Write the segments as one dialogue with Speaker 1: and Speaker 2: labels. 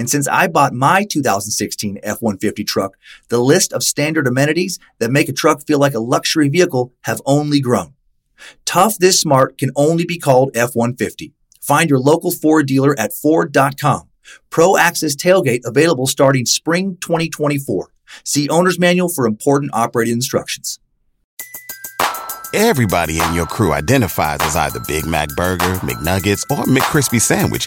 Speaker 1: And since I bought my 2016 F-150 truck, the list of standard amenities that make a truck feel like a luxury vehicle have only grown. Tough this smart can only be called F-150. Find your local Ford dealer at Ford.com. Pro Access Tailgate available starting spring 2024. See owner's manual for important operating instructions.
Speaker 2: Everybody in your crew identifies as either Big Mac Burger, McNuggets, or McCrispy Sandwich.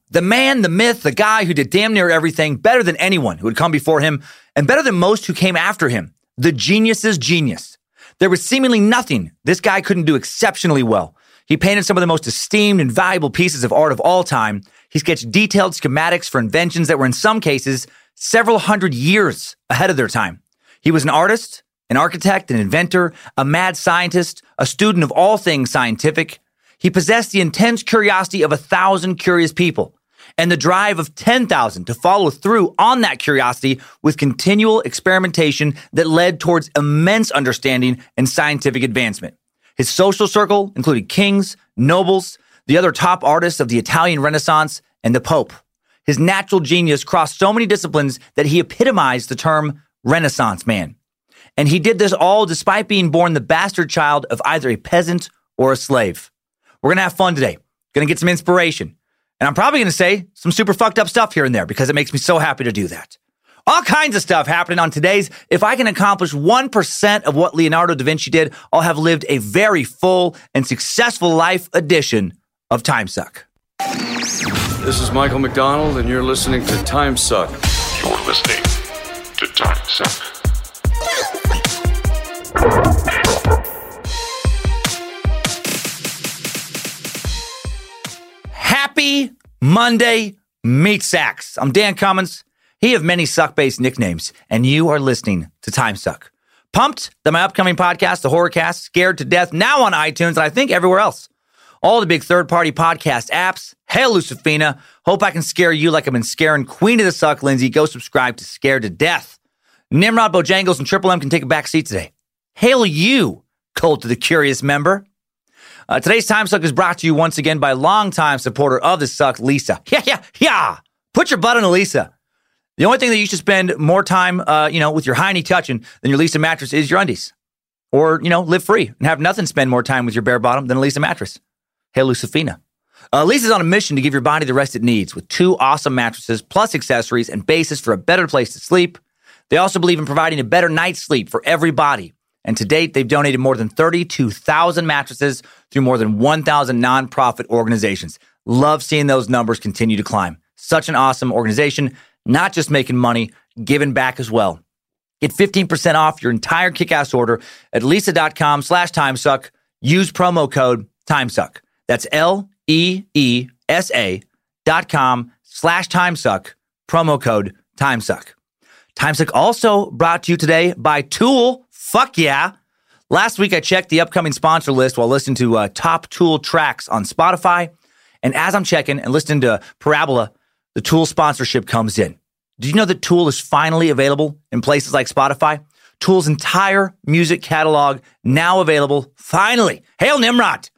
Speaker 3: the man, the myth, the guy who did damn near everything better than anyone who had come before him and better than most who came after him. The genius's genius. There was seemingly nothing this guy couldn't do exceptionally well. He painted some of the most esteemed and valuable pieces of art of all time. He sketched detailed schematics for inventions that were in some cases several hundred years ahead of their time. He was an artist, an architect, an inventor, a mad scientist, a student of all things scientific, he possessed the intense curiosity of a thousand curious people and the drive of 10,000 to follow through on that curiosity with continual experimentation that led towards immense understanding and scientific advancement. His social circle included kings, nobles, the other top artists of the Italian Renaissance, and the Pope. His natural genius crossed so many disciplines that he epitomized the term Renaissance man. And he did this all despite being born the bastard child of either a peasant or a slave. We're going to have fun today. Going to get some inspiration. And I'm probably going to say some super fucked up stuff here and there because it makes me so happy to do that. All kinds of stuff happening on today's. If I can accomplish 1% of what Leonardo da Vinci did, I'll have lived a very full and successful life edition of Time Suck.
Speaker 4: This is Michael McDonald, and you're listening to Time Suck.
Speaker 5: You're listening to Time Suck.
Speaker 3: Happy Monday, Meat Sacks. I'm Dan Cummins. He of many suck based nicknames, and you are listening to Time Suck. Pumped that my upcoming podcast, The Horrorcast, Scared to Death, now on iTunes, and I think everywhere else. All the big third party podcast apps. Hail Lucifina. Hope I can scare you like I've been scaring Queen of the Suck, Lindsay. Go subscribe to Scared to Death. Nimrod, Bojangles, and Triple M can take a back seat today. Hail you, Cult to the Curious member. Uh, today's Time Suck is brought to you once again by longtime supporter of the Suck, Leesa. Yeah, yeah, yeah. Put your butt on a Leesa. The only thing that you should spend more time, uh, you know, with your hiney touching than your Leesa mattress is your undies. Or, you know, live free and have nothing spend more time with your bare bottom than a Leesa mattress. Hey, Lucifina. Uh, Leesa's on a mission to give your body the rest it needs with two awesome mattresses, plus accessories and bases for a better place to sleep. They also believe in providing a better night's sleep for every body. And to date, they've donated more than 32,000 mattresses through more than 1,000 nonprofit organizations. Love seeing those numbers continue to climb. Such an awesome organization, not just making money, giving back as well. Get 15% off your entire kickass order at leesa.com slash timesuck. Use promo code timesuck. That's L E E S A dot com slash timesuck. Promo code timesuck. Timesuck also brought to you today by Tool. Fuck yeah. Last week, I checked the upcoming sponsor list while listening to uh, top Tool tracks on Spotify. And as I'm checking and listening to Parabola, the Tool sponsorship comes in. Did you know that Tool is finally available in places like Spotify? Tool's entire music catalog now available, finally. Hail Nimrod!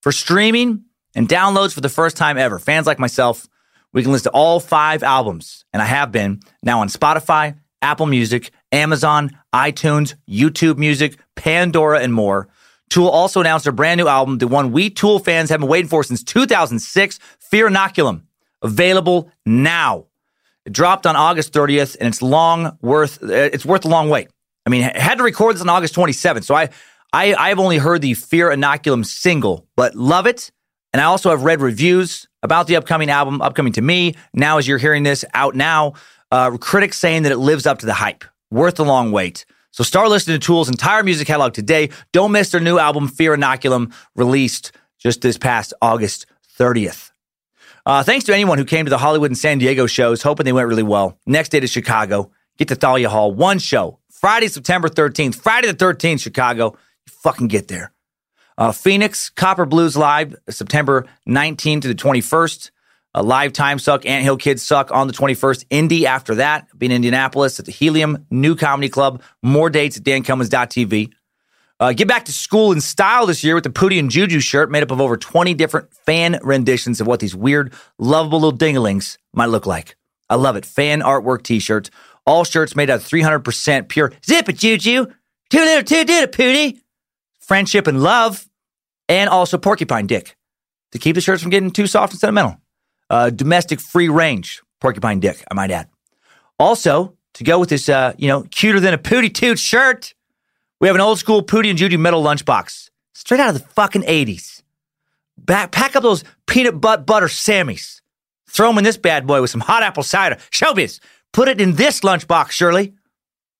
Speaker 3: For streaming and downloads for the first time ever. Fans like myself, we can listen to all five albums, and I have been now on Spotify, Apple Music, Amazon, iTunes, YouTube Music, Pandora, and more. Tool also announced their brand new album, the one we Tool fans have been waiting for since 2006, Fear Inoculum, available now. It dropped on August 30th, and it's long worth it's worth a long wait. I mean, I had to record this on August 27th, so I I I've only heard the Fear Inoculum single, but love it. And I also have read reviews about the upcoming album, upcoming to me. Now, as you're hearing this, out now, uh, critics saying that it lives up to the hype. Worth the long wait. So start listening to Tool's entire music catalog today. Don't miss their new album, Fear Inoculum, released just this past August 30th. Uh, thanks to anyone who came to the Hollywood and San Diego shows, hoping they went really well. Next day to Chicago. Get to Thalia Hall. One show. Friday, September 13th. Friday the 13th, Chicago. You fucking get there. Uh, Phoenix, Copper Blues Live, September 19th to the 21st. A live time suck. Ant Hill Kids suck on the 21st. Indy after that. Be in Indianapolis at the Helium New Comedy Club. More dates at dancummins.tv. Uh, get back to school in style this year with the Pootie and Juju shirt made up of over 20 different fan renditions of what these weird, lovable little dinglings might look like. I love it. Fan artwork t shirts. All shirts made out of 300% pure zip it, Juju. Too little, too it, Pootie. Friendship and love. And also porcupine dick to keep the shirts from getting too soft and sentimental. Uh, domestic free range porcupine dick, I might add. Also, to go with this, uh, you know, cuter than a pooty Toot shirt, we have an old school Pooty and Juju metal lunchbox, straight out of the fucking 80s. Back, pack up those peanut butt butter Sammys. Throw them in this bad boy with some hot apple cider. Showbiz, put it in this lunchbox, Shirley.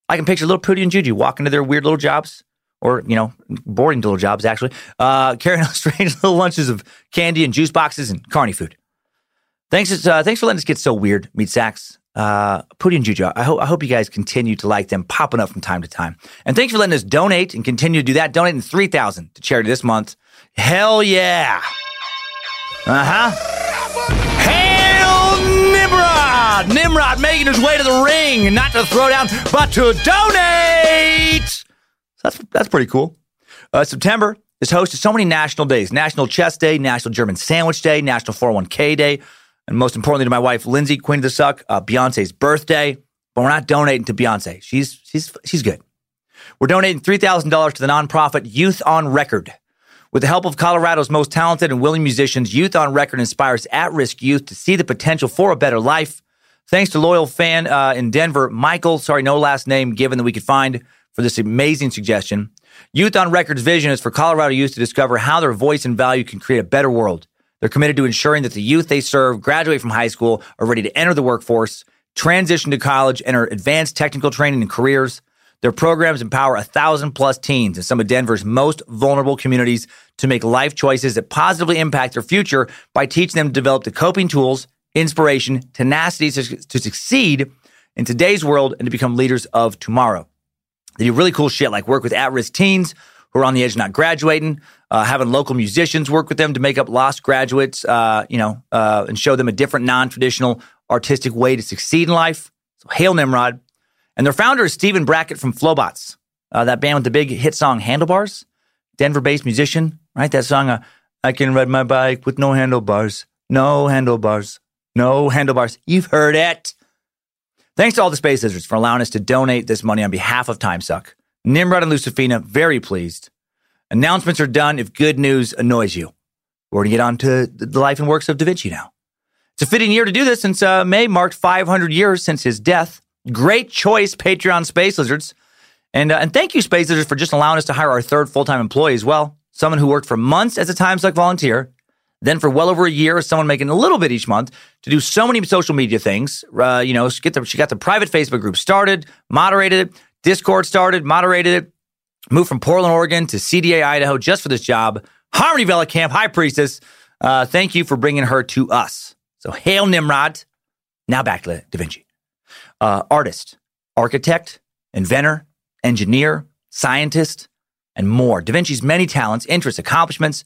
Speaker 3: I can picture little Pootie and Juju walking to their weird little jobs, or, you know, boring little jobs, actually, uh, carrying out strange little lunches of candy and juice boxes and carny food. Thanks, uh, thanks for letting us get so weird, Meat Sacks. Uh, Pootie and Juju, I hope, I hope you guys continue to like them popping up from time to time. And thanks for letting us donate and continue to do that. Donating 3000 to charity this month. Hell yeah. Uh huh. Hail Nimrod! Nimrod making his way to the ring, not to throw down, but to donate. That's that's pretty cool. Uh, September is host to so many national days: National Chess Day, National German Sandwich Day, National 401k Day, and most importantly to my wife Lindsay, Queen of the Suck, uh, Beyonce's birthday. But we're not donating to Beyonce. She's she's she's good. We're donating three thousand dollars to the nonprofit Youth on Record. With the help of Colorado's most talented and willing musicians, Youth on Record inspires at-risk youth to see the potential for a better life. Thanks to loyal fan uh, in Denver, Michael. Sorry, no last name given that we could find for this amazing suggestion. Youth on Record's vision is for Colorado youth to discover how their voice and value can create a better world. They're committed to ensuring that the youth they serve graduate from high school, are ready to enter the workforce, transition to college, enter advanced technical training and careers. Their programs empower a thousand plus teens in some of Denver's most vulnerable communities to make life choices that positively impact their future by teaching them to develop the coping tools, inspiration, tenacity to, to succeed in today's world and to become leaders of tomorrow. They do really cool shit like work with at risk teens who are on the edge of not graduating, uh, having local musicians work with them to make up lost graduates, uh, you know, uh, and show them a different non traditional artistic way to succeed in life. So, hail Nimrod. And their founder is Stephen Brackett from Flobots, uh, that band with the big hit song Handlebars, Denver based musician, right? That song, uh, I can ride my bike with no handlebars, no handlebars, no handlebars. You've heard it. Thanks to all the Space Lizards for allowing us to donate this money on behalf of TimeSuck. Nimrod and Lucifina, very pleased. Announcements are done if good news annoys you. We're going to get on to the life and works of Da Vinci now. It's a fitting year to do this since uh, May marked 500 years since his death. Great choice, Patreon Space Lizards. And, uh, and thank you, Space Lizards, for just allowing us to hire our third full time employee as well. Someone who worked for months as a Time TimeSuck volunteer, then for well over a year as someone making a little bit each month to do so many social media things. Uh, you know, get the, she got the private Facebook group started, moderated it, Discord started, moderated it, moved from Portland, Oregon to CDA, Idaho just for this job. Harmony Vella Camp, High Priestess, uh, thank you for bringing her to us. So, hail Nimrod. Now back to Da Vinci. Uh, artist, architect, inventor, engineer, scientist, and more. Da Vinci's many talents, interests, accomplishments,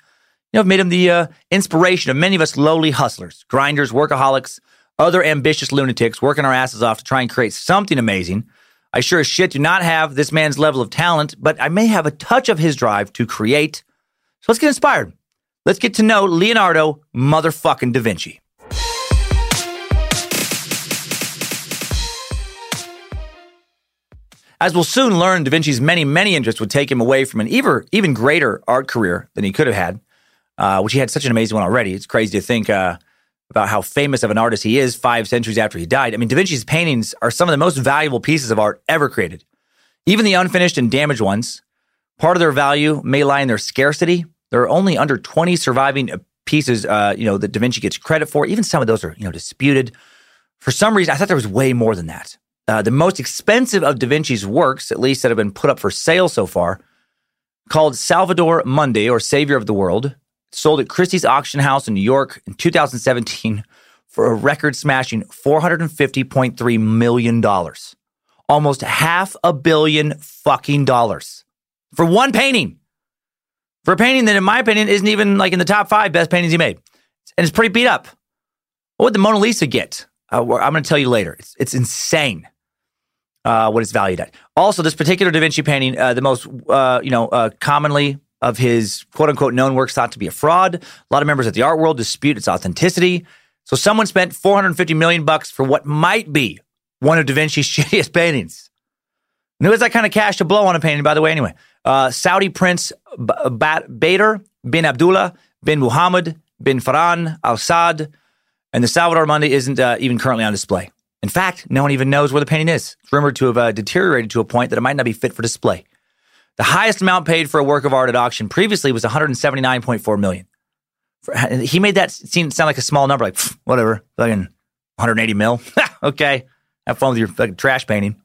Speaker 3: you know, have made him the uh, inspiration of many of us lowly hustlers, grinders, workaholics, other ambitious lunatics working our asses off to try and create something amazing. I sure as shit do not have this man's level of talent, but I may have a touch of his drive to create. So let's get inspired. Let's get to know Leonardo motherfucking da Vinci. As we'll soon learn, Da Vinci's many, many interests would take him away from an even, even greater art career than he could have had, uh, which he had such an amazing one already. It's crazy to think uh, about how famous of an artist he is five centuries after he died. I mean, Da Vinci's paintings are some of the most valuable pieces of art ever created. Even the unfinished and damaged ones, part of their value may lie in their scarcity. There are only under 20 surviving pieces, uh, you know, that Da Vinci gets credit for. Even some of those are, you know, disputed. For some reason, I thought there was way more than that. Uh, the most expensive of Da Vinci's works, at least that have been put up for sale so far, called Salvator Mundi or Savior of the World, sold at Christie's auction house in New York in 2017 for a record smashing $450.3 million. Almost half a billion fucking dollars for one painting. For a painting that, in my opinion, isn't even like in the top five best paintings he made. And it's pretty beat up. What would the Mona Lisa get? Uh, I'm going to tell you later. It's, it's insane uh, what it's valued at. Also, this particular Da Vinci painting, uh, the most uh, you know uh, commonly of his quote unquote known works thought to be a fraud. A lot of members of the art world dispute its authenticity. So someone spent 450 million bucks for what might be one of Da Vinci's shittiest paintings. And who has that kind of cash to blow on a painting, by the way, anyway? Uh, Saudi Prince B- Bader bin Abdullah bin Muhammad bin Farhan Al Saud. And the Salvator Mundi isn't uh, even currently on display. In fact, no one even knows where the painting is. It's rumored to have uh, deteriorated to a point that it might not be fit for display. The highest amount paid for a work of art at auction previously was 179.4 million. He made that seem sound like a small number, like whatever, fucking 180 mil. okay, have fun with your fucking trash painting.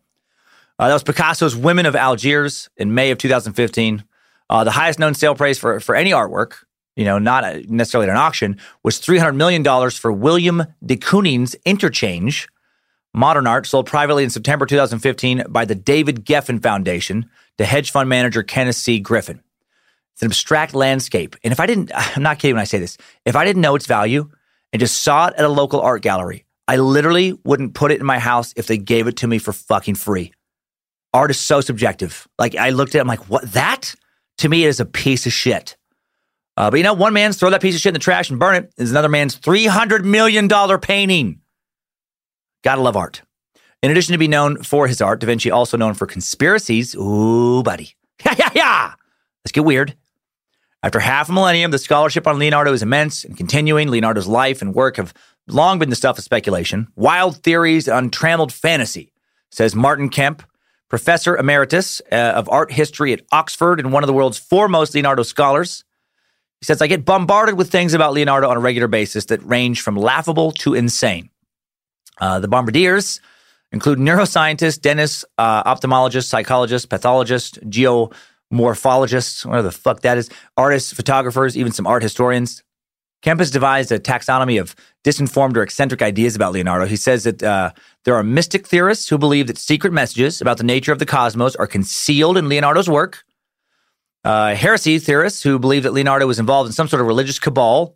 Speaker 3: Uh, that was Picasso's Women of Algiers in May of 2015. Uh, the highest known sale price for, for any artwork, you know, not necessarily at an auction, was $300 million for Willem de Kooning's Interchange, Modern art sold privately in September 2015 by the David Geffen Foundation to hedge fund manager Kenneth C. Griffin. It's an abstract landscape. And if I didn't, I'm not kidding when I say this, if I didn't know its value and just saw it at a local art gallery, I literally wouldn't put it in my house if they gave it to me for fucking free. Art is so subjective. Like I looked at it, I'm like, what? That? To me, is a piece of shit. Uh, but you know, one man's throw that piece of shit in the trash and burn it is another man's $300 million painting. Gotta love art. In addition to be known for his art, Da Vinci also known for conspiracies. Ooh, buddy. Yeah, yeah, yeah. Let's get weird. After half a millennium, the scholarship on Leonardo is immense and continuing. Leonardo's life and work have long been the stuff of speculation, wild theories, untrammeled fantasy, says Martin Kemp, professor emeritus uh, of art history at Oxford and one of the world's foremost Leonardo scholars. He says, I get bombarded with things about Leonardo on a regular basis that range from laughable to insane. Uh, the Bombardiers include neuroscientists, dentists, uh, ophthalmologists, psychologists, pathologists, geomorphologists, whatever the fuck that is, artists, photographers, even some art historians. Kemp has devised a taxonomy of disinformed or eccentric ideas about Leonardo. He says that uh, there are mystic theorists who believe that secret messages about the nature of the cosmos are concealed in Leonardo's work. Uh, heresy theorists who believe that Leonardo was involved in some sort of religious cabal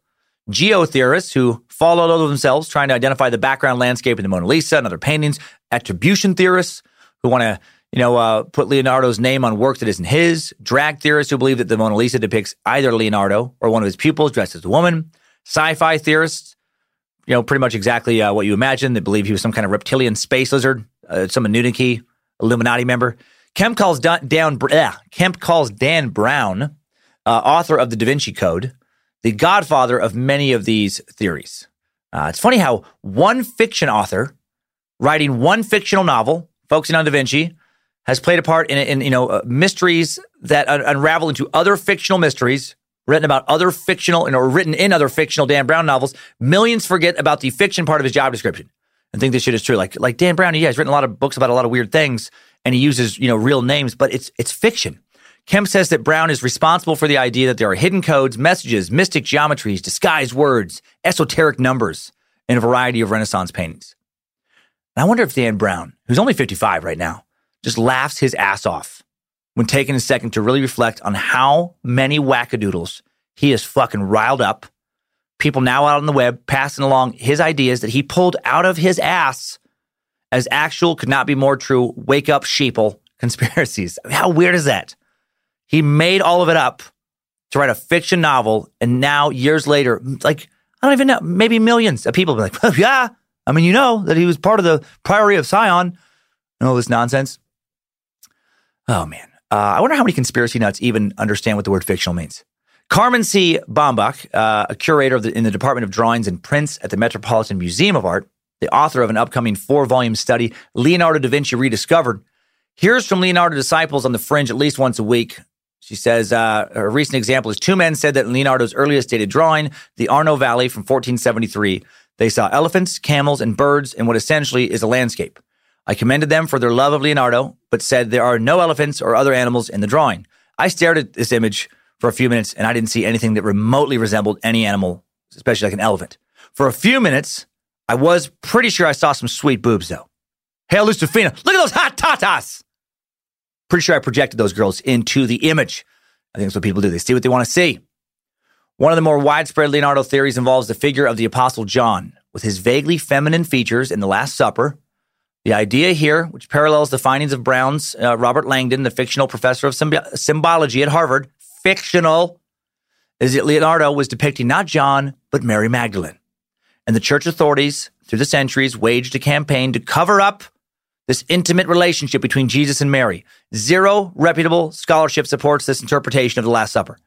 Speaker 3: geotheorists who fall all over themselves trying to identify the background landscape in the Mona Lisa and other paintings, attribution theorists who want to, you know, uh, put Leonardo's name on work that isn't his, drag theorists who believe that the Mona Lisa depicts either Leonardo or one of his pupils dressed as a woman, sci-fi theorists, you know, pretty much exactly uh, what you imagine. They believe he was some kind of reptilian space lizard, uh, some Anunnaki, Illuminati member. Kemp calls Dan, Dan Kemp calls Dan Brown, uh, author of the Da Vinci Code, the godfather of many of these theories. Uh, it's funny how one fiction author writing one fictional novel focusing on Da Vinci has played a part in, in you know uh, mysteries that un- unravel into other fictional mysteries written about other fictional and or written in other fictional Dan Brown novels. Millions forget about the fiction part of his job description and think this shit is true. Like like Dan Brown, yeah, he's written a lot of books about a lot of weird things, and he uses you know real names, but it's it's fiction. Kemp says that Brown is responsible for the idea that there are hidden codes, messages, mystic geometries, disguised words, esoteric numbers in a variety of Renaissance paintings. And I wonder if Dan Brown, who's only 55 right now, just laughs his ass off when taking a second to really reflect on how many wackadoodles he has fucking riled up. People now out on the web passing along his ideas that he pulled out of his ass as actual could not be more true. Wake up, sheeple conspiracies. How weird is that? He made all of it up to write a fiction novel, and now years later, like I don't even know, maybe millions of people be like, well, yeah. I mean, you know that he was part of the Priory of Sion and all this nonsense. Oh man, uh, I wonder how many conspiracy nuts even understand what the word fictional means. Carmen C. Bambach, uh, a curator the, in the Department of Drawings and Prints at the Metropolitan Museum of Art, the author of an upcoming four volume study, Leonardo da Vinci Rediscovered, hears from Leonardo disciples on the fringe at least once a week. She says uh, a recent example is two men said that in Leonardo's earliest dated drawing, the Arno Valley from 1473, they saw elephants, camels, and birds in what essentially is a landscape. I commended them for their love of Leonardo, but said there are no elephants or other animals in the drawing. I stared at this image for a few minutes and I didn't see anything that remotely resembled any animal, especially like an elephant. For a few minutes, I was pretty sure I saw some sweet boobs though. Hail Lucifina, look at those hot tatas! Pretty sure I projected those girls into the image. I think that's what people do. They see what they want to see. One of the more widespread Leonardo theories involves the figure of the Apostle John, with his vaguely feminine features in The Last Supper. The idea here, which parallels the findings of Brown's uh, Robert Langdon, the fictional professor of symbi- symbology at Harvard, fictional, is that Leonardo was depicting not John, but Mary Magdalene. And the church authorities, through the centuries, waged a campaign to cover up this intimate relationship between Jesus and Mary. Zero reputable scholarship supports this interpretation of the Last Supper.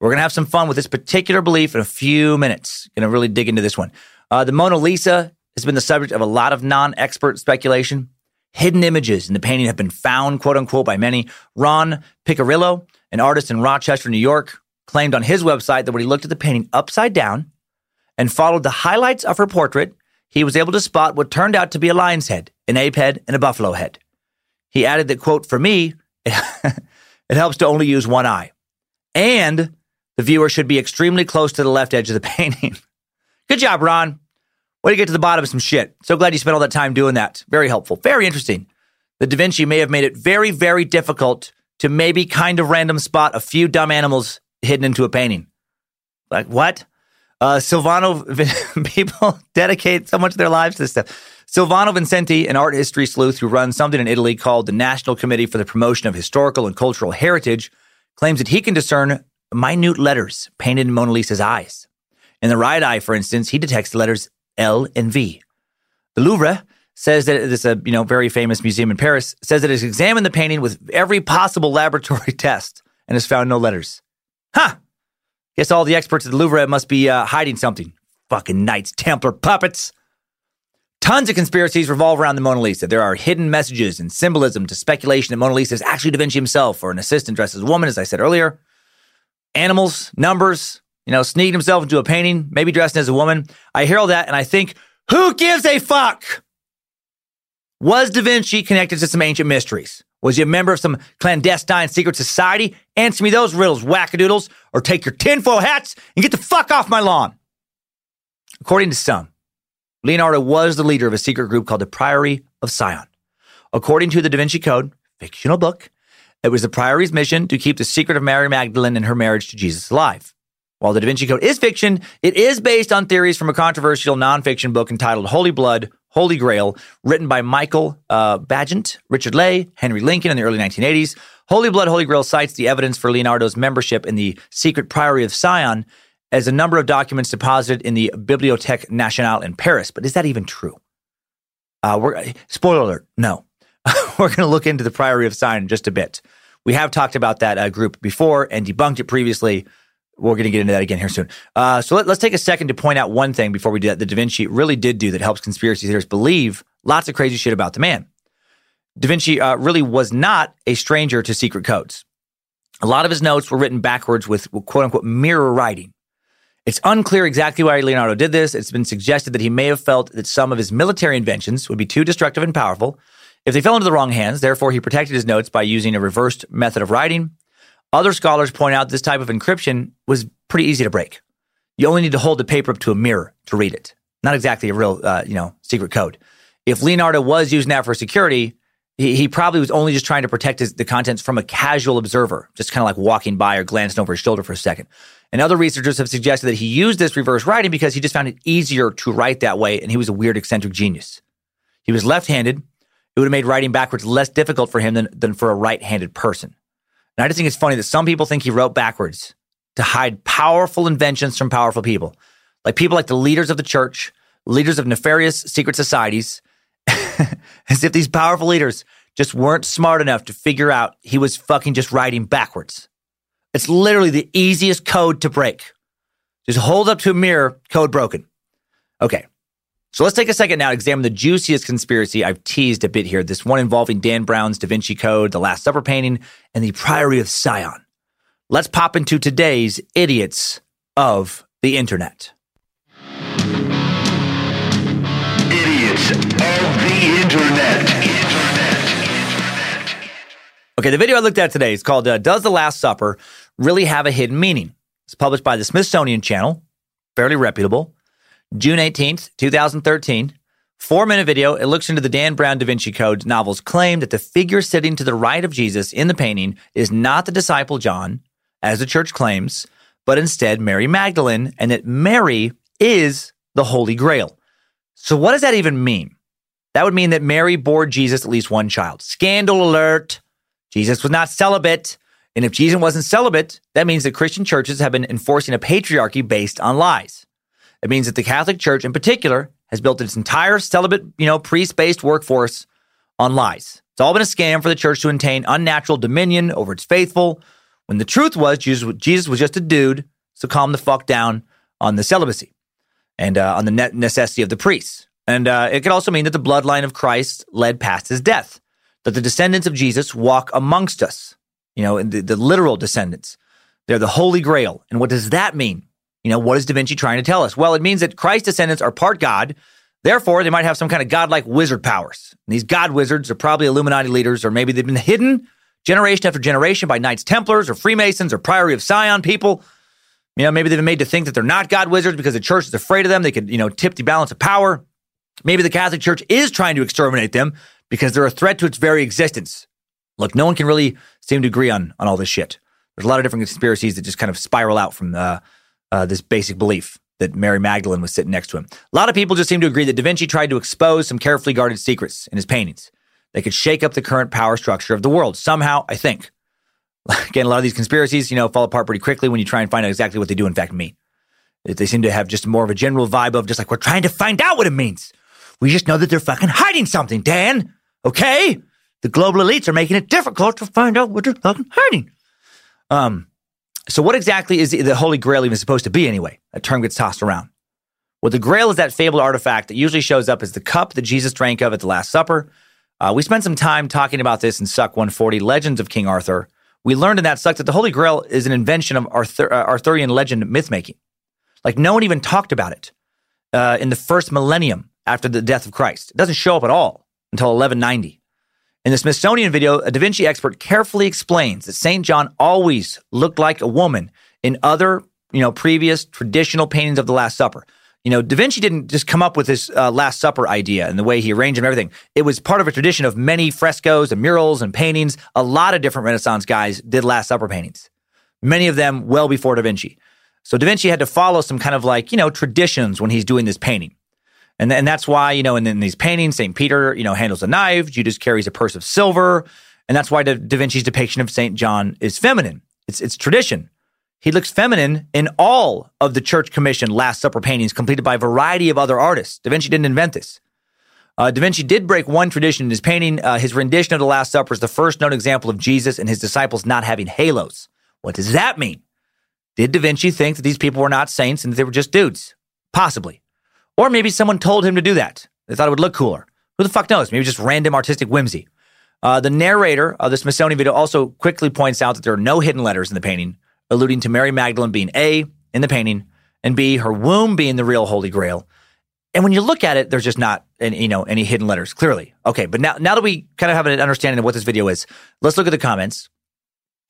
Speaker 3: We're going to have some fun with this particular belief in a few minutes. Going to really dig into this one. Uh, the Mona Lisa has been the subject of a lot of non expert speculation. Hidden images in the painting have been found, quote unquote, by many. Ron Piccirillo, an artist in Rochester, New York, claimed on his website that when he looked at the painting upside down and followed the highlights of her portrait, he was able to spot what turned out to be a lion's head, an ape head, and a buffalo head. He added that, quote, for me, it, helps to only use one eye. And the viewer should be extremely close to the left edge of the painting. Good job, Ron. Way to get to the bottom of some shit. So glad you spent all that time doing that. Very helpful. Very interesting. The Da Vinci may have made it very, very difficult to maybe kind of random spot a few dumb animals hidden into a painting. Like what? Uh, Silvano, people dedicate so much of their lives to this stuff. Silvano Vinceti, an art history sleuth who runs something in Italy called the National Committee for the Promotion of Historical and Cultural Heritage, claims that he can discern minute letters painted in Mona Lisa's eyes. In the right eye, for instance, he detects the letters L and V. The Louvre says that it's a you know very famous museum in Paris says that it has examined the painting with every possible laboratory test and has found no letters. Huh. Guess all the experts at the Louvre must be uh, hiding something. Fucking Knights Templar puppets. Tons of conspiracies revolve around the Mona Lisa. There are hidden messages and symbolism to speculation that Mona Lisa is actually Da Vinci himself or an assistant dressed as a woman, as I said earlier. Animals, numbers, you know, sneaking himself into a painting, maybe dressed as a woman. I hear all that and I think, who gives a fuck? Was Da Vinci connected to some ancient mysteries? Was he a member of some clandestine secret society? Answer me those riddles, wackadoodles, or take your tinfoil hats and get the fuck off my lawn. According to some, Leonardo was the leader of a secret group called the Priory of Sion. According to the Da Vinci Code, fictional book, it was the Priory's mission to keep the secret of Mary Magdalene and her marriage to Jesus alive. While the Da Vinci Code is fiction, it is based on theories from a controversial nonfiction book entitled Holy Blood Holy Grail, written by Michael uh, Richard Leigh, Henry Lincoln in the early 1980s. Holy Blood, Holy Grail cites the evidence for Leonardo's membership in the secret Priory of Sion as a number of documents deposited in the Bibliothèque Nationale in Paris. But is that even true? Uh, we're, spoiler alert, no. we're going to look into the Priory of Sion in just a bit. We have talked about that uh, group before and debunked it previously. We're going to get into that again here soon. Uh, so let, us take a second to point out one thing before we do that. The Da Vinci really did do that helps conspiracy theorists believe lots of crazy shit about the man. Da Vinci uh, really was not a stranger to secret codes. A lot of his notes were written backwards with quote unquote mirror writing. It's unclear exactly why Leonardo did this. It's been suggested that he may have felt that some of his military inventions would be too destructive and powerful if they fell into the wrong hands. Therefore, he protected his notes by using a reversed method of writing other scholars point out this type of encryption was pretty easy to break. You only need to hold the paper up to a mirror to read it. Not exactly a real, uh, you know, secret code. If Leonardo was using that for security, he, he probably was only just trying to protect his, the contents from a casual observer, just kind of like walking by or glancing over his shoulder for a second. And other researchers have suggested that he used this reverse writing because he just found it easier to write that way, and he was a weird eccentric genius. He was left handed, it would have made writing backwards less difficult for him than, than for a right handed person. And I just think it's funny that some people think he wrote backwards to hide powerful inventions from powerful people, like people like the leaders of the church, leaders of nefarious secret societies, as if these powerful leaders just weren't smart enough to figure out he was fucking just writing backwards. It's literally the easiest code to break. Just hold up to a mirror, code broken. Okay. So let's take a second now to examine the juiciest conspiracy I've teased a bit here. This one involving Dan Brown's Da Vinci Code, the Last Supper painting, and the Priory of Sion. Let's pop into today's idiots of the internet.
Speaker 6: Idiots of the internet.
Speaker 3: Okay, the video I looked at today is called uh, Does the Last Supper Really Have a Hidden Meaning? It's published by the Smithsonian Channel, fairly reputable. June 18th, 2013. Four minute video. It looks into the Dan Brown Da Vinci Code novel's claim that the figure sitting to the right of Jesus in the painting is not the disciple John, as the church claims, but instead Mary Magdalene, and that Mary is the Holy Grail. So, what does that even mean? That would mean that Mary bore Jesus at least one child. Scandal alert. Jesus was not celibate. And if Jesus wasn't celibate, that means that Christian churches have been enforcing a patriarchy based on lies. It means that the Catholic Church in particular has built its entire celibate, you know, priest-based workforce on lies. It's all been a scam for the church to attain unnatural dominion over its faithful, when the truth was Jesus, was just a dude, so calm the fuck down on the celibacy and uh, on the necessity of the priests. And uh, it could also mean that the bloodline of Christ led past his death, that the descendants of Jesus walk amongst us, you know, the, the literal descendants. They're the Holy Grail. And what does that mean? You know, what is Da Vinci trying to tell us? Well, it means that Christ's descendants are part God. Therefore, they might have some kind of godlike wizard powers. And these god wizards are probably Illuminati leaders, or maybe they've been hidden generation after generation by Knights Templars or Freemasons or Priory of Sion people. You know, maybe they've been made to think that they're not god wizards because the church is afraid of them. They could, you know, tip the balance of power. Maybe the Catholic Church is trying to exterminate them because they're a threat to its very existence. Look, no one can really seem to agree on on all this shit. There's a lot of different conspiracies that just kind of spiral out from uh, uh, this basic belief that Mary Magdalene was sitting next to him. A lot of people just seem to agree that Da Vinci tried to expose some carefully guarded secrets in his paintings. They could shake up the current power structure of the world somehow, I think. Again, a lot of these conspiracies, you know, fall apart pretty quickly when you try and find out exactly what they do in fact mean. They seem to have just more of a general vibe of just like, we're trying to find out what it means. We just know that they're fucking hiding something, Dan. Okay? The global elites are making it difficult to find out what they're fucking hiding. Um, so what exactly is the Holy Grail even supposed to be anyway? A term gets tossed around. Well, the Grail is that fabled artifact that usually shows up as the cup that Jesus drank of at the Last Supper. Uh, we spent some time talking about this in Suck 140, Legends of King Arthur. We learned in that Suck that the Holy Grail is an invention of Arthur, uh, Arthurian legend mythmaking. Like no one even talked about it uh, in the first millennium after the death of Christ. It doesn't show up at all until 1190. In the Smithsonian video, a Da Vinci expert carefully explains that St. John always looked like a woman in other, you know, previous traditional paintings of the Last Supper. You know, Da Vinci didn't just come up with this uh, Last Supper idea and the way he arranged and everything. It was part of a tradition of many frescoes and murals and paintings. A lot of different Renaissance guys did Last Supper paintings, many of them well before Da Vinci. So Da Vinci had to follow some kind of like, you know, traditions when he's doing this painting. And, and that's why, you know, in, in these paintings, St. Peter, you know, handles a knife, Judas carries a purse of silver. And that's why da, da Vinci's depiction of St. John is feminine. It's, it's tradition. He looks feminine in all of the church commissioned Last Supper paintings completed by a variety of other artists. Da Vinci didn't invent this. Uh, da Vinci did break one tradition in his painting. Uh, his rendition of the Last Supper is the first known example of Jesus and his disciples not having halos. What does that mean? Did Da Vinci think that these people were not saints and that they were just dudes? Possibly. Or maybe someone told him to do that. They thought it would look cooler. Who the fuck knows? Maybe just random artistic whimsy. Uh, the narrator of the Smithsonian video also quickly points out that there are no hidden letters in the painting, alluding to Mary Magdalene being A in the painting and B, her womb being the real Holy Grail. And when you look at it, there's just not any, you know, any hidden letters, clearly. Okay, but now, now that we kind of have an understanding of what this video is, let's look at the comments.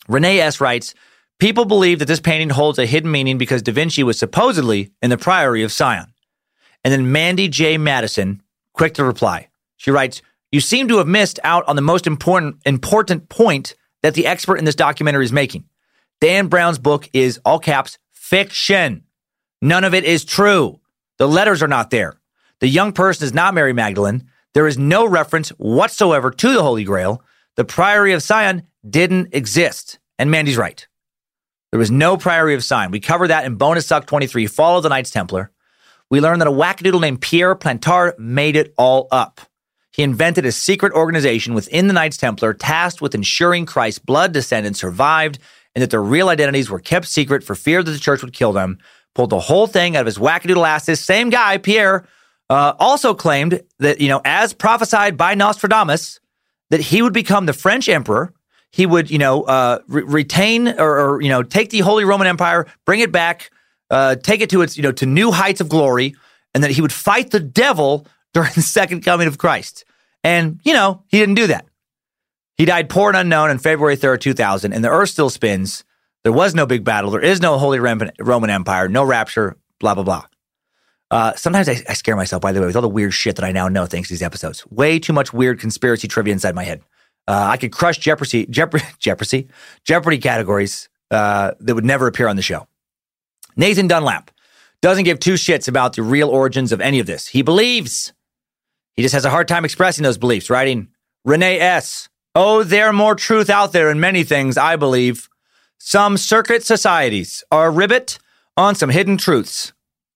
Speaker 3: Renee S. writes, People believe that this painting holds a hidden meaning because Da Vinci was supposedly in the Priory of Sion. And then Mandy J. Madison, quick to reply. She writes, You seem to have missed out on the most important, important point that the expert in this documentary is making. Dan Brown's book is, all caps, fiction. None of it is true. The letters are not there. The young person is not Mary Magdalene. There is no reference whatsoever to the Holy Grail. The Priory of Sion didn't exist. And Mandy's right. There was no Priory of Sion. We cover that in Bonus Suck 23, Follow the Knights Templar. We learned that a wackadoodle named Pierre Plantard made it all up. He invented a secret organization within the Knights Templar tasked with ensuring Christ's blood descendants survived and that their real identities were kept secret for fear that the church would kill them. Pulled the whole thing out of his wackadoodle ass. This same guy, Pierre, uh, also claimed that, you know, as prophesied by Nostradamus, that he would become the French emperor. He would, you know, uh, re- retain or, or, you know, take the Holy Roman Empire, bring it back, uh, take it to its, you know, to new heights of glory, and that he would fight the devil during the second coming of Christ. And, you know, he didn't do that. He died poor and unknown on February 3rd, 2000, and the earth still spins. There was no big battle. There is no Holy Roman Empire, no rapture, blah, blah, blah. Uh, sometimes I, I, scare myself, by the way, with all the weird shit that I now know thanks to these episodes. Way too much weird conspiracy trivia inside my head. Uh, I could crush Jeopardy, Jeopardy, Jeopardy, Jeopardy categories uh, that would never appear on the show. Nathan Dunlap doesn't give two shits about the real origins of any of this. He believes he just has a hard time expressing those beliefs, writing, Renee S. Oh, there are more truth out there in many things, I believe. Some circuit societies are a ribbit on some hidden truths.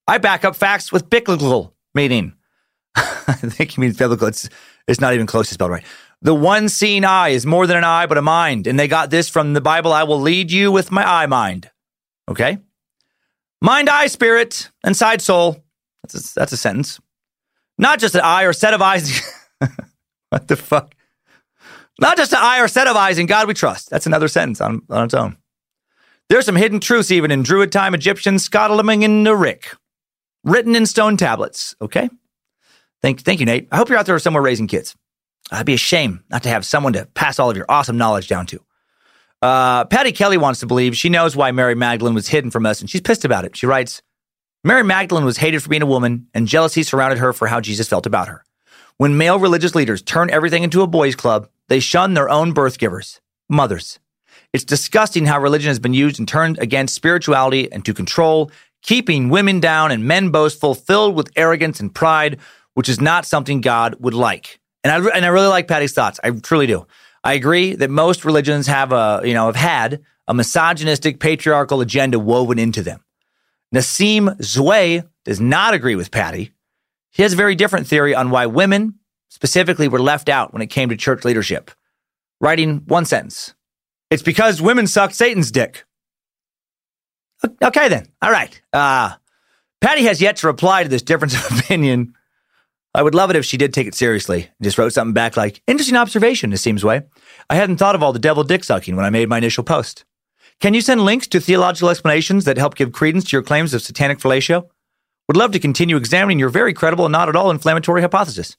Speaker 3: I back up facts with biblical meaning. I think he means biblical. It's, it's not even close to spelled right. The one seeing eye is more than an eye, but a mind. And they got this from the Bible. I will lead you with my eye mind. Okay? Mind, eye, spirit, and side soul. That's a, that's a sentence. Not just an eye or set of eyes. what the fuck? Not just an eye or set of eyes in God we trust. That's another sentence on, on its own. There's some hidden truths even in Druid time Egyptian Scotlanding in the Rick, written in stone tablets. Okay. Thank, thank you, Nate. I hope you're out there somewhere raising kids. It'd be a shame not to have someone to pass all of your awesome knowledge down to. Uh, Patty Kelly wants to believe she knows why Mary Magdalene was hidden from us, and she's pissed about it. She writes, Mary Magdalene was hated for being a woman, and jealousy surrounded her for how Jesus felt about her. When male religious leaders turn everything into a boys' club, they shun their own birth givers, mothers. It's disgusting how religion has been used and turned against spirituality and to control, keeping women down and men boastful, filled with arrogance and pride, which is not something God would like. And I and I really like Patty's thoughts. I truly do. I agree that most religions have a you know have had a misogynistic patriarchal agenda woven into them. Nassim Zway does not agree with Patty. He has a very different theory on why women specifically were left out when it came to church leadership. Writing one sentence It's because women suck Satan's dick. Okay, then. All right. Uh, Patty has yet to reply to this difference of opinion. I would love it if she did take it seriously and just wrote something back like, interesting observation, it seems way. I hadn't thought of all the devil dick sucking when I made my initial post. Can you send links to theological explanations that help give credence to your claims of satanic fellatio? Would love to continue examining your very credible and not at all inflammatory hypothesis.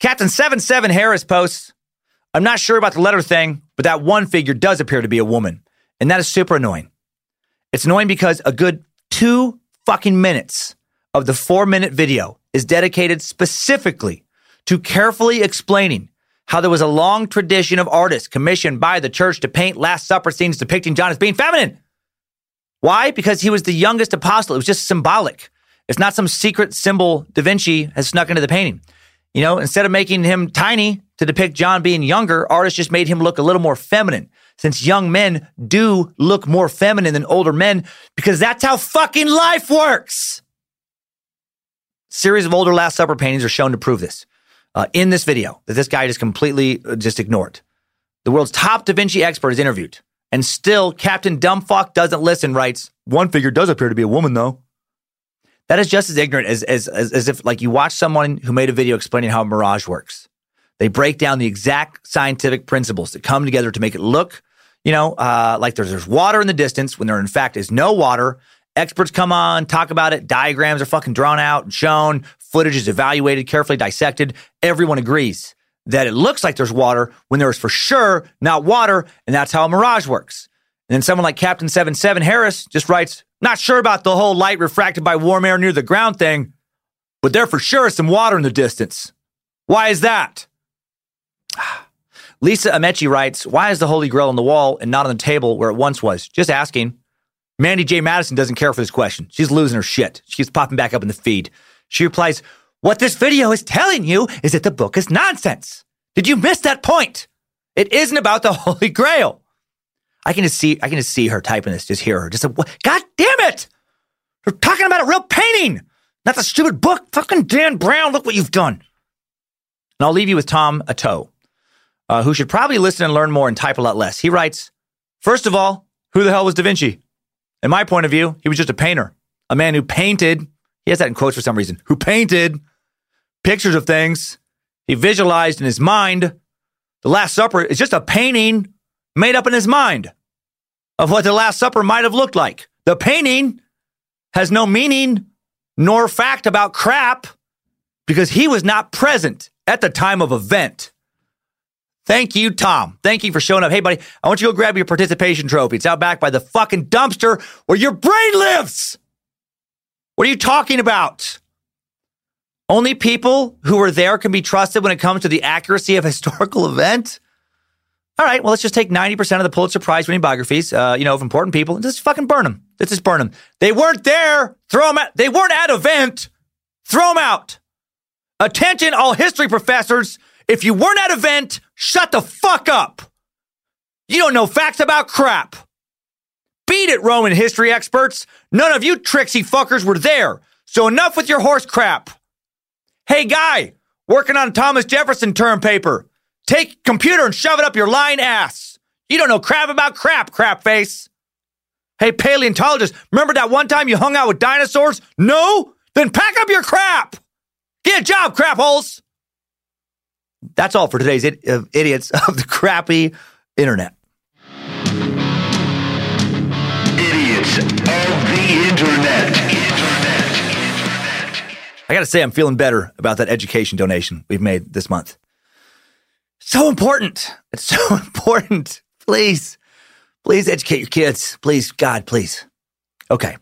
Speaker 3: Captain 77 Harris posts, I'm not sure about the letter thing, but that one figure does appear to be a woman. And that is super annoying. It's annoying because a good two fucking minutes of the four minute video is dedicated specifically to carefully explaining how there was a long tradition of artists commissioned by the church to paint Last Supper scenes depicting John as being feminine. Why? Because he was the youngest apostle. It was just symbolic. It's not some secret symbol Da Vinci has snuck into the painting. You know, instead of making him tiny to depict John being younger, artists just made him look a little more feminine. Since young men do look more feminine than older men, because that's how fucking life works. Series of older Last Supper paintings are shown to prove this uh, in this video that this guy just completely uh, just ignored. The world's top Da Vinci expert is interviewed, and still Captain Dumbfuck doesn't listen. Writes one figure does appear to be a woman though. That is just as ignorant as, as as as if like you watch someone who made a video explaining how a mirage works. They break down the exact scientific principles that come together to make it look, you know, uh, like there's there's water in the distance when there in fact is no water. Experts come on, talk about it. Diagrams are fucking drawn out and shown. Footage is evaluated, carefully dissected. Everyone agrees that it looks like there's water when there is for sure not water, and that's how a mirage works. And then someone like Captain 77 Harris just writes, not sure about the whole light refracted by warm air near the ground thing, but there for sure is some water in the distance. Why is that? Lisa Amechi writes, Why is the Holy Grail on the wall and not on the table where it once was? Just asking. Mandy J. Madison doesn't care for this question. She's losing her shit. She keeps popping back up in the feed. She replies, What this video is telling you is that the book is nonsense. Did you miss that point? It isn't about the Holy Grail. I can just see, I can just see her typing this, just hear her. Just, what? God damn it! You're talking about a real painting, not the stupid book. Fucking Dan Brown, look what you've done. And I'll leave you with Tom Atto, uh, who should probably listen and learn more and type a lot less. He writes, First of all, who the hell was Da Vinci? In my point of view, he was just a painter, a man who painted, he has that in quotes for some reason, who painted pictures of things he visualized in his mind. The Last Supper is just a painting made up in his mind of what the Last Supper might have looked like. The painting has no meaning nor fact about crap because he was not present at the time of event. Thank you, Tom. Thank you for showing up. Hey, buddy, I want you to go grab your participation trophy. It's out back by the fucking dumpster where your brain lives. What are you talking about? Only people who were there can be trusted when it comes to the accuracy of historical event. All right, well, let's just take 90% of the Pulitzer Prize winning biographies, uh, you know, of important people, and just fucking burn them. Let's just burn them. They weren't there. Throw them out. They weren't at event. Throw them out. Attention, all history professors. If you weren't at event, shut the fuck up. You don't know facts about crap. Beat it, Roman history experts. None of you tricksy fuckers were there. So enough with your horse crap. Hey, guy, working on Thomas Jefferson term paper. Take computer and shove it up your lying ass. You don't know crap about crap, crap face. Hey, paleontologist, remember that one time you hung out with dinosaurs? No? Then pack up your crap. Get a job, crap holes. That's all for today's it, uh, idiots of the crappy internet.
Speaker 6: Idiots of the internet.
Speaker 3: I got to say, I'm feeling better about that education donation we've made this month. So important. It's so important. Please, please educate your kids. Please, God, please. Okay.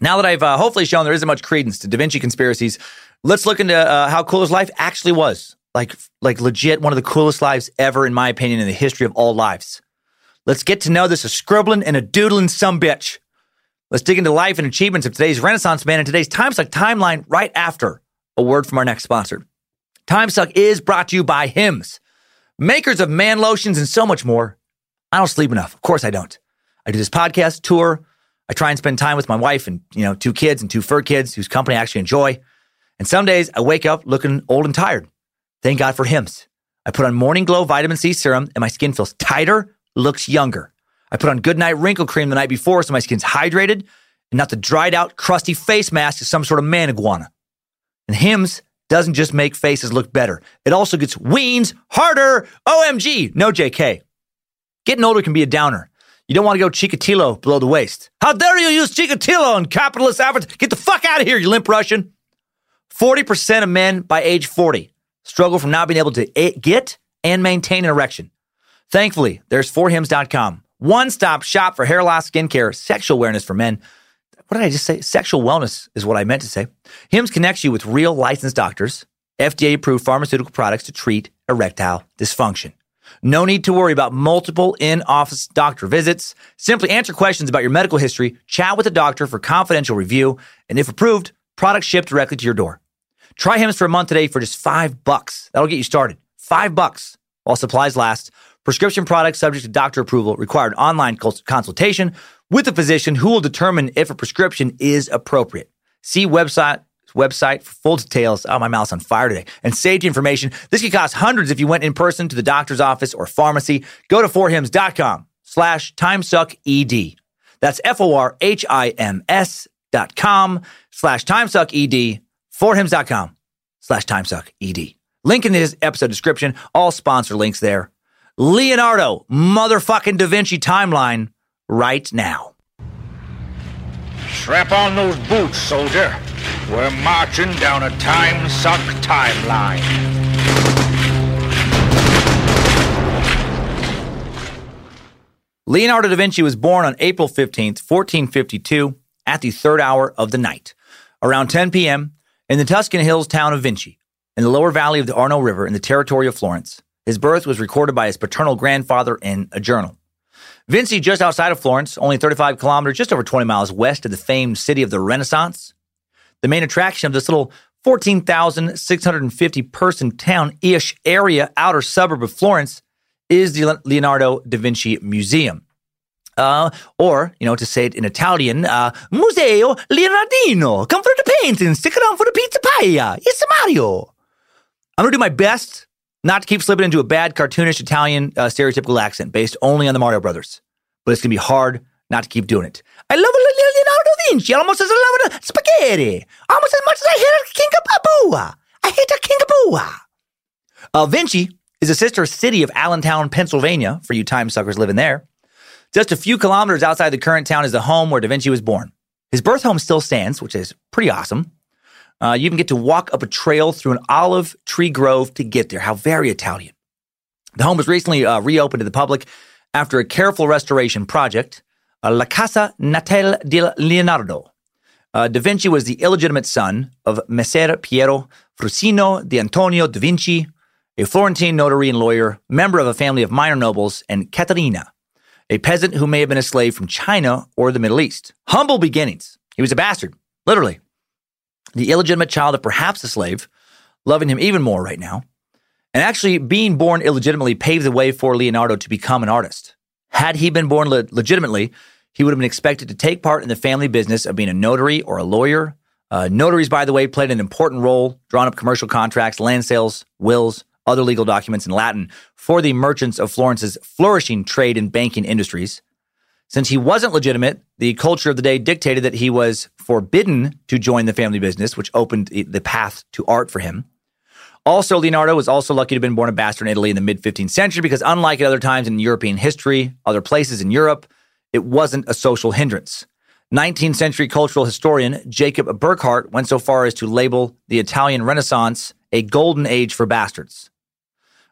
Speaker 3: Now that I've uh, hopefully shown there isn't much credence to Da Vinci conspiracies, let's look into uh, how cool his life actually was. Like, like legit, one of the coolest lives ever, in my opinion, in the history of all lives. Let's get to know this a scribbling and a doodling some bitch. Let's dig into life and achievements of today's Renaissance man and today's Time Suck timeline right after a word from our next sponsor. Time Suck is brought to you by Hims, makers of man lotions and so much more. I don't sleep enough. Of course I don't. I do this podcast, tour. I try and spend time with my wife and, you know, two kids and two fur kids whose company I actually enjoy. And some days I wake up looking old and tired. Thank God for Hims. I put on Morning Glow vitamin C serum and my skin feels tighter, looks younger. I put on Goodnight wrinkle cream the night before so my skin's hydrated and not the dried out, crusty face mask of some sort of man iguana. And Hims doesn't just make faces look better, it also gets weens harder. OMG, no JK. Getting older can be a downer. You don't want to go Chikatilo below the waist. How dare you use Chikatilo on capitalist efforts? Get the fuck out of here, you limp Russian. 40% of men by age 40 struggle from not being able to get and maintain an erection. Thankfully, there's forhims.com. One stop shop for hair loss, skincare, sexual awareness for men. What did I just say? Sexual wellness is what I meant to say. Hims connects you with real licensed doctors, FDA approved pharmaceutical products to treat erectile dysfunction. No need to worry about multiple in office doctor visits. Simply answer questions about your medical history, chat with a doctor for confidential review, and if approved, products shipped directly to your door. Try Hims for a month today for just five bucks. That'll get you started. Five bucks while supplies last. Prescription products subject to doctor approval, required online consultation with a physician who will determine if a prescription is appropriate. See website website for full details. Oh, my mouth's on fire today. And safety information. This could cost hundreds if you went in person to the doctor's office or pharmacy. Go to forhims.com slash timesucked. That's F-O-R-H-I-M-S dot com slash timesucked. Forhims.com slash timesucked. Link in this episode description. All sponsor links there. Leonardo motherfucking Da Vinci timeline right now.
Speaker 7: Strap on those boots, soldier. We're marching down a time suck timeline.
Speaker 3: Leonardo da Vinci was born on April 15th, 1452, at the third hour of the night, around 10 p.m., in the Tuscan hills town of Vinci, in the lower valley of the Arno River in the territory of Florence. His birth was recorded by his paternal grandfather in a journal. Vinci, just outside of Florence, only 35 kilometers, just over 20 miles west of the famed city of the Renaissance. The main attraction of this little 14,650 person town ish area, outer suburb of Florence, is the Leonardo da Vinci Museum. Uh, or, you know, to say it in Italian, uh, Museo Leonardiano. Come the painting, stick around for the pizza pie. It's Mario. I'm going to do my best not to keep slipping into a bad cartoonish Italian uh, stereotypical accent based only on the Mario Brothers. But it's going to be hard not to keep doing it. I love Leonardo da Vinci almost as I love spaghetti. Almost as much as I hate a King Kabua. I hate a King Kabua. Uh, Vinci is a sister city of Allentown, Pennsylvania, for you time suckers living there. Just a few kilometers outside the current town is the home where Da Vinci was born. His birth home still stands, which is pretty awesome. Uh, you even get to walk up a trail through an olive tree grove to get there. How very Italian. The home was recently uh, reopened to the public after a careful restoration project. Uh, La Casa Natale di Leonardo. Uh, da Vinci was the illegitimate son of Messer Piero Fruosino di Antonio da Vinci, a Florentine notary and lawyer, member of a family of minor nobles, and Caterina, a peasant who may have been a slave from China or the Middle East. Humble beginnings. He was a bastard, literally. The illegitimate child of perhaps a slave, loving him even more right now. And actually, being born illegitimately paved the way for Leonardo to become an artist. Had he been born le- legitimately, he would have been expected to take part in the family business of being a notary or a lawyer. Uh, notaries, by the way, played an important role, drawing up commercial contracts, land sales, wills, other legal documents in Latin for the merchants of Florence's flourishing trade and banking industries. Since he wasn't legitimate, the culture of the day dictated that he was forbidden to join the family business, which opened the path to art for him. Also, Leonardo was also lucky to have been born a bastard in Italy in the mid 15th century because, unlike at other times in European history, other places in Europe, it wasn't a social hindrance. 19th century cultural historian Jacob Burckhardt went so far as to label the Italian Renaissance a golden age for bastards.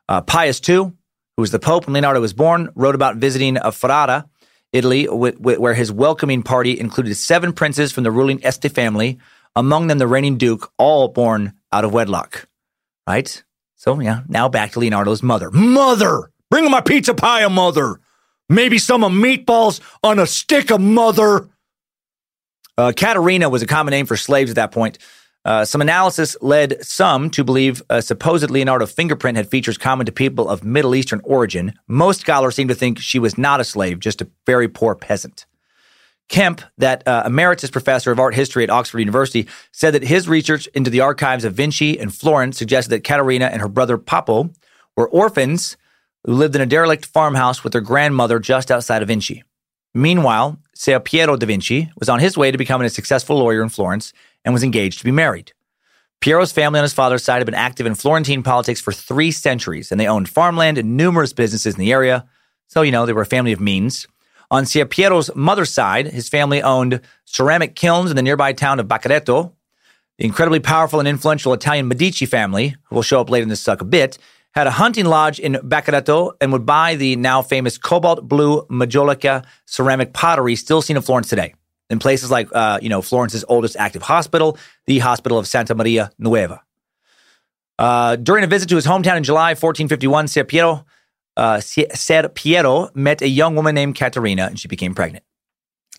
Speaker 3: Uh, Pius II, who was the Pope when Leonardo was born, wrote about visiting a Ferrara, Italy, where his welcoming party included seven princes from the ruling Este family, among them the reigning duke, all born out of wedlock. Right? So, yeah, now back to Leonardo's mother. Mother! Bring my pizza pie, mother! Maybe some of meatballs on a stick of mother! Uh, Caterina was a common name for slaves at that point. Uh, some analysis led some to believe a supposed Leonardo fingerprint had features common to people of Middle Eastern origin. Most scholars seem to think she was not a slave, just a very poor peasant. Kemp, that uh, emeritus professor of art history at Oxford University, said that his research into the archives of Vinci and Florence suggested that Caterina and her brother Papo were orphans who lived in a derelict farmhouse with their grandmother just outside of Vinci. Meanwhile, Ser Piero da Vinci was on his way to becoming a successful lawyer in Florence and was engaged to be married. Piero's family on his father's side had been active in Florentine politics for three centuries, and they owned farmland and numerous businesses in the area. So, you know, they were a family of means. On Ser Piero's mother's side, his family owned ceramic kilns in the nearby town of Bacchereto. The incredibly powerful and influential Italian Medici family, who will show up later in this suck a bit, had a hunting lodge in Bacchereto and would buy the now famous cobalt blue Majolica ceramic pottery still seen in Florence today in places like, uh, you know, Florence's oldest active hospital, the Hospital of Santa Maria Nuova. Uh, during a visit to his hometown in July 1451, Ser Piero, uh, Ser Piero met a young woman named Caterina, and she became pregnant.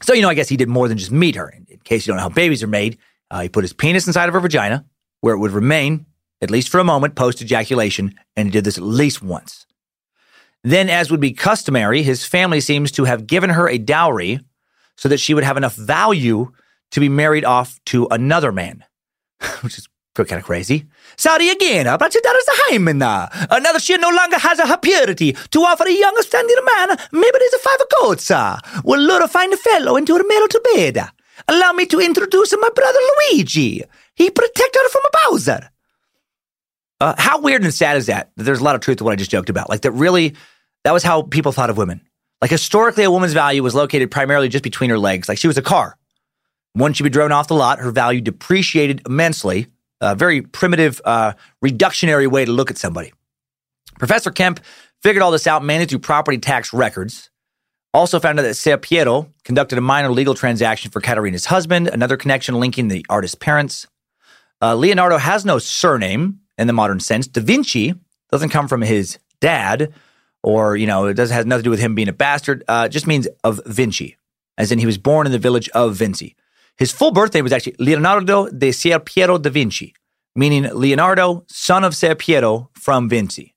Speaker 3: So, you know, I guess he did more than just meet her. In, in case you don't know how babies are made, uh, he put his penis inside of her vagina, where it would remain, at least for a moment, post ejaculation, and he did this at least once. Then, as would be customary, his family seems to have given her a dowry so that she would have enough value to be married off to another man, which is kind of crazy. Sorry again, but that is a hymen. Now that she no longer has her purity to offer a young standing man, maybe there's a five coats. Sir. Will lure a fine fellow into her marrow to bed. Allow me to introduce my brother Luigi. He protect her from a Bowser. Uh, how weird and sad is that? There's a lot of truth to what I just joked about. Like that really, that was how people thought of women. Like historically, a woman's value was located primarily just between her legs. Like she was a car. Once she would be driven off the lot, her value depreciated immensely. A very primitive, uh, reductionary way to look at somebody. Professor Kemp figured all this out mainly through property tax records. Also found out that Ser Piero conducted a minor legal transaction for Caterina's husband, another connection linking the artist's parents. Uh, Leonardo has no surname in the modern sense. Da Vinci doesn't come from his dad, or you know, it does has nothing to do with him being a bastard. Uh, just means of Vinci, as in he was born in the village of Vinci. His full birthday was actually Leonardo de Ser Piero da Vinci, meaning Leonardo, son of Ser Piero from Vinci.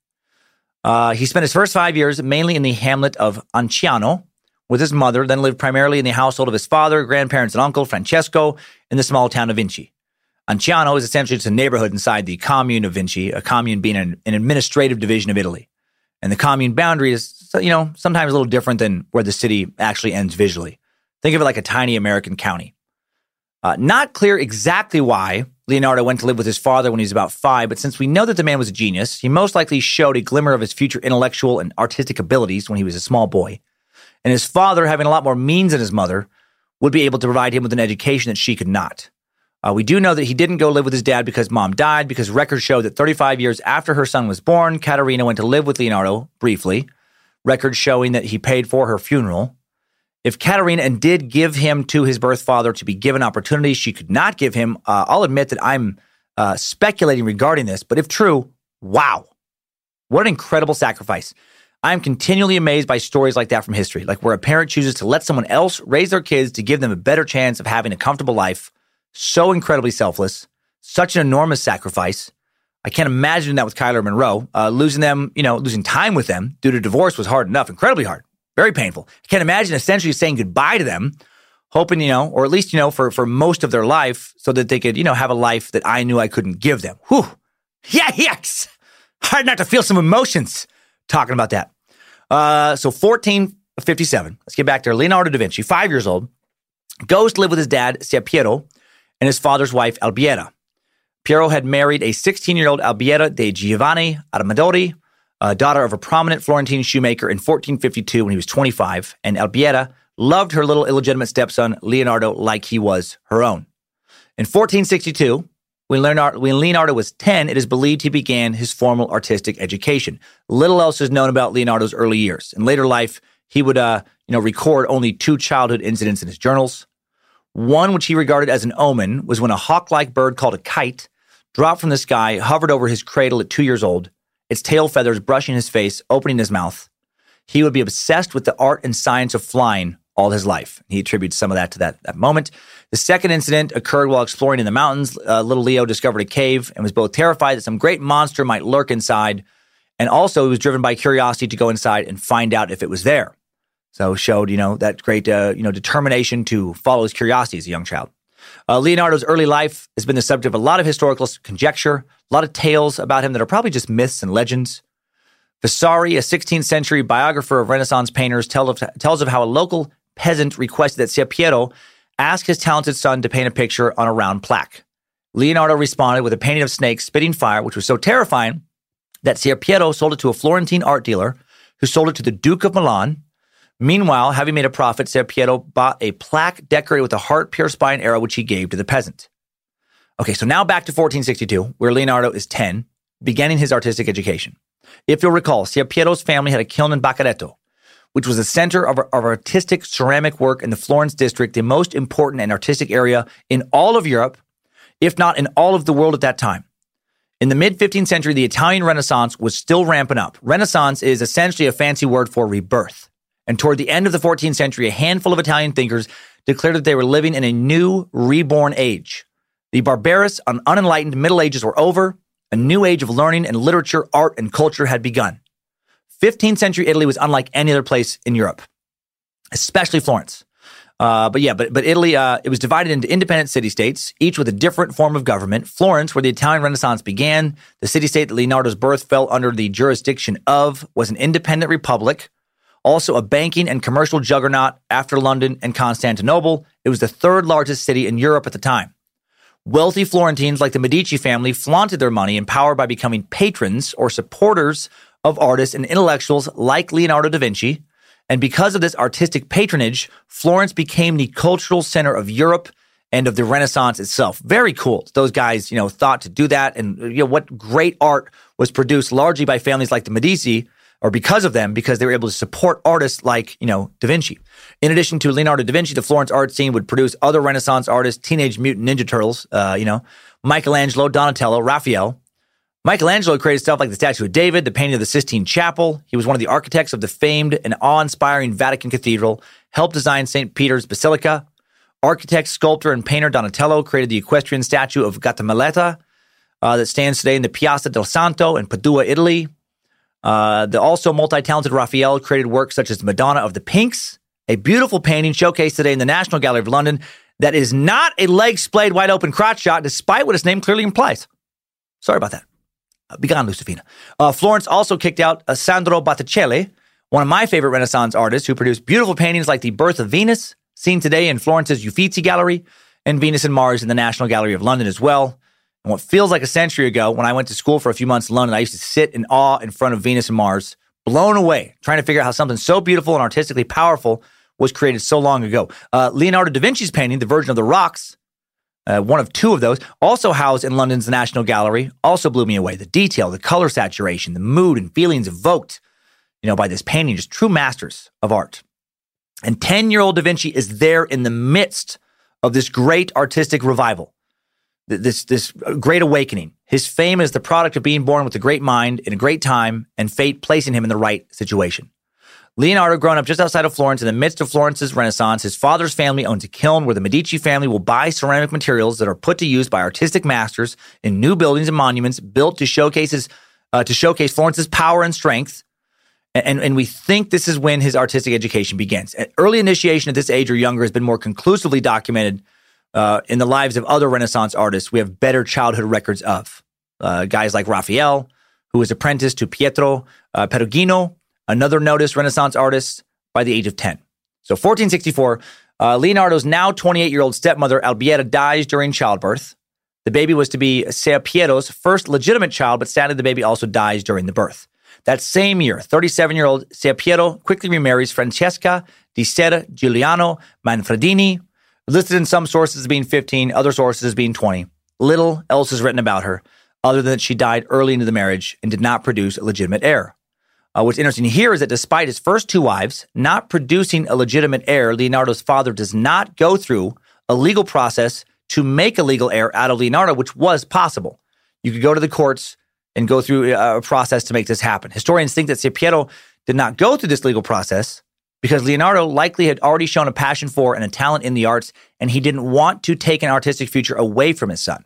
Speaker 3: Uh, he spent his first five years mainly in the hamlet of Anchiano with his mother, then lived primarily in the household of his father, grandparents, and uncle, Francesco, in the small town of Vinci. Anchiano is essentially just a neighborhood inside the commune of Vinci, a commune being an, an administrative division of Italy. And the commune boundary is, you know, sometimes a little different than where the city actually ends visually. Think of it like a tiny American county. Uh, not clear exactly why Leonardo went to live with his father when he was about five, but since we know that the man was a genius, he most likely showed a glimmer of his future intellectual and artistic abilities when he was a small boy. And his father, having a lot more means than his mother, would be able to provide him with an education that she could not. Uh, we do know that he didn't go live with his dad because mom died, because records show that 35 years after her son was born, Caterina went to live with Leonardo briefly. Records showing that he paid for her funeral. If Caterina and did give him to his birth father to be given opportunities she could not give him, uh, I'll admit that I'm uh, speculating regarding this, but if true, wow. What an incredible sacrifice. I am continually amazed by stories like that from history, like where a parent chooses to let someone else raise their kids to give them a better chance of having a comfortable life. So incredibly selfless, such an enormous sacrifice. I can't imagine that with Kyler Monroe. Uh, losing them, you know, losing time with them due to divorce was hard enough, incredibly hard. Very painful. I can't imagine essentially saying goodbye to them, hoping, you know, or at least, you know, for, for most of their life so that they could, you know, have a life that I knew I couldn't give them. Whew. Yeah, yes. Hard not to feel some emotions talking about that. Uh, so 1457, let's get back there. Leonardo da Vinci, five years old, goes to live with his dad, Ser Piero, and his father's wife, Albiera. Piero had married a 16 year old Albiera de Giovanni Amadori, uh, daughter of a prominent Florentine shoemaker in 1452 when he was 25, and Albiera loved her little illegitimate stepson, Leonardo, like he was her own. In 1462, when Leonardo, when Leonardo, was 10, it is believed he began his formal artistic education. Little else is known about Leonardo's early years. In later life, he would uh, you know, record only two childhood incidents in his journals. One, which he regarded as an omen, was when a hawk like bird called a kite dropped from the sky, hovered over his cradle at two years old, its tail feathers brushing his face, opening his mouth. He would be obsessed with the art and science of flying all his life. He attributes some of that to that, that moment. The second incident occurred while exploring in the mountains. Uh, little Leo discovered a cave and was both terrified that some great monster might lurk inside, and also he was driven by curiosity to go inside and find out if it was there. So showed, you know, that great, uh, you know, determination to follow his curiosity as a young child. Uh, Leonardo's early life has been the subject of a lot of historical conjecture, a lot of tales about him that are probably just myths and legends. Vasari, a 16th century biographer of Renaissance painters, tell of, tells of how a local peasant requested that Piero ask his talented son to paint a picture on a round plaque. Leonardo responded with a painting of snakes spitting fire, which was so terrifying that Piero sold it to a Florentine art dealer who sold it to the Duke of Milan, Meanwhile, having made a profit, Ser Piero bought a plaque decorated with a heart pierced by an arrow, which he gave to the peasant. Okay, so now back to 1462, where Leonardo is 10, beginning his artistic education. If you'll recall, Ser Piero's family had a kiln in Bacchereto, which was the center of, of artistic ceramic work in the Florence district, the most important and artistic area in all of Europe, if not in all of the world at that time. In the mid 15th century, the Italian Renaissance was still ramping up. Renaissance is essentially a fancy word for rebirth. And toward the end of the 14th century, a handful of Italian thinkers declared that they were living in a new, reborn age. The barbarous and unenlightened Middle Ages were over. A new age of learning and literature, art, and culture had begun. 15th century Italy was unlike any other place in Europe, especially Florence. Uh, but yeah, but but Italy, uh, it was divided into independent city states, each with a different form of government. Florence, where the Italian Renaissance began, the city state that Leonardo's birth fell under the jurisdiction of, was an independent republic also, a banking and commercial juggernaut after London and Constantinople, it was the third largest city in Europe at the time. Wealthy Florentines like the Medici family flaunted their money and power by becoming patrons or supporters of artists and intellectuals like Leonardo da Vinci. And because of this artistic patronage, Florence became the cultural center of Europe and of the Renaissance itself. Very cool. Those guys, you know, thought to do that. And, you know, what great art was produced largely by families like the Medici or because of them, because they were able to support artists like, you know, Da Vinci. In addition to Leonardo da Vinci, the Florence art scene would produce other Renaissance artists, Teenage Mutant Ninja Turtles, uh, you know, Michelangelo, Donatello, Raphael. Michelangelo created stuff like the Statue of David, the painting of the Sistine Chapel. He was one of the architects of the famed and awe-inspiring Vatican Cathedral, helped design St. Peter's Basilica. Architect, sculptor, and painter Donatello created the equestrian statue of Gattamelata. uh, that stands today in the Piazza del Santo in Padua, Italy. Uh, the also multi-talented Raphael created works such as Madonna of the Pinks, a beautiful painting showcased today in the National Gallery of London that is not a leg splayed wide open crotch shot, despite what its name clearly implies. Sorry about that. Uh, be gone, Lucifina. Uh, Florence also kicked out Sandro Botticelli, one of my favorite Renaissance artists who produced beautiful paintings like The Birth of Venus, seen today in Florence's Uffizi Gallery, and Venus and Mars in the National Gallery of London as well. And what feels like a century ago, when I went to school for a few months in London, I used to sit in awe in front of Venus and Mars, blown away, trying to figure out how something so beautiful and artistically powerful was created so long ago. Uh, Leonardo da Vinci's painting, The Virgin of the Rocks, uh, one of two of those, also housed in London's National Gallery, also blew me away. The detail, the color saturation, the mood and feelings evoked, you know, by this painting, just true masters of art. And 10 year old Da Vinci is there in the midst of this great artistic revival this this great awakening. His fame is the product of being born with a great mind in a great time and fate placing him in the right situation. Leonardo, grown up just outside of Florence in the midst of Florence's Renaissance, his father's family owns a kiln where the Medici family will buy ceramic materials that are put to use by artistic masters in new buildings and monuments built to showcase uh, to showcase Florence's power and strength. And, and we think this is when his artistic education begins. Early initiation at this age or younger has been more conclusively documented uh, in the lives of other Renaissance artists we have better childhood records of. Uh, guys like Raphael, who was apprenticed to Pietro uh, Perugino, another noticed Renaissance artist, by the age of 10. So 1464, uh, Leonardo's now 28 year old stepmother, Albietta, dies during childbirth. The baby was to be Ser first legitimate child, but sadly, the baby also dies during the birth. That same year, 37 year old Ser quickly remarries Francesca di Ser Giuliano Manfredini, listed in some sources as being 15, other sources as being 20. Little else is written about her, other than that she died early into the marriage and did not produce a legitimate heir. Uh, what's interesting here is that despite his first two wives not producing a legitimate heir, Leonardo's father does not go through a legal process to make a legal heir out of Leonardo, which was possible. You could go to the courts and go through a process to make this happen. Historians think that Piero did not go through this legal process because Leonardo likely had already shown a passion for and a talent in the arts, and he didn't want to take an artistic future away from his son.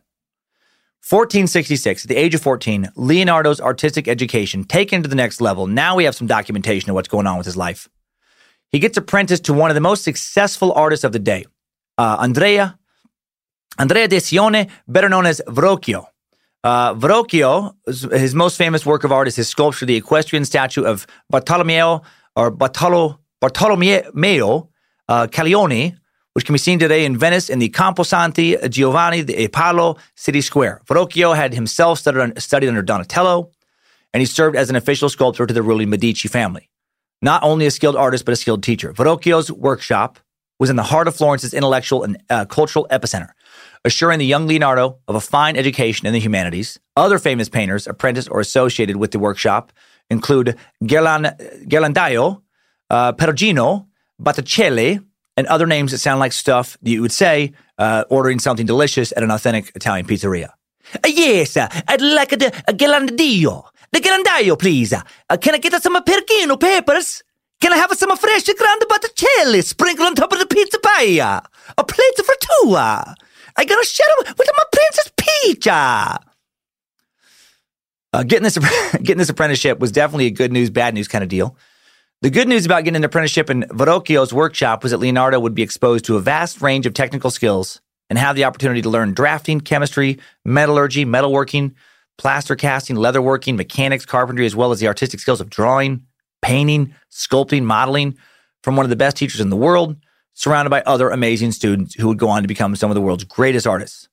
Speaker 3: 1466, at the age of 14, Leonardo's artistic education taken to the next level. Now we have some documentation of what's going on with his life. He gets apprenticed to one of the most successful artists of the day, uh, Andrea, Andrea de Cione, better known as Verrocchio. Uh, Verrocchio, his most famous work of art is his sculpture, the equestrian statue of Bartolomeo or Bartolo Bartolomeo uh, which can be seen today in Venice in the Camposanti Giovanni di Paolo City Square. Verrocchio had himself studied, studied under Donatello, and he served as an official sculptor to the ruling Medici family. Not only a skilled artist, but a skilled teacher. Verrocchio's workshop was in the heart of Florence's intellectual and uh, cultural epicenter, assuring the young Leonardo of a fine education in the humanities. Other famous painters apprenticed or associated with the workshop include Ghirland- Ghirlandaio, uh, Perugino, Botticelli, and other names that sound like stuff you would say uh, ordering something delicious at an authentic Italian pizzeria. Uh, yes, uh, I'd like a, a. The Ghirlandaio, please. Uh, can I get some Perugino peppers? Can I have some fresh Grande Botticelli sprinkled on top of the pizza pie? A plate for two. I got to share with my Princess Peach. Uh, getting this getting this apprenticeship was definitely a good news, bad news kind of deal. The good news about getting an apprenticeship in Verrocchio's workshop was that Leonardo would be exposed to a vast range of technical skills and have the opportunity to learn drafting, chemistry, metallurgy, metalworking, plaster casting, leatherworking, mechanics, carpentry, as well as the artistic skills of drawing, painting, sculpting, modeling from one of the best teachers in the world, surrounded by other amazing students who would go on to become some of the world's greatest artists.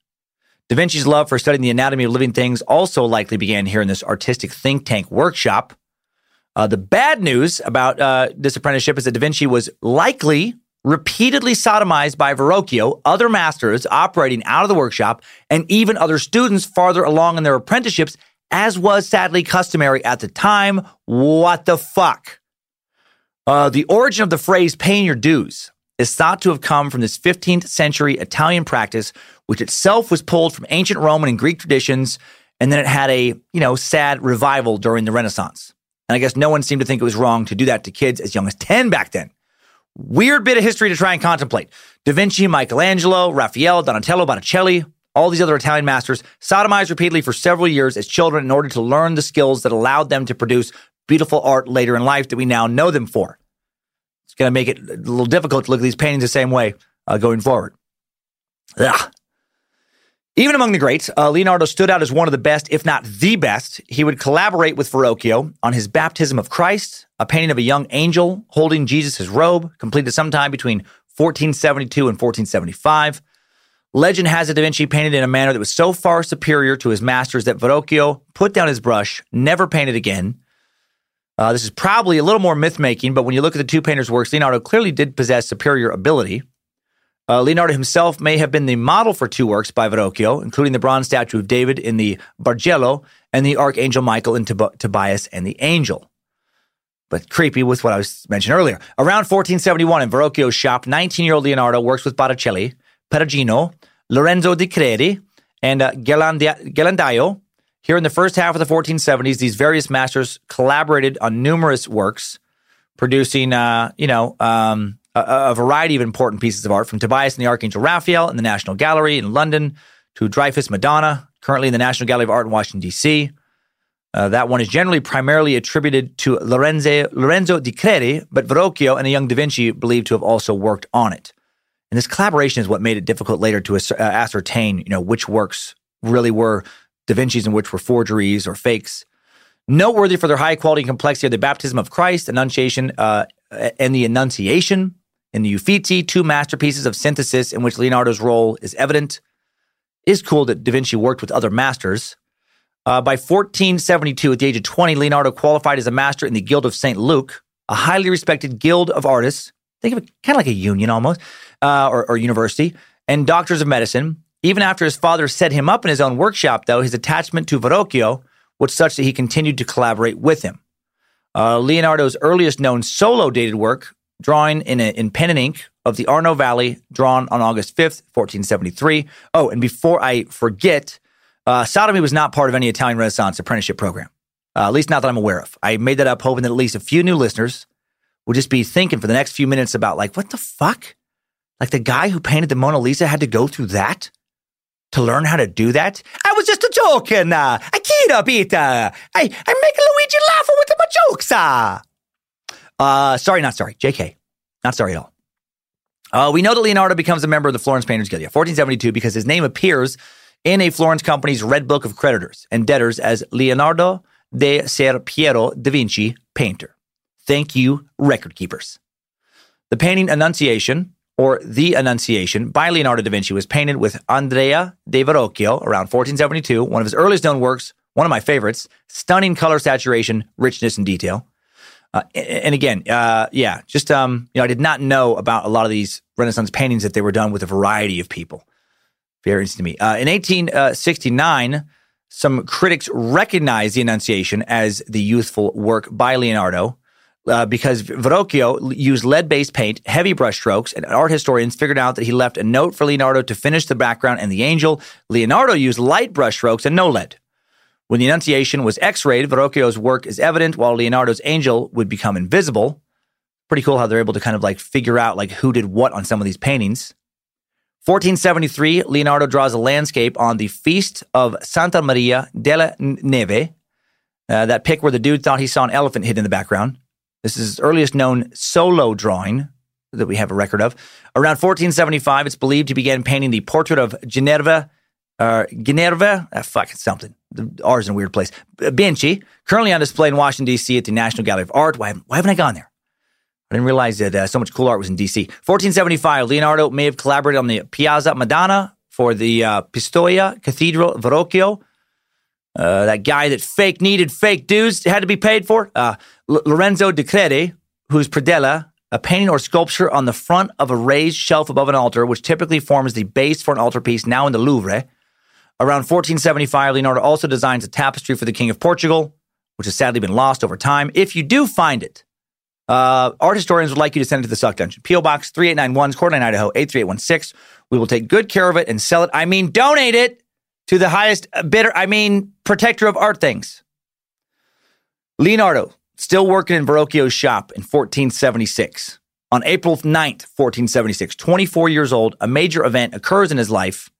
Speaker 3: Da Vinci's love for studying the anatomy of living things also likely began here in this artistic think tank workshop. Uh, the bad news about uh, this apprenticeship is that Da Vinci was likely repeatedly sodomized by Verrocchio, other masters operating out of the workshop, and even other students farther along in their apprenticeships, as was sadly customary at the time. What the fuck? Uh, the origin of the phrase paying your dues is thought to have come from this 15th century Italian practice, which itself was pulled from ancient Roman and Greek traditions, and then it had a, you know, sad revival during the Renaissance. And I guess no one seemed to think it was wrong to do that to kids as young as 10 back then. Weird bit of history to try and contemplate. Da Vinci, Michelangelo, Raphael, Donatello, Botticelli, all these other Italian masters sodomized repeatedly for several years as children in order to learn the skills that allowed them to produce beautiful art later in life that we now know them for. It's going to make it a little difficult to look at these paintings the same way uh, going forward. Ugh. Even among the greats, uh, Leonardo stood out as one of the best, if not the best. He would collaborate with Verrocchio on his Baptism of Christ, a painting of a young angel holding Jesus' robe, completed sometime between 1472 and 1475. Legend has it Da Vinci painted in a manner that was so far superior to his masters that Verrocchio put down his brush, never painted again. Uh, this is probably a little more myth making, but when you look at the two painters' works, Leonardo clearly did possess superior ability. Uh, Leonardo himself may have been the model for two works by Verrocchio, including the bronze statue of David in the Bargello and the Archangel Michael in Tob- Tobias and the Angel. But creepy with what I was mentioned earlier. Around 1471 in Verrocchio's shop, 19 year old Leonardo works with Botticelli, Perugino, Lorenzo di Credi, and uh, Ghirlandaio. Here in the first half of the 1470s, these various masters collaborated on numerous works, producing, uh, you know, um, a, a, variety of important pieces of art, from Tobias and the Archangel Raphael in the National Gallery in London to Dreyfus Madonna, currently in the National Gallery of Art in Washington, D.C. Uh, that one is generally primarily attributed to Lorenzo, Lorenzo di Credi, but Verrocchio and the young Da Vinci believed to have also worked on it. And this collaboration is what made it difficult later to uh, ascertain, you know, which works really were Da Vinci's and which were forgeries or fakes. Noteworthy for their high quality and complexity are the Baptism of Christ, Annunciation, uh, and the Annunciation, in the Uffizi, two masterpieces of synthesis in which Leonardo's role is evident. It is cool that Da Vinci worked with other masters. Uh, by 1472, at the age of 20, Leonardo qualified as a master in the Guild of St. Luke, a highly respected guild of artists. Think of it kind of like a union almost, uh, or, or university, and doctors of medicine. Even after his father set him up in his own workshop, though, his attachment to Verrocchio was such that he continued to collaborate with him. Uh, Leonardo's earliest known solo dated work drawing in, a, in pen and ink of the Arno Valley, drawn on August 5th, 1473. Oh, and before I forget, uh, sodomy was not part of any Italian Renaissance apprenticeship program, uh, at least not that I'm aware of. I made that up hoping that at least a few new listeners would just be thinking for the next few minutes about, like, what the fuck? Like, the guy who painted the Mona Lisa had to go through that? To learn how to do that? I was just joking. Uh, kid a bit. Uh, I, I make Luigi laugh with my jokes. Uh. Uh, sorry, not sorry. JK. Not sorry at all. Uh, we know that Leonardo becomes a member of the Florence Painters Guild, yeah, 1472, because his name appears in a Florence company's Red Book of Creditors and Debtors as Leonardo de Ser Piero da Vinci, painter. Thank you, record keepers. The painting Annunciation, or The Annunciation, by Leonardo da Vinci was painted with Andrea de Verrocchio around 1472, one of his earliest known works, one of my favorites, stunning color saturation, richness, and detail. Uh, and again, uh, yeah, just um, you know, I did not know about a lot of these Renaissance paintings that they were done with a variety of people. Very interesting to me. Uh, in 1869, some critics recognized the Annunciation as the youthful work by Leonardo. Uh, because Verrocchio used lead-based paint, heavy brushstrokes, and art historians figured out that he left a note for Leonardo to finish the background and the angel. Leonardo used light brushstrokes and no lead. When the Annunciation was X-rayed, Verrocchio's work is evident, while Leonardo's angel would become invisible. Pretty cool how they're able to kind of like figure out like who did what on some of these paintings. 1473, Leonardo draws a landscape on the Feast of Santa Maria della Neve. Uh, that pic where the dude thought he saw an elephant hidden in the background. This is his earliest known solo drawing that we have a record of. Around 1475, it's believed he began painting the portrait of Ginevra uh, Ginevra, uh, fuck, it's something. The R's in a weird place. Vinci, currently on display in Washington, D.C. at the National Gallery of Art. Why, why haven't I gone there? I didn't realize that uh, so much cool art was in D.C. 1475, Leonardo may have collaborated on the Piazza Madonna for the uh, Pistoia Cathedral Verrocchio. Uh, that guy that fake needed fake dudes had to be paid for. Uh, L- Lorenzo di Credi, whose predella, a painting or sculpture on the front of a raised shelf above an altar, which typically forms the base for an altarpiece now in the Louvre. Around 1475, Leonardo also designs a tapestry for the King of Portugal, which has sadly been lost over time. If you do find it, uh, art historians would like you to send it to the Suck Dungeon. P.O. Box 3891, Coeur Idaho, 83816. We will take good care of it and sell it. I mean, donate it to the highest bidder. I mean, protector of art things. Leonardo, still working in Verrocchio's shop in 1476. On April 9th, 1476, 24 years old, a major event occurs in his life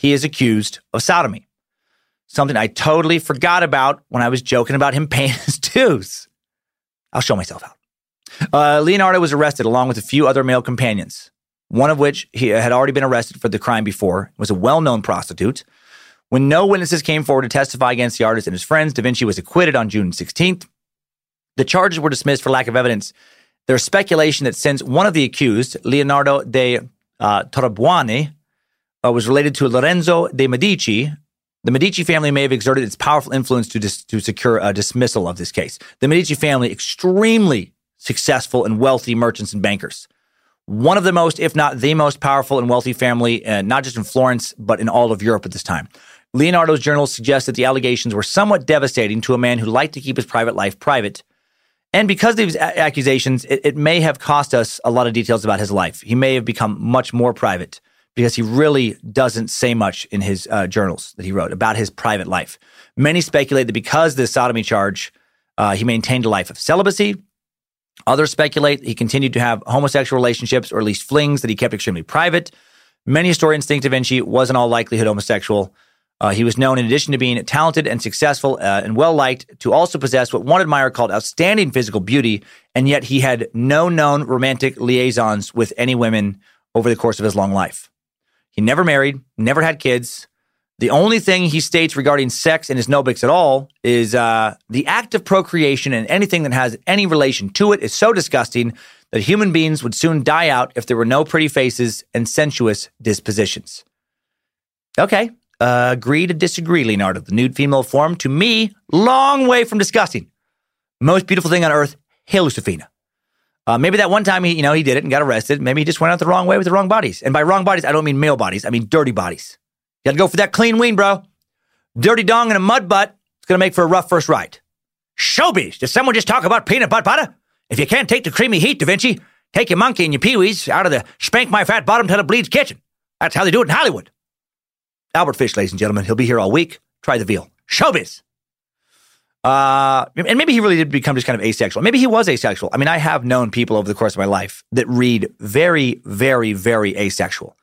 Speaker 3: he is accused of sodomy. Something I totally forgot about when I was joking about him paying his dues. I'll show myself out. Uh, Leonardo was arrested along with a few other male companions, one of which he had already been arrested for the crime before, was a well known prostitute. When no witnesses came forward to testify against the artist and his friends, Da Vinci was acquitted on June 16th. The charges were dismissed for lack of evidence. There's speculation that since one of the accused, Leonardo de uh, uh, was related to Lorenzo de' Medici, the Medici family may have exerted its powerful influence to, dis- to secure a dismissal of this case. The Medici family, extremely successful and wealthy merchants and bankers. One of the most, if not the most powerful and wealthy family, uh, not just in Florence, but in all of Europe at this time. Leonardo's journals suggest that the allegations were somewhat devastating to a man who liked to keep his private life private. And because of these a- accusations, it, it may have cost us a lot of details about his life. He may have become much more private because he really doesn't say much in his uh, journals that he wrote about his private life. Many speculate that because of the sodomy charge, uh, he maintained a life of celibacy. Others speculate he continued to have homosexual relationships or at least flings that he kept extremely private. Many historians think Da Vinci was in all likelihood homosexual. Uh, he was known, in addition to being talented and successful uh, and well liked, to also possess what one admirer called outstanding physical beauty, and yet he had no known romantic liaisons with any women over the course of his long life. He never married, never had kids. The only thing he states regarding sex in his notebooks at all is uh, the act of procreation and anything that has any relation to it is so disgusting that human beings would soon die out if there were no pretty faces and sensuous dispositions. Okay, uh, agree to disagree, Leonardo. The nude female form, to me, long way from disgusting. Most beautiful thing on earth, Hail Josephina. Uh, maybe that one time he, you know, he did it and got arrested. Maybe he just went out the wrong way with the wrong bodies. And by wrong bodies, I don't mean male bodies. I mean dirty bodies. You got to go for that clean ween, bro. Dirty dong and a mud butt. It's going to make for a rough first ride. Showbiz. Did someone just talk about peanut butter butter? If you can't take the creamy heat, Da Vinci, take your monkey and your peewees out of the spank my fat bottom till it bleeds kitchen. That's how they do it in Hollywood. Albert Fish, ladies and gentlemen. He'll be here all week. Try the veal. Showbiz. Uh, and maybe he really did become just kind of asexual. Maybe he was asexual. I mean, I have known people over the course of my life that read very, very, very asexual.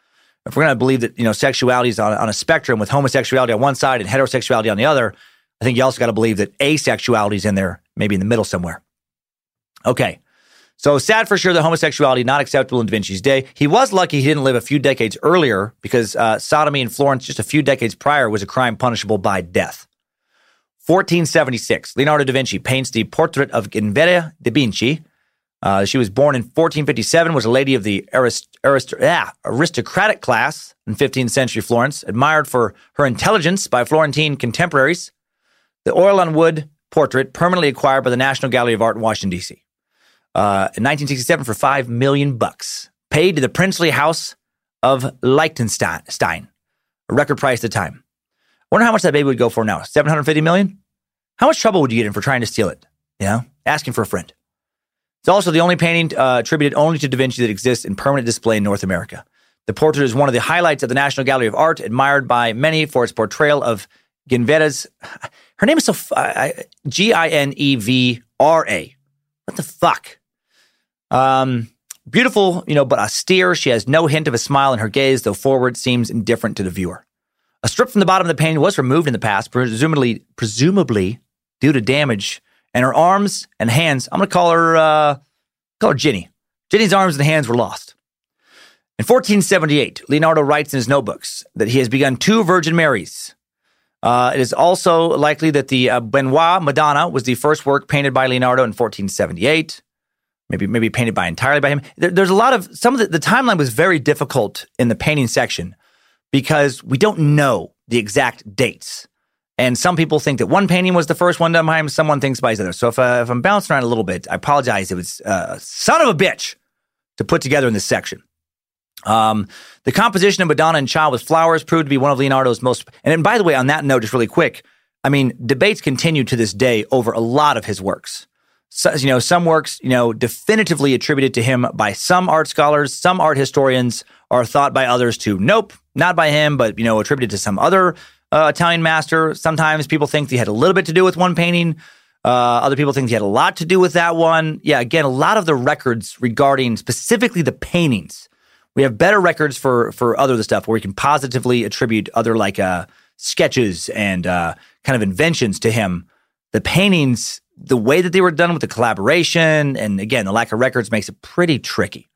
Speaker 3: If we're going to believe that, you know, sexuality is on, on a spectrum with homosexuality on one side and heterosexuality on the other, I think you also got to believe that asexuality is in there, maybe in the middle somewhere. Okay. So sad for sure that homosexuality not acceptable in Da Vinci's day. He was lucky he didn't live a few decades earlier because uh, sodomy in Florence just a few decades prior was a crime punishable by death. 1476, Leonardo da Vinci paints the portrait of Ginevra de' Benci. Uh, she was born in 1457, was a lady of the arist- arist- aristocratic class in 15th century Florence, admired for her intelligence by Florentine contemporaries. The oil on wood portrait permanently acquired by the National Gallery of Art in Washington, D.C. Uh, in 1967 for five million bucks, paid to the princely house of Liechtenstein, a record price at the time. Wonder how much that baby would go for now. 750 million? How much trouble would you get in for trying to steal it? You know, asking for a friend. It's also the only painting uh, attributed only to Da Vinci that exists in permanent display in North America. The portrait is one of the highlights of the National Gallery of Art, admired by many for its portrayal of Ginevra's. Her name is so G I N E V R A. What the fuck? Um, beautiful, you know, but austere. She has no hint of a smile in her gaze, though forward seems indifferent to the viewer. A strip from the bottom of the painting was removed in the past, presumably, presumably due to damage, and her arms and hands. I'm to call her, uh, call her Ginny. Ginny's arms and hands were lost. In 1478, Leonardo writes in his notebooks that he has begun two Virgin Marys. Uh, it is also likely that the uh, Benois Madonna was the first work painted by Leonardo in 1478. Maybe, maybe painted by entirely by him. There, there's a lot of some of the, the timeline was very difficult in the painting section because we don't know the exact dates. And some people think that one painting was the first one done by him. Someone thinks by the other. So if, uh, if I'm bouncing around a little bit, I apologize. It was uh, son of a bitch to put together in this section. Um, the composition of Madonna and Child with Flowers proved to be one of Leonardo's most. And then, by the way, on that note, just really quick, I mean, debates continue to this day over a lot of his works. So, you know, some works, you know, definitively attributed to him by some art scholars, some art historians are thought by others to, nope, not by him, but, you know, attributed to some other uh, Italian master. Sometimes people think he had a little bit to do with one painting. Uh, other people think he had a lot to do with that one. Yeah, again, a lot of the records regarding specifically the paintings We have better records for for other the stuff where we can positively attribute other like uh, sketches and uh, kind of inventions to him. The paintings, the way that they were done with the collaboration, and again, the lack of records makes it pretty tricky.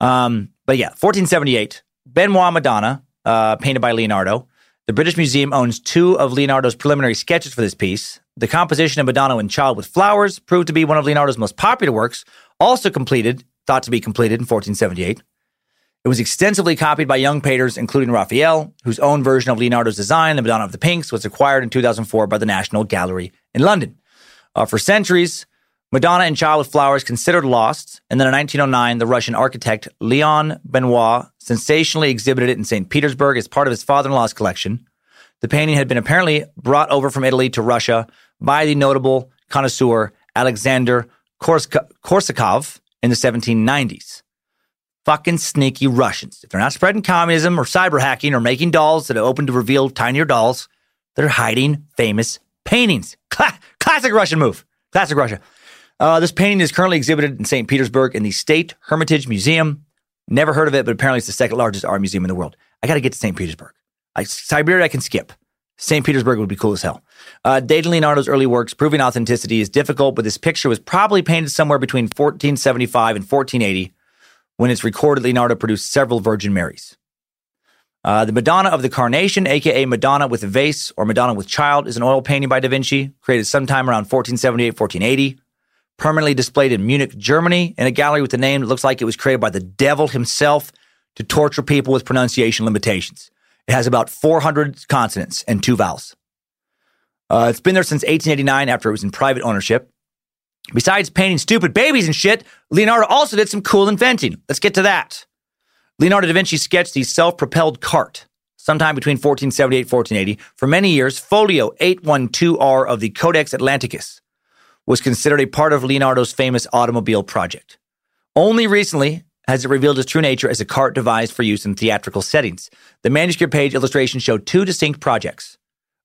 Speaker 3: Um, but yeah, 1478, Benois Madonna, uh, painted by Leonardo. The British Museum owns two of Leonardo's preliminary sketches for this piece. The composition of Madonna and Child with Flowers proved to be one of Leonardo's most popular works, also completed, thought to be completed in 1478. It was extensively copied by young painters, including Raphael, whose own version of Leonardo's design, the Madonna of the Pinks, was acquired in 2004 by the National Gallery in London. Uh, for centuries, Madonna and Child with Flowers considered lost, and then in 1909, the Russian architect Leon Benois sensationally exhibited it in St. Petersburg as part of his father in law's collection. The painting had been apparently brought over from Italy to Russia by the notable connoisseur Alexander Korsakov in the 1790s. Fucking sneaky Russians. If they're not spreading communism or cyber hacking or making dolls that are open to reveal tinier dolls, they're hiding famous paintings. Cla- classic Russian move. Classic Russia. Uh, this painting is currently exhibited in St. Petersburg in the State Hermitage Museum. Never heard of it, but apparently it's the second largest art museum in the world. I got to get to St. Petersburg. I, Siberia, I can skip. St. Petersburg would be cool as hell. Uh, dating Leonardo's early works, proving authenticity is difficult, but this picture was probably painted somewhere between 1475 and 1480 when it's recorded Leonardo produced several Virgin Marys. Uh, the Madonna of the Carnation, aka Madonna with a vase or Madonna with child, is an oil painting by Da Vinci, created sometime around 1478, 1480, permanently displayed in Munich, Germany, in a gallery with a name that looks like it was created by the devil himself to torture people with pronunciation limitations. It has about 400 consonants and two vowels. Uh, it's been there since 1889 after it was in private ownership. Besides painting stupid babies and shit, Leonardo also did some cool inventing. Let's get to that. Leonardo da Vinci sketched the self propelled cart sometime between 1478 and 1480. For many years, Folio 812R of the Codex Atlanticus was considered a part of Leonardo's famous automobile project. Only recently has it revealed its true nature as a cart devised for use in theatrical settings. The manuscript page illustrations show two distinct projects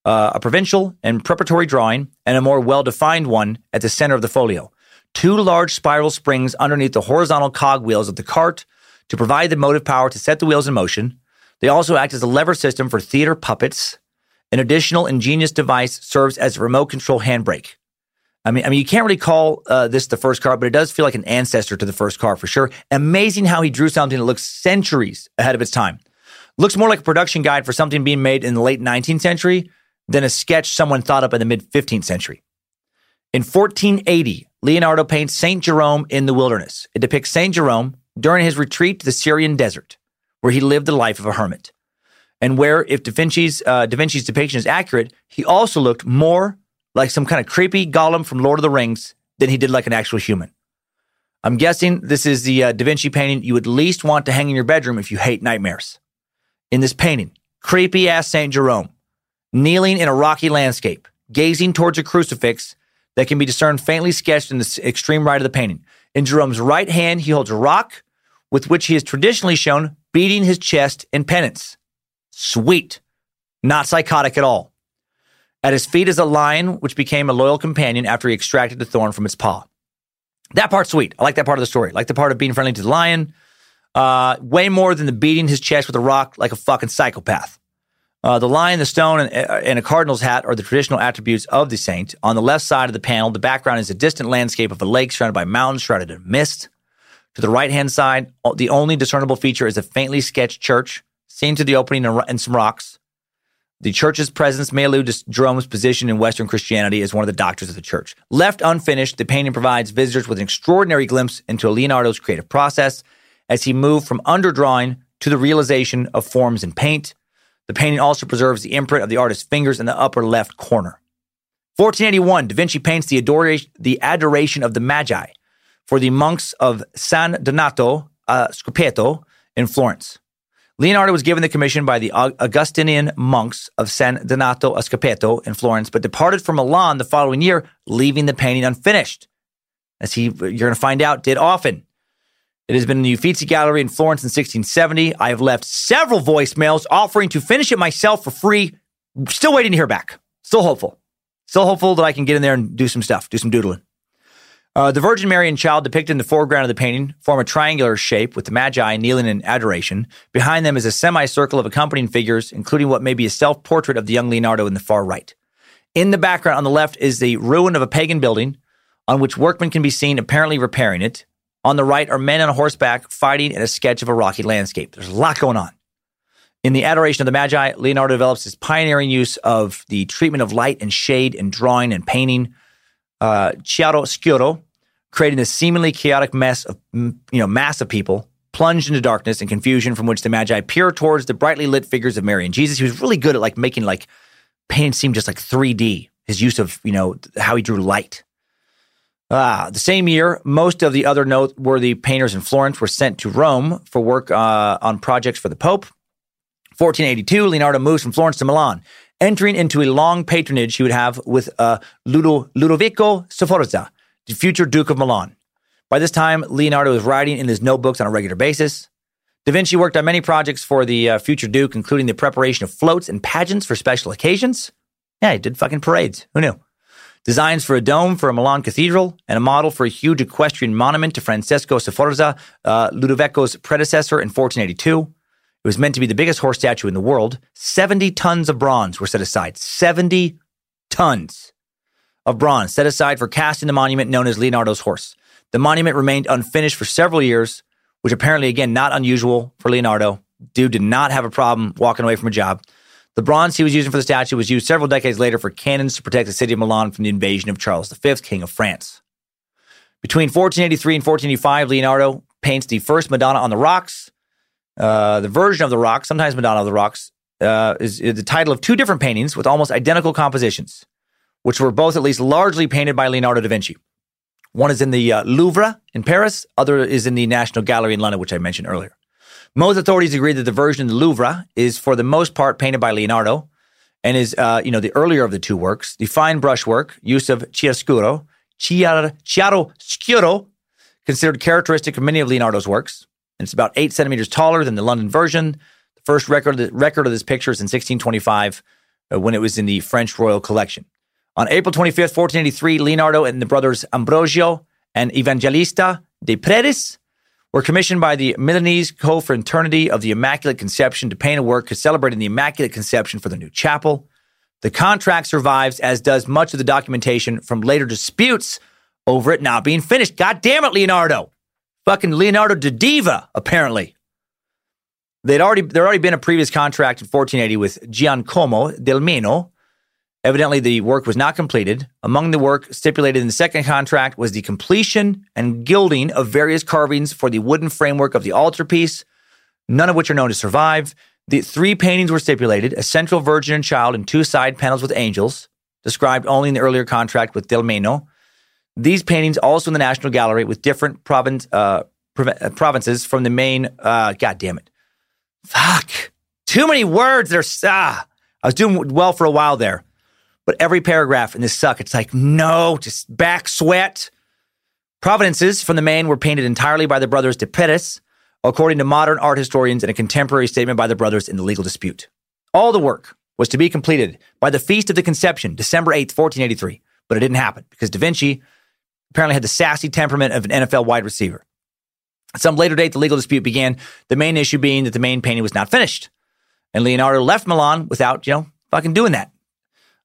Speaker 3: uh, a provincial and preparatory drawing, and a more well defined one at the center of the folio. Two large spiral springs underneath the horizontal cog wheels of the cart to provide the motive power to set the wheels in motion. They also act as a lever system for theater puppets. An additional ingenious device serves as a remote control handbrake. I mean, I mean, you can't really call uh, this the first car, but it does feel like an ancestor to the first car for sure. Amazing how he drew something that looks centuries ahead of its time. Looks more like a production guide for something being made in the late 19th century than a sketch someone thought up in the mid 15th century. In 1480, Leonardo paints Saint Jerome in the wilderness. It depicts Saint Jerome during his retreat to the Syrian desert, where he lived the life of a hermit, and where, if Da Vinci's, uh, da Vinci's depiction is accurate, he also looked more like some kind of creepy golem from Lord of the Rings than he did like an actual human. I'm guessing this is the uh, Da Vinci painting you would least want to hang in your bedroom if you hate nightmares. In this painting, creepy ass St. Jerome, kneeling in a rocky landscape, gazing towards a crucifix that can be discerned faintly sketched in the extreme right of the painting. In Jerome's right hand, he holds a rock with which he is traditionally shown beating his chest in penance. Sweet. Not psychotic at all. At his feet is a lion, which became a loyal companion after he extracted the thorn from its paw. That part's sweet. I like that part of the story. I like the part of being friendly to the lion. Uh, way more than the beating his chest with a rock like a fucking psychopath. Uh, the lion, the stone, and, uh, and, a cardinal's hat are the traditional attributes of the saint. On the left side of the panel, the background is a distant landscape of a lake surrounded by mountains shrouded in mist. To the right hand side, the only discernible feature is a faintly sketched church, seen to the opening and some rocks. The church's presence may allude to Jerome's position in Western Christianity as one of the doctors of the church. Left unfinished, the painting provides visitors with an extraordinary glimpse into Leonardo's creative process as he moved from underdrawing to the realization of forms in paint. The painting also preserves the imprint of the artist's fingers in the upper left corner. 1481, Da Vinci paints the adoration, the adoration of the Magi for the monks of San Donato uh, a Scopeto in Florence. Leonardo was given the commission by the Augustinian monks of San Donato a Scopeto in Florence, but departed for Milan the following year, leaving the painting unfinished. As he, you're going to find out, did often. It has been in the Uffizi Gallery in Florence in 1670. I have left several voicemails offering to finish it myself for free. Still waiting to hear back. Still hopeful. Still hopeful that I can get in there and do some stuff, do some doodling. Uh, the Virgin Mary and Child depicted in the foreground of the painting form a triangular shape with the Magi kneeling in adoration. Behind them is a semicircle of accompanying figures, including what may be a self portrait of the young Leonardo in the far right. In the background on the left is the ruin of a pagan building on which workmen can be seen apparently repairing it. On the right are men on horseback fighting in a sketch of a rocky landscape. There's a lot going on. In the Adoration of the Magi, Leonardo develops his pioneering use of the treatment of light and shade in drawing and painting. Uh, chiaroscuro, creating a seemingly chaotic mess of you know mass of people plunged into darkness and confusion from which the Magi peer towards the brightly lit figures of Mary and Jesus. He was really good at like making like painting seem just like 3D. His use of you know how he drew light. Ah, the same year, most of the other noteworthy painters in Florence were sent to Rome for work uh, on projects for the Pope. 1482, Leonardo moves from Florence to Milan, entering into a long patronage he would have with uh, Ludo, Ludovico Sforza, the future Duke of Milan. By this time, Leonardo was writing in his notebooks on a regular basis. Da Vinci worked on many projects for the uh, future Duke, including the preparation of floats and pageants for special occasions. Yeah, he did fucking parades. Who knew? Designs for a dome for a Milan cathedral and a model for a huge equestrian monument to Francesco Sforza, uh, Ludovico's predecessor in 1482. It was meant to be the biggest horse statue in the world. 70 tons of bronze were set aside. 70 tons of bronze set aside for casting the monument known as Leonardo's horse. The monument remained unfinished for several years, which apparently, again, not unusual for Leonardo. Dude did not have a problem walking away from a job. The bronze he was using for the statue was used several decades later for cannons to protect the city of Milan from the invasion of Charles V, King of France. Between 1483 and 1485, Leonardo paints the first Madonna on the Rocks. Uh, the Virgin of the Rocks, sometimes Madonna of the Rocks, uh, is, is the title of two different paintings with almost identical compositions, which were both at least largely painted by Leonardo da Vinci. One is in the uh, Louvre in Paris, other is in the National Gallery in London, which I mentioned earlier. Most authorities agree that the version in the Louvre is, for the most part, painted by Leonardo and is, uh, you know, the earlier of the two works. The fine brushwork, use of chiaroscuro, chiaroscuro, considered characteristic of many of Leonardo's works. And it's about eight centimeters taller than the London version. The first record, the record of this picture is in 1625 uh, when it was in the French Royal Collection. On April 25th, 1483, Leonardo and the brothers Ambrogio and Evangelista de Predis were commissioned by the Milanese Co-Fraternity of the Immaculate Conception to paint a work celebrating the Immaculate Conception for the new chapel. The contract survives, as does much of the documentation from later disputes over it not being finished. God damn it, Leonardo. Fucking Leonardo da Diva, apparently. They'd already there had already been a previous contract in 1480 with Giacomo del Meno, Evidently, the work was not completed. Among the work stipulated in the second contract was the completion and gilding of various carvings for the wooden framework of the altarpiece, none of which are known to survive. The three paintings were stipulated a central virgin and child and two side panels with angels, described only in the earlier contract with Del Meno. These paintings also in the National Gallery with different province, uh, uh provinces from the main. Uh, God damn it. Fuck. Too many words. There's. Ah. I was doing well for a while there. But every paragraph in this suck, it's like, no, just back sweat. Providences from the main were painted entirely by the brothers de Predis, according to modern art historians and a contemporary statement by the brothers in the legal dispute. All the work was to be completed by the Feast of the Conception, December 8th, 1483, but it didn't happen because Da Vinci apparently had the sassy temperament of an NFL wide receiver. At some later date, the legal dispute began, the main issue being that the main painting was not finished. And Leonardo left Milan without, you know, fucking doing that.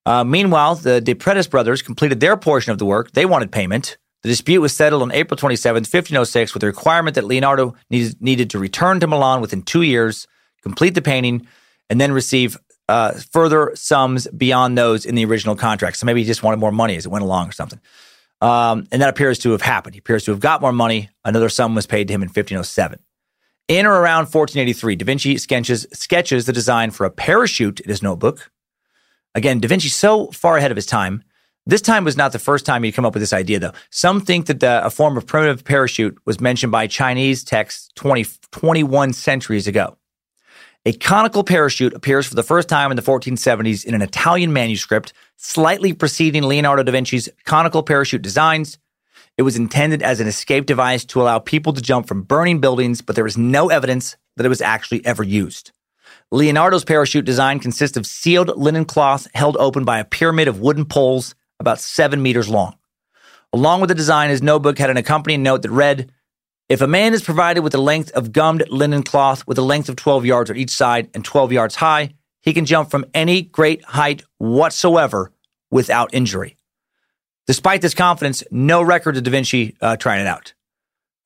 Speaker 3: Uh, meanwhile, the De Predis brothers completed their portion of the work. They wanted payment. The dispute was settled on April 27, 1506, with the requirement that Leonardo needed, needed to return to Milan within two years, complete the painting, and then receive uh, further sums beyond those in the original contract. So maybe he just wanted more money as it went along or something. Um, and that appears to have happened. He appears to have got more money. Another sum was paid to him in 1507. In or around 1483, Da Vinci sketches, sketches the design for a parachute in his notebook. Again, Da Vinci so far ahead of his time. This time was not the first time he'd come up with this idea, though. Some think that the, a form of primitive parachute was mentioned by Chinese texts 20, 21 centuries ago. A conical parachute appears for the first time in the 1470s in an Italian manuscript, slightly preceding Leonardo da Vinci's conical parachute designs. It was intended as an escape device to allow people to jump from burning buildings, but there is no evidence that it was actually ever used. Leonardo's parachute design consists of sealed linen cloth held open by a pyramid of wooden poles about seven meters long. Along with the design, his notebook had an accompanying note that read, if a man is provided with a length of gummed linen cloth with a length of 12 yards on each side and 12 yards high, he can jump from any great height whatsoever without injury. Despite this confidence, no record of Da Vinci uh, trying it out.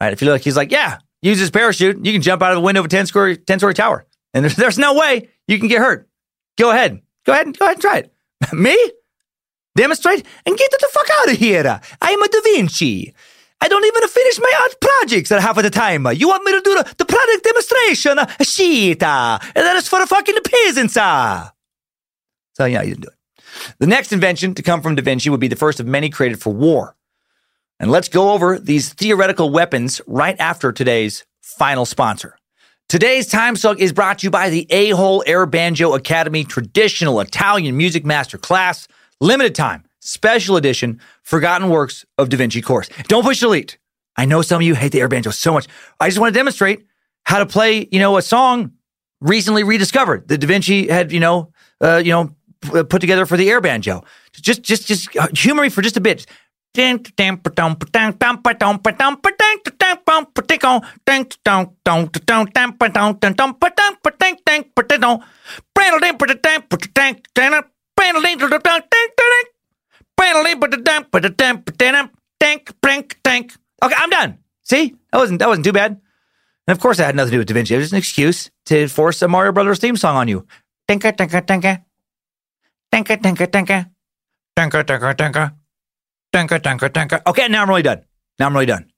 Speaker 3: Right? If you look, he's like, yeah, use his parachute. You can jump out of the window of a 10 story, 10 story tower. And there's, there's no way you can get hurt. Go ahead. Go ahead and go ahead and try it. Me? Demonstrate and get the fuck out of here. I'm a Da Vinci. I don't even finish my art projects at half of the time. You want me to do the, the product demonstration? Shit. And that is for the fucking peasants. So, yeah, you didn't do it. The next invention to come from Da Vinci would be the first of many created for war. And let's go over these theoretical weapons right after today's final sponsor. Today's Time Suck is brought to you by the A-Hole Air Banjo Academy Traditional Italian Music Master Class, limited time, special edition, Forgotten Works of Da Vinci course. Don't push delete. I know some of you hate the air banjo so much. I just want to demonstrate how to play, you know, a song recently rediscovered that Da Vinci had, you know, uh, you know, put together for the air banjo. Just, just, just uh, humor me for just a bit. Okay, I'm done. See, that wasn't that wasn't too bad. And of course, that had nothing to do with Da Vinci. It was just an excuse to force a Mario Brothers theme song on you. Tinka, tinka, tinka. Tinka, tinka, tinka. Tinka, tinka, tinka. Okay, now I'm really done. Now I'm really done.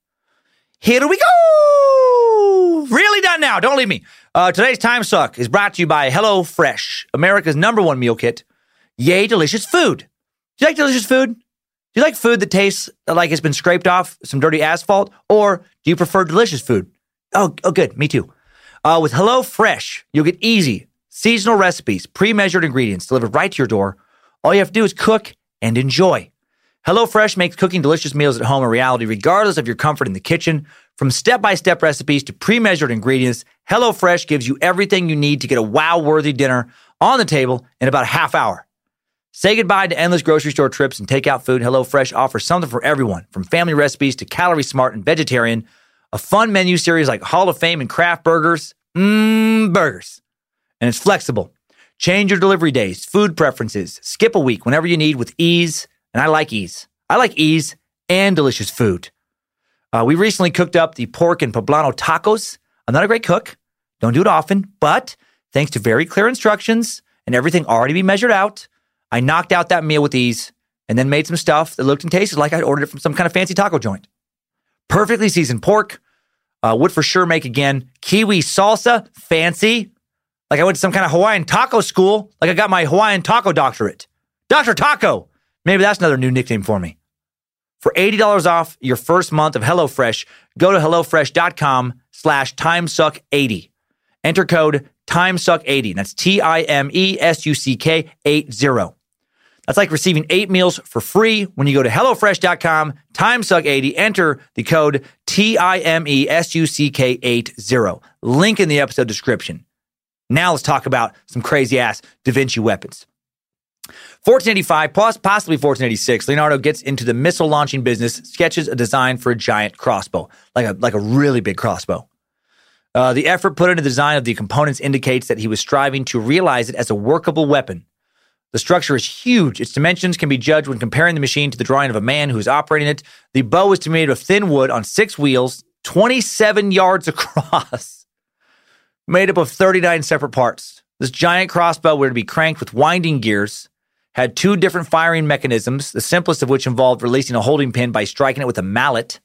Speaker 3: Here we go. Really done now. Don't leave me. Uh, today's Time Suck is brought to you by HelloFresh, America's number one meal kit. Yay, delicious food. Do you like delicious food? Do you like food that tastes like it's been scraped off some dirty asphalt? Or do you prefer delicious food? Oh, oh good. Me too. Uh, with HelloFresh, you'll get easy, seasonal recipes, pre measured ingredients delivered right to your door. All you have to do is cook and enjoy. HelloFresh makes cooking delicious meals at home a reality, regardless of your comfort in the kitchen. From step by step recipes to pre measured ingredients, HelloFresh gives you everything you need to get a wow worthy dinner on the table in about a half hour. Say goodbye to endless grocery store trips and takeout food. HelloFresh offers something for everyone, from family recipes to calorie smart and vegetarian. A fun menu series like Hall of Fame and craft burgers. Mmm, burgers. And it's flexible. Change your delivery days, food preferences, skip a week whenever you need with ease. And I like ease. I like ease and delicious food. Uh, we recently cooked up the pork and poblano tacos. I'm not a great cook. Don't do it often, but thanks to very clear instructions and everything already be measured out, I knocked out that meal with ease and then made some stuff that looked and tasted like I'd ordered it from some kind of fancy taco joint. Perfectly seasoned pork. Uh, would for sure make again. Kiwi salsa, fancy. Like I went to some kind of Hawaiian taco school. Like I got my Hawaiian taco doctorate. Dr. Taco. Maybe that's another new nickname for me. For $80 off your first month of HelloFresh, go to HelloFresh.com slash TimeSuck80. Enter code TimeSuck80. That's T-I-M-E-S-U-C-K 80. That's like receiving eight meals for free when you go to HelloFresh.com, TimeSuck80, enter the code T-I-M-E-S-U-C-K 80. Link in the episode description. Now let's talk about some crazy ass Da Vinci weapons. 1485, plus possibly 1486, Leonardo gets into the missile launching business, sketches a design for a giant crossbow, like a like a really big crossbow. Uh, the effort put into the design of the components indicates that he was striving to realize it as a workable weapon. The structure is huge. Its dimensions can be judged when comparing the machine to the drawing of a man who is operating it. The bow is made of thin wood on six wheels, 27 yards across, made up of 39 separate parts. This giant crossbow were to be cranked with winding gears, had two different firing mechanisms, the simplest of which involved releasing a holding pin by striking it with a mallet.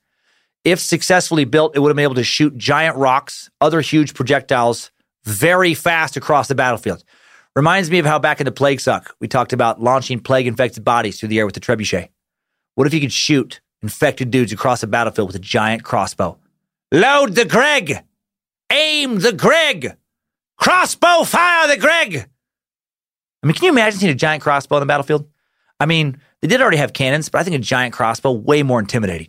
Speaker 3: If successfully built, it would have been able to shoot giant rocks, other huge projectiles very fast across the battlefield. Reminds me of how back in the Plague Suck, we talked about launching plague infected bodies through the air with the trebuchet. What if you could shoot infected dudes across a battlefield with a giant crossbow? Load the Greg! Aim the Greg! Crossbow fire the Greg! I mean, can you imagine seeing a giant crossbow on the battlefield? I mean, they did already have cannons, but I think a giant crossbow way more intimidating.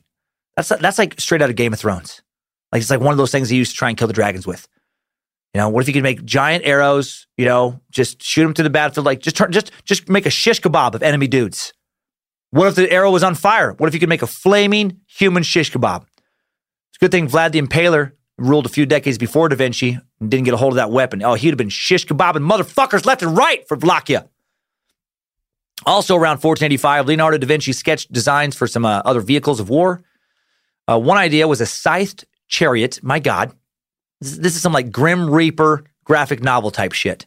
Speaker 3: That's that's like straight out of Game of Thrones. Like it's like one of those things they used to try and kill the dragons with. You know, what if you could make giant arrows? You know, just shoot them to the battlefield. Like just turn, just just make a shish kebab of enemy dudes. What if the arrow was on fire? What if you could make a flaming human shish kebab? It's a good thing Vlad the Impaler ruled a few decades before Da Vinci and didn't get a hold of that weapon. Oh, he'd have been shish kebabbing motherfuckers left and right for Vlachia. Also around 1485, Leonardo da Vinci sketched designs for some uh, other vehicles of war. Uh, one idea was a scythed chariot. My God, this, this is some like Grim Reaper graphic novel type shit.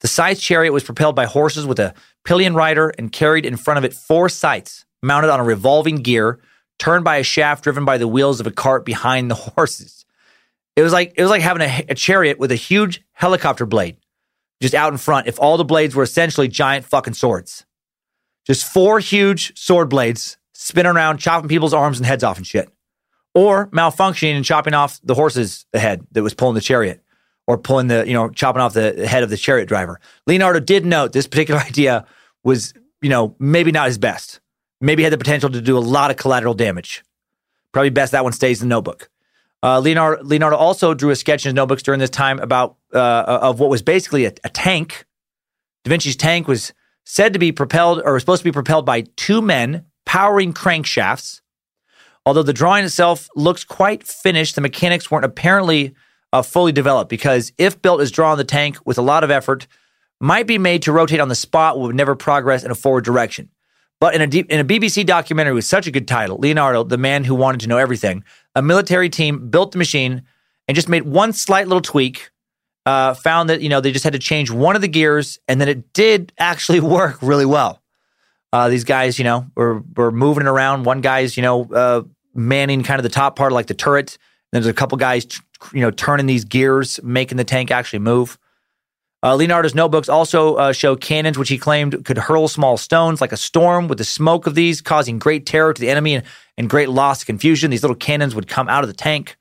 Speaker 3: The scythed chariot was propelled by horses with a pillion rider and carried in front of it four scythes mounted on a revolving gear, turned by a shaft driven by the wheels of a cart behind the horses. It was like it was like having a, a chariot with a huge helicopter blade just out in front. If all the blades were essentially giant fucking swords, just four huge sword blades spinning around, chopping people's arms and heads off and shit, or malfunctioning and chopping off the horse's head that was pulling the chariot, or pulling the you know chopping off the head of the chariot driver. Leonardo did note this particular idea was you know maybe not his best. Maybe had the potential to do a lot of collateral damage. Probably best that one stays in the notebook. Uh, Leonardo, Leonardo also drew a sketch in his notebooks during this time about uh, of what was basically a, a, tank. Da Vinci's tank was said to be propelled or was supposed to be propelled by two men powering crankshafts. Although the drawing itself looks quite finished, the mechanics weren't apparently uh, fully developed because if built as drawn, the tank with a lot of effort might be made to rotate on the spot would never progress in a forward direction. But in in a BBC documentary with such a good title, Leonardo, the man who wanted to know everything, a military team built the machine and just made one slight little tweak. Uh, found that you know they just had to change one of the gears, and then it did actually work really well. Uh, these guys, you know, were were moving around. One guy's, you know, uh, manning kind of the top part, like the turret. And there's a couple guys, you know, turning these gears, making the tank actually move. Uh, Leonardo's notebooks also uh, show cannons, which he claimed could hurl small stones like a storm, with the smoke of these causing great terror to the enemy and, and great loss of confusion. These little cannons would come out of the tank.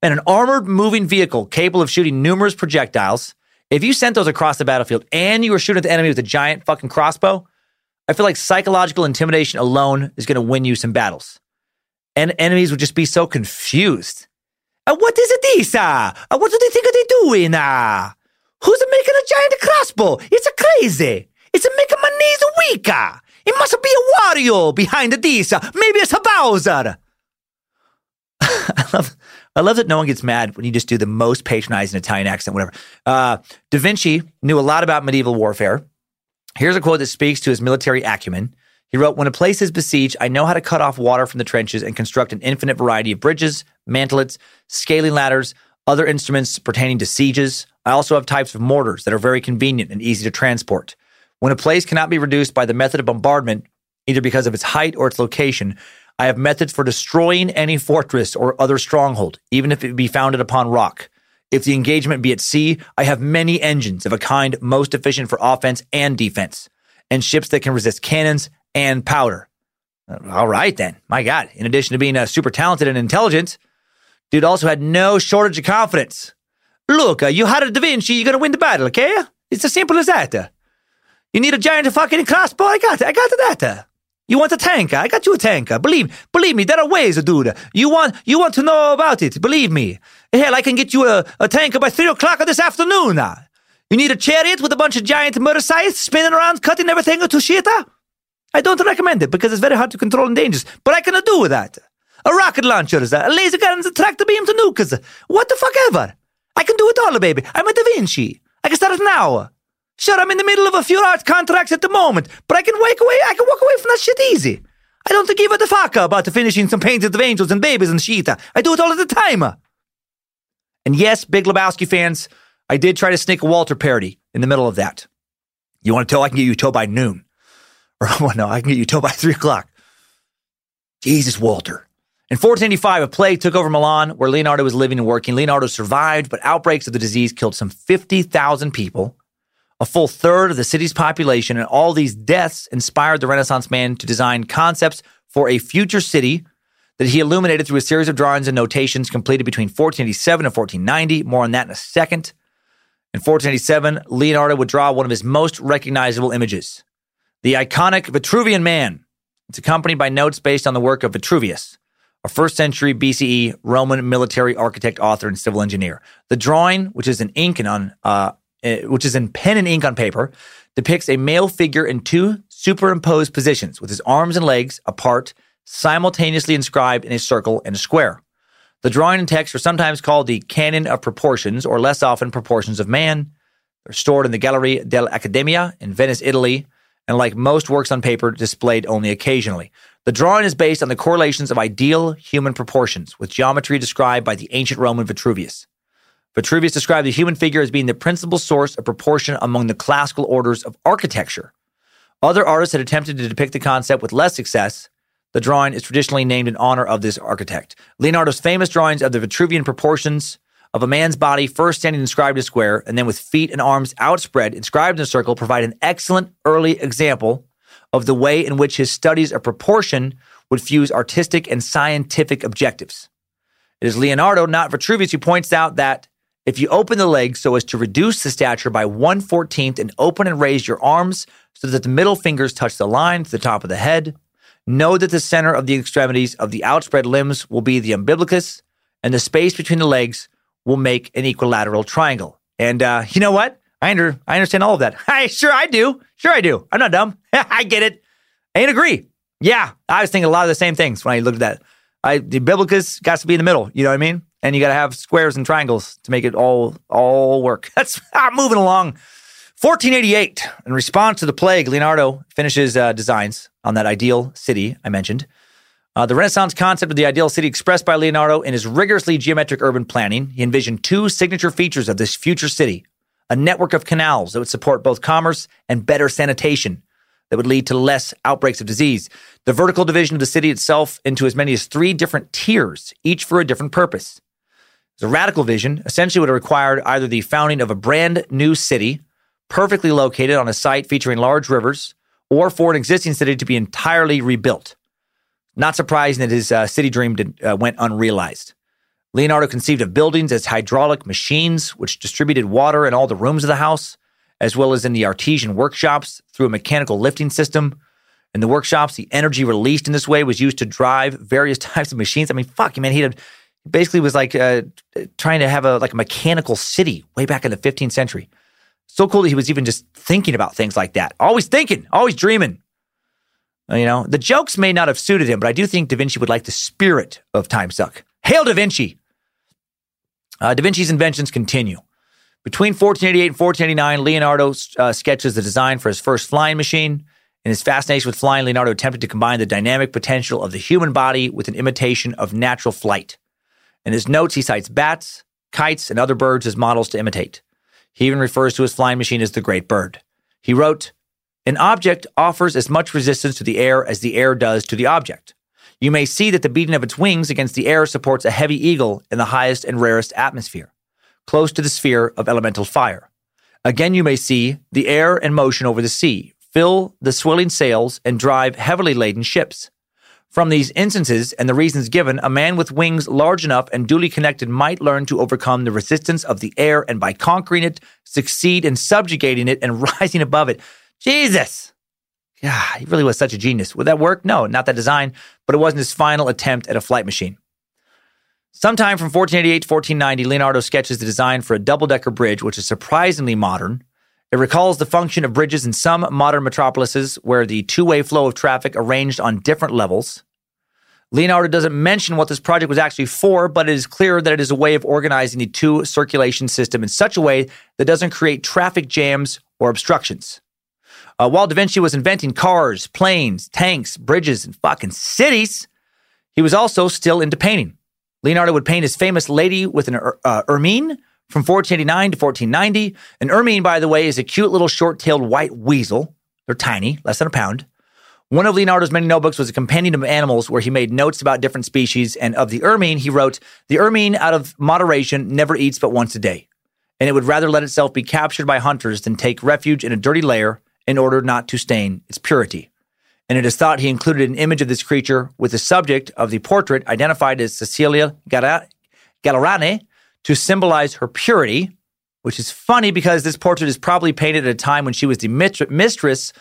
Speaker 3: And an armored moving vehicle capable of shooting numerous projectiles. If you sent those across the battlefield and you were shooting at the enemy with a giant fucking crossbow, I feel like psychological intimidation alone is going to win you some battles. And enemies would just be so confused. Uh, what is it, this? Uh, what do they think they're doing? Uh? Who's making giant crossbow? It's a crazy. It's making my knees weaker. It must be a Wario behind this. Maybe it's a Bowser. I love, I love that no one gets mad when you just do the most patronizing Italian accent, whatever. Uh, da Vinci knew a lot about medieval warfare. Here's a quote that speaks to his military acumen. He wrote, When a place is besieged, I know how to cut off water from the trenches and construct an infinite variety of bridges, mantlets, scaling ladders, other instruments pertaining to sieges. I also have types of mortars that are very convenient and easy to transport. When a place cannot be reduced by the method of bombardment, either because of its height or its location, I have methods for destroying any fortress or other stronghold, even if it be founded upon rock. If the engagement be at sea, I have many engines of a kind most efficient for offense and defense, and ships that can resist cannons and powder. All right, then. My God. In addition to being uh, super talented and intelligent, dude also had no shortage of confidence. Look, uh, you had a Da Vinci, you're gonna win the battle, okay? It's as simple as that. You need a giant fucking crossbow? I got it. I got that. You want a tank? I got you a tank. Believe, believe me, there are ways, dude. You want, you want to know about it? Believe me. Hell, I can get you a, a tank by three o'clock this afternoon. You need a chariot with a bunch of giant motorcycles spinning around, cutting everything to shit. I don't recommend it because it's very hard to control and dangerous, but I can do that. A rocket launcher, a laser guns, a tractor beam to nukes. What the fuck ever. I can do it all, baby. I'm a Da Vinci. I can start it now. Sure, I'm in the middle of a few art contracts at the moment, but I can walk away. I can walk away from that shit easy. I don't give a fuck about finishing some paintings of angels and babies and shit. I do it all the time. And yes, Big Lebowski fans, I did try to sneak a Walter parody in the middle of that. You want to tell I can get you towed by noon. Or, well, no, I can get you towed by three o'clock. Jesus, Walter. In 1485, a plague took over Milan, where Leonardo was living and working. Leonardo survived, but outbreaks of the disease killed some 50,000 people, a full third of the city's population, and all these deaths inspired the Renaissance man to design concepts for a future city that he illuminated through a series of drawings and notations completed between 1487 and 1490. More on that in a second. In 1487, Leonardo would draw one of his most recognizable images, the iconic Vitruvian Man. It's accompanied by notes based on the work of Vitruvius a first century BCE Roman military architect, author, and civil engineer. The drawing, which is in ink and on, uh, eh, which is in pen and ink on paper, depicts a male figure in two superimposed positions with his arms and legs apart, simultaneously inscribed in a circle and a square. The drawing and text are sometimes called the canon of proportions, or less often proportions of man. They're stored in the Galleria dell'Accademia in Venice, Italy, and like most works on paper, displayed only occasionally. The drawing is based on the correlations of ideal human proportions, with geometry described by the ancient Roman Vitruvius. Vitruvius described the human figure as being the principal source of proportion among the classical orders of architecture. Other artists had attempted to depict the concept with less success. The drawing is traditionally named in honor of this architect. Leonardo's famous drawings of the Vitruvian proportions of a man's body first standing inscribed in a square and then with feet and arms outspread inscribed in a circle provide an excellent early example of the way in which his studies of proportion would fuse artistic and scientific objectives. It is Leonardo, not Vitruvius, who points out that if you open the legs so as to reduce the stature by 1 14th and open and raise your arms so that the middle fingers touch the line to the top of the head, know that the center of the extremities of the outspread limbs will be the umbilicus, and the space between the legs will make an equilateral triangle. And uh, you know what? I, under, I understand all of that. I sure I do. Sure I do. I'm not dumb. I get it. I agree. Yeah, I was thinking a lot of the same things when I looked at that. I, the umbilicus got to be in the middle. You know what I mean? And you got to have squares and triangles to make it all all work. That's I'm moving along. 1488. In response to the plague, Leonardo finishes uh, designs on that ideal city I mentioned. Uh, the Renaissance concept of the ideal city expressed by Leonardo in his rigorously geometric urban planning, he envisioned two signature features of this future city a network of canals that would support both commerce and better sanitation that would lead to less outbreaks of disease. The vertical division of the city itself into as many as three different tiers, each for a different purpose. The radical vision essentially would have required either the founding of a brand new city, perfectly located on a site featuring large rivers, or for an existing city to be entirely rebuilt. Not surprising that his uh, city dream did, uh, went unrealized. Leonardo conceived of buildings as hydraulic machines, which distributed water in all the rooms of the house, as well as in the artesian workshops through a mechanical lifting system. In the workshops, the energy released in this way was used to drive various types of machines. I mean, fuck, you, man, he basically was like uh, trying to have a like a mechanical city way back in the 15th century. So cool that he was even just thinking about things like that. Always thinking, always dreaming. You know, the jokes may not have suited him, but I do think Da Vinci would like the spirit of Time Suck. Hail Da Vinci! Uh, da Vinci's inventions continue. Between 1488 and 1489, Leonardo uh, sketches the design for his first flying machine. In his fascination with flying, Leonardo attempted to combine the dynamic potential of the human body with an imitation of natural flight. In his notes, he cites bats, kites, and other birds as models to imitate. He even refers to his flying machine as the Great Bird. He wrote, an object offers as much resistance to the air as the air does to the object. You may see that the beating of its wings against the air supports a heavy eagle in the highest and rarest atmosphere, close to the sphere of elemental fire. Again, you may see the air and motion over the sea fill the swelling sails and drive heavily laden ships. From these instances and the reasons given, a man with wings large enough and duly connected might learn to overcome the resistance of the air and by conquering it, succeed in subjugating it and rising above it. Jesus. Yeah, he really was such a genius. Would that work? No, not that design, but it wasn't his final attempt at a flight machine. Sometime from 1488 to 1490, Leonardo sketches the design for a double decker bridge, which is surprisingly modern. It recalls the function of bridges in some modern metropolises where the two way flow of traffic arranged on different levels. Leonardo doesn't mention what this project was actually for, but it is clear that it is a way of organizing the two circulation system in such a way that doesn't create traffic jams or obstructions. Uh, while Da Vinci was inventing cars, planes, tanks, bridges, and fucking cities, he was also still into painting. Leonardo would paint his famous Lady with an uh, ermine from 1489 to 1490. An ermine, by the way, is a cute little short tailed white weasel. They're tiny, less than a pound. One of Leonardo's many notebooks was a companion of animals where he made notes about different species. And of the ermine, he wrote, The ermine, out of moderation, never eats but once a day. And it would rather let itself be captured by hunters than take refuge in a dirty lair in order not to stain its purity. And it is thought he included an image of this creature with the subject of the portrait identified as Cecilia Gallerani to symbolize her purity, which is funny because this portrait is probably painted at a time when she was the mistress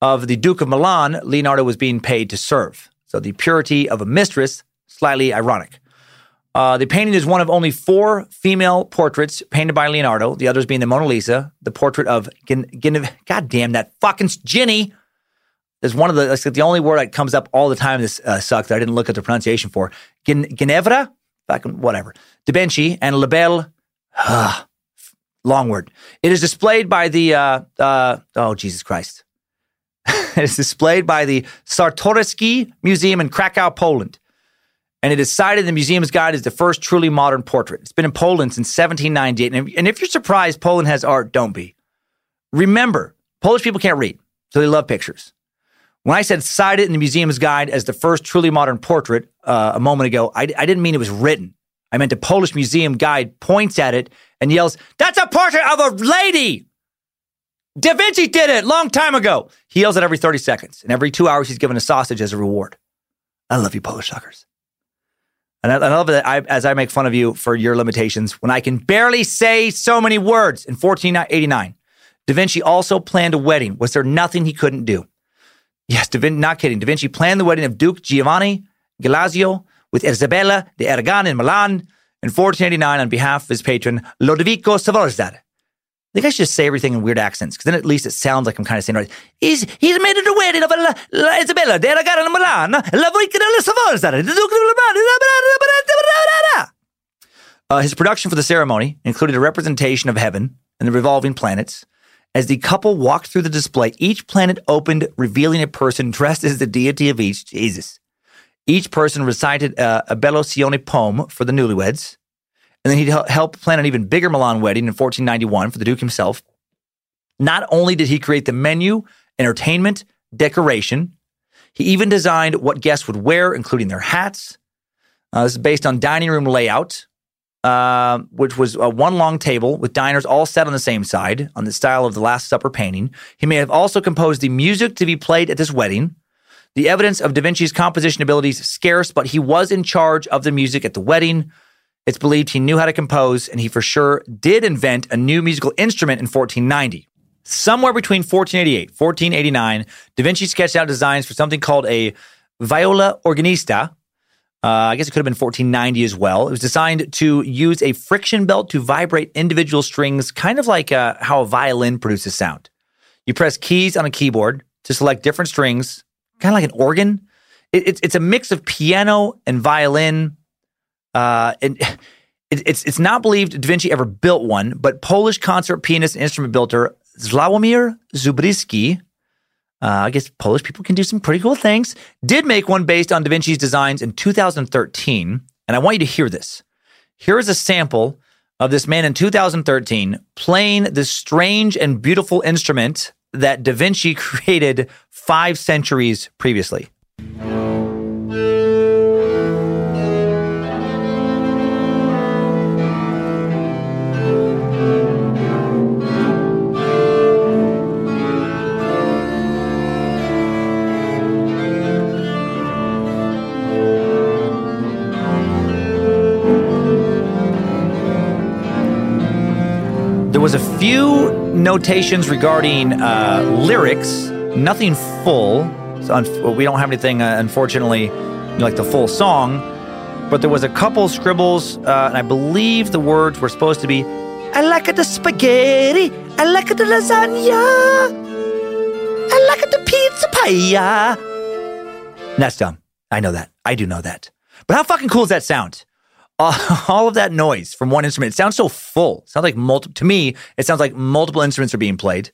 Speaker 3: of the Duke of Milan Leonardo was being paid to serve. So the purity of a mistress, slightly ironic. Uh, the painting is one of only four female portraits painted by Leonardo, the others being the Mona Lisa, the portrait of Gen- God damn that fucking Ginny, There's one of the the only word that comes up all the time. This uh, suck that I didn't look at the pronunciation for. Ginevra, fucking whatever. Da Vinci and Labelle. ah, long word. It is displayed by the uh, uh, oh Jesus Christ. it is displayed by the Czartoryski Museum in Krakow, Poland. And it is cited in the museum's guide as the first truly modern portrait. It's been in Poland since 1798. And if, you're surprised Poland has art, don't be. Remember, Polish people can't read, so they love pictures. When I said cited in the museum's guide as the first truly modern portrait uh, a moment ago, I, I didn't mean it was written. I meant a Polish museum guide points at it and yells, That's a portrait of a lady! Da Vinci did it long time ago. He yells it every 30 seconds, and every two hours he's given a sausage as a reward. I love you, Polish suckers. And I, I love that I, as I make fun of you for your limitations when I can barely say so many words. In 1489, Da Vinci also planned a wedding. Was there nothing he couldn't do? Yes, da Vin- not kidding. Da Vinci planned the wedding of Duke Giovanni Galeazzo with Isabella de Aragon in Milan in 1489 on behalf of his patron Lodovico Sforza. I think I should just say everything in weird accents because then at least it sounds like I'm kind of saying right. He's, he's made it a wedding of La, La Isabella in Milan, La his production for the ceremony included a representation of heaven and the revolving planets. As the couple walked through the display, each planet opened, revealing a person dressed as the deity of each. Jesus. Each person recited uh, a Bellocione poem for the newlyweds. And then he hel- helped plan an even bigger Milan wedding in 1491 for the Duke himself. Not only did he create the menu, entertainment, decoration, he even designed what guests would wear, including their hats. Uh, this is based on dining room layout, uh, which was uh, one long table with diners all set on the same side, on the style of the Last Supper painting. He may have also composed the music to be played at this wedding. The evidence of Da Vinci's composition abilities scarce, but he was in charge of the music at the wedding. It's believed he knew how to compose, and he for sure did invent a new musical instrument in 1490. Somewhere between 1488 1489, Da Vinci sketched out designs for something called a viola organista. Uh, I guess it could have been 1490 as well. It was designed to use a friction belt to vibrate individual strings, kind of like uh, how a violin produces sound. You press keys on a keyboard to select different strings, kind of like an organ. It, it's it's a mix of piano and violin. Uh, and it, it's it's not believed Da Vinci ever built one, but Polish concert pianist and instrument builder Sławomir Zubrzycki, uh, I guess Polish people can do some pretty cool things, did make one based on Da Vinci's designs in 2013. And I want you to hear this. Here is a sample of this man in 2013 playing this strange and beautiful instrument that Da Vinci created five centuries previously. There was a few notations regarding uh, lyrics, nothing full. So we don't have anything, uh, unfortunately, like the full song. But there was a couple scribbles, uh, and I believe the words were supposed to be, "I like the spaghetti, I like the lasagna, I like the pizza pie." And that's dumb. I know that. I do know that. But how fucking cool does that sound? All of that noise from one instrument. It sounds so full. It sounds like multiple. To me, it sounds like multiple instruments are being played.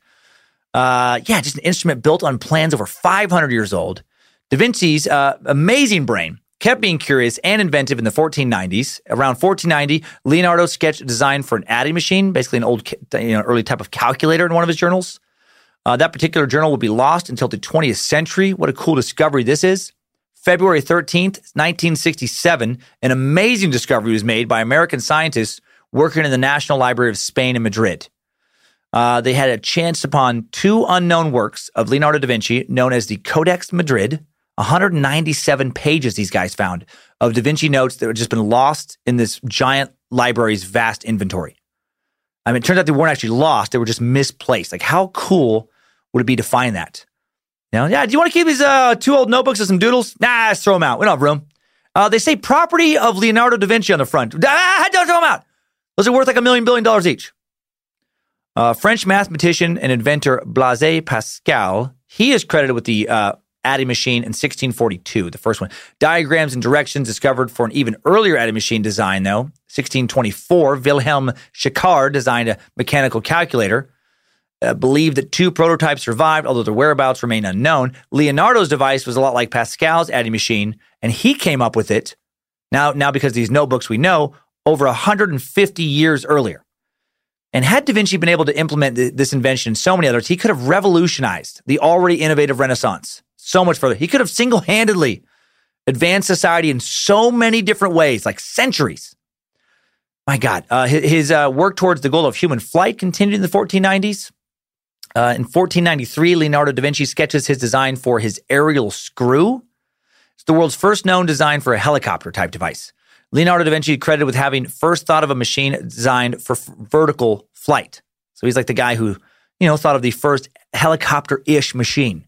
Speaker 3: Uh, yeah, just an instrument built on plans over 500 years old. Da Vinci's uh, amazing brain kept being curious and inventive in the 1490s. Around 1490, Leonardo sketched a design for an adding machine, basically an old, you know, early type of calculator in one of his journals. Uh, that particular journal would be lost until the 20th century. What a cool discovery this is. February 13th, 1967, an amazing discovery was made by American scientists working in the National Library of Spain in Madrid. Uh, they had a chance upon two unknown works of Leonardo da Vinci, known as the Codex Madrid. 197 pages these guys found of Da Vinci notes that had just been lost in this giant library's vast inventory. I mean, it turns out they weren't actually lost; they were just misplaced. Like, how cool would it be to find that? Yeah. Do you want to keep these uh, two old notebooks and some doodles? Nah, throw them out. We don't have room. Uh, they say property of Leonardo da Vinci on the front. Ah, don't throw them out. Those are worth like a million billion dollars each. Uh, French mathematician and inventor Blaise Pascal, He is credited with the uh, adding machine in 1642, the first one. Diagrams and directions discovered for an even earlier adding machine design, though. 1624, Wilhelm Schickard designed a mechanical calculator. Uh, believed that two prototypes survived, although their whereabouts remain unknown. Leonardo's device was a lot like Pascal's adding machine, and he came up with it. Now, now because these notebooks we know over 150 years earlier. And had Da Vinci been able to implement th- this invention and so many others, he could have revolutionized the already innovative Renaissance so much further. He could have single handedly advanced society in so many different ways, like centuries. My God, uh, his, his uh, work towards the goal of human flight continued in the 1490s. Uh, in 1493, Leonardo da Vinci sketches his design for his aerial screw. It's the world's first known design for a helicopter type device. Leonardo da Vinci credited with having first thought of a machine designed for f- vertical flight. So he's like the guy who, you know, thought of the first helicopter-ish machine.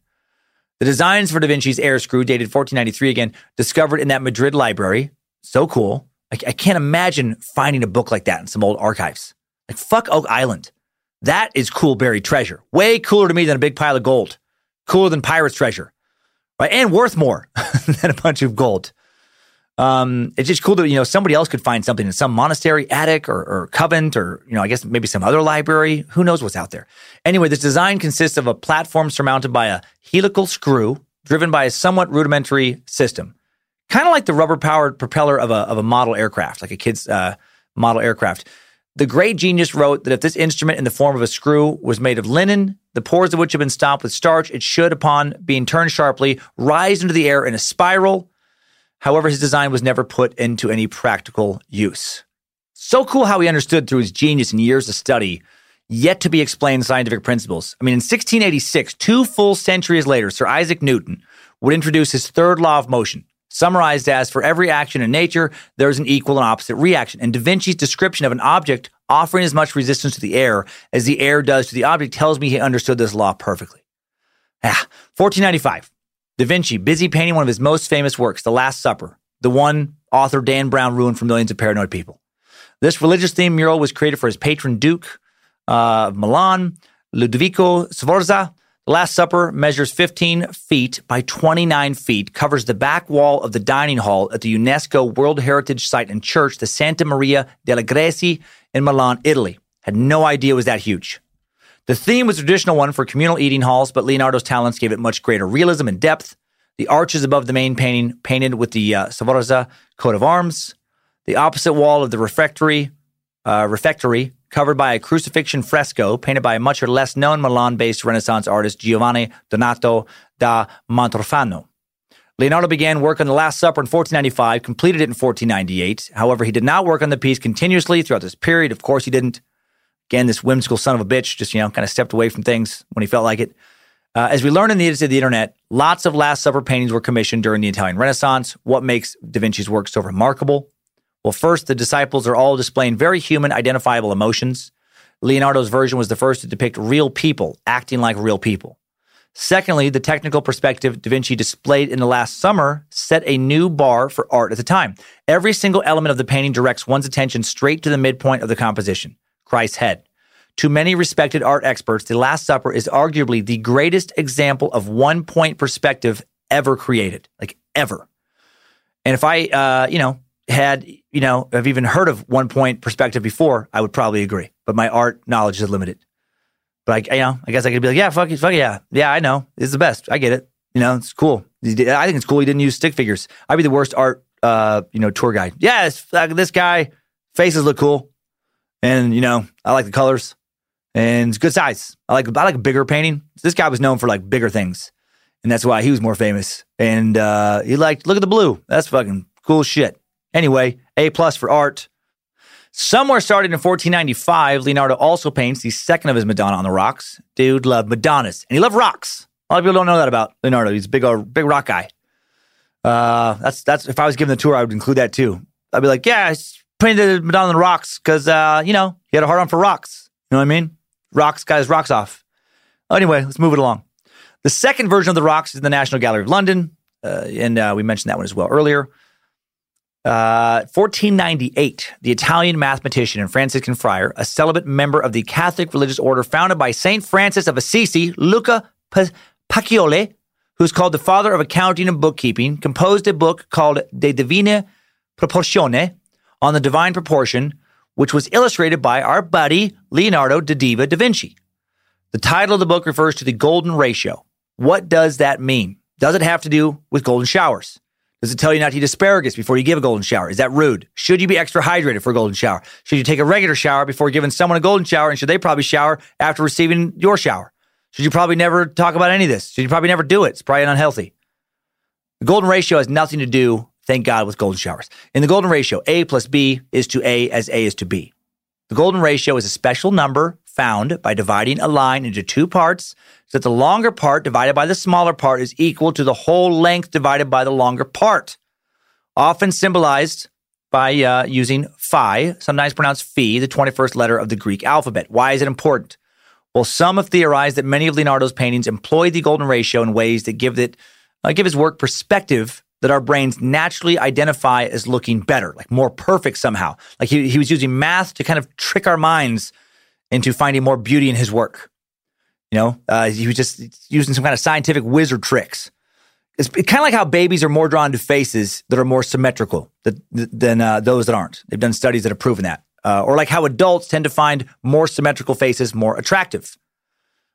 Speaker 3: The designs for Da Vinci's air screw, dated 1493 again, discovered in that Madrid library. So cool. I, I can't imagine finding a book like that in some old archives. Like, fuck Oak Island. That is cool buried treasure. Way cooler to me than a big pile of gold. Cooler than pirate's treasure. Right? And worth more than a bunch of gold. Um, it's just cool that you know somebody else could find something in some monastery attic or, or convent or you know I guess maybe some other library. Who knows what's out there? Anyway, this design consists of a platform surmounted by a helical screw driven by a somewhat rudimentary system, kind of like the rubber-powered propeller of a of a model aircraft, like a kid's uh, model aircraft. The great genius wrote that if this instrument in the form of a screw was made of linen, the pores of which have been stopped with starch, it should, upon being turned sharply, rise into the air in a spiral However, his design was never put into any practical use. So cool how he understood through his genius and years of study yet to be explained scientific principles. I mean, in 1686, two full centuries later, Sir Isaac Newton would introduce his third law of motion, summarized as for every action in nature, there is an equal and opposite reaction. And Da Vinci's description of an object offering as much resistance to the air as the air does to the object tells me he understood this law perfectly. Ah, 1495. Da Vinci, busy painting one of his most famous works, The Last Supper, the one author Dan Brown ruined for millions of paranoid people. This religious themed mural was created for his patron Duke uh, of Milan, Ludovico Sforza. Last Supper measures 15 feet by 29 feet, covers the back wall of the dining hall at the UNESCO World Heritage Site and Church, the Santa Maria delle Grazie in Milan, Italy. Had no idea it was that huge. The theme was a traditional one for communal eating halls, but Leonardo's talents gave it much greater realism and depth. The arches above the main painting, painted with the uh, Sforza coat of arms. The opposite wall of the refectory, uh, refectory, covered by a crucifixion fresco painted by a much less known Milan-based Renaissance artist Giovanni Donato da Montorfano. Leonardo began work on the Last Supper in 1495, completed it in 1498. However, he did not work on the piece continuously throughout this period. Of course, he didn't. Again, this whimsical son of a bitch just, you know, kind of stepped away from things when he felt like it. Uh, as we learn in the edits of the internet, lots of Last Supper paintings were commissioned during the Italian Renaissance. What makes Da Vinci's work so remarkable? Well, first, the disciples are all displaying very human, identifiable emotions. Leonardo's version was the first to depict real people acting like real people. Secondly, the technical perspective Da Vinci displayed in the last Supper set a new bar for art at the time. Every single element of the painting directs one's attention straight to the midpoint of the composition. Christ's head. To many respected art experts, The Last Supper is arguably the greatest example of one point perspective ever created, like ever. And if I, uh, you know, had, you know, I've even heard of one point perspective before, I would probably agree. But my art knowledge is limited. But I, you know, I guess I could be like, yeah, fuck it, fuck yeah, yeah, I know, it's the best. I get it. You know, it's cool. I think it's cool. He didn't use stick figures. I'd be the worst art, uh, you know, tour guide. Yeah, like this guy faces look cool. And you know, I like the colors, and it's good size. I like I like a bigger painting. This guy was known for like bigger things, and that's why he was more famous. And uh, he liked look at the blue. That's fucking cool shit. Anyway, A plus for art. Somewhere started in 1495, Leonardo also paints the second of his Madonna on the rocks. Dude loved Madonnas, and he loved rocks. A lot of people don't know that about Leonardo. He's a big, uh, big rock guy. Uh, that's that's if I was given the tour, I would include that too. I'd be like, yeah, painted the Madonna on the rocks because, uh, you know, he had a hard on for rocks. You know what I mean? Rocks, guys, rocks off. Anyway, let's move it along. The second version of the rocks is in the National Gallery of London. Uh, and uh, we mentioned that one as well earlier. Uh, 1498, the Italian mathematician and Franciscan friar, a celibate member of the Catholic religious order founded by Saint Francis of Assisi, Luca Pacioli, who's called the father of accounting and bookkeeping, composed a book called De Divina Proportione on the divine proportion, which was illustrated by our buddy Leonardo da Diva da Vinci. The title of the book refers to the golden ratio. What does that mean? Does it have to do with golden showers? Does it tell you not to eat asparagus before you give a golden shower? Is that rude? Should you be extra hydrated for a golden shower? Should you take a regular shower before giving someone a golden shower? And should they probably shower after receiving your shower? Should you probably never talk about any of this? Should you probably never do it? It's probably unhealthy. The golden ratio has nothing to do, thank God, with golden showers. In the golden ratio, A plus B is to A as A is to B. The golden ratio is a special number found by dividing a line into two parts so that the longer part divided by the smaller part is equal to the whole length divided by the longer part. Often symbolized by uh, using phi, sometimes pronounced phi, the 21st letter of the Greek alphabet. Why is it important? Well, some have theorized that many of Leonardo's paintings employ the golden ratio in ways that give it uh, give his work perspective that our brains naturally identify as looking better, like more perfect somehow. Like he, he was using math to kind of trick our minds into finding more beauty in his work. You know, uh, he was just using some kind of scientific wizard tricks. It's kind of like how babies are more drawn to faces that are more symmetrical than, than uh, those that aren't. They've done studies that have proven that. Uh, or like how adults tend to find more symmetrical faces more attractive.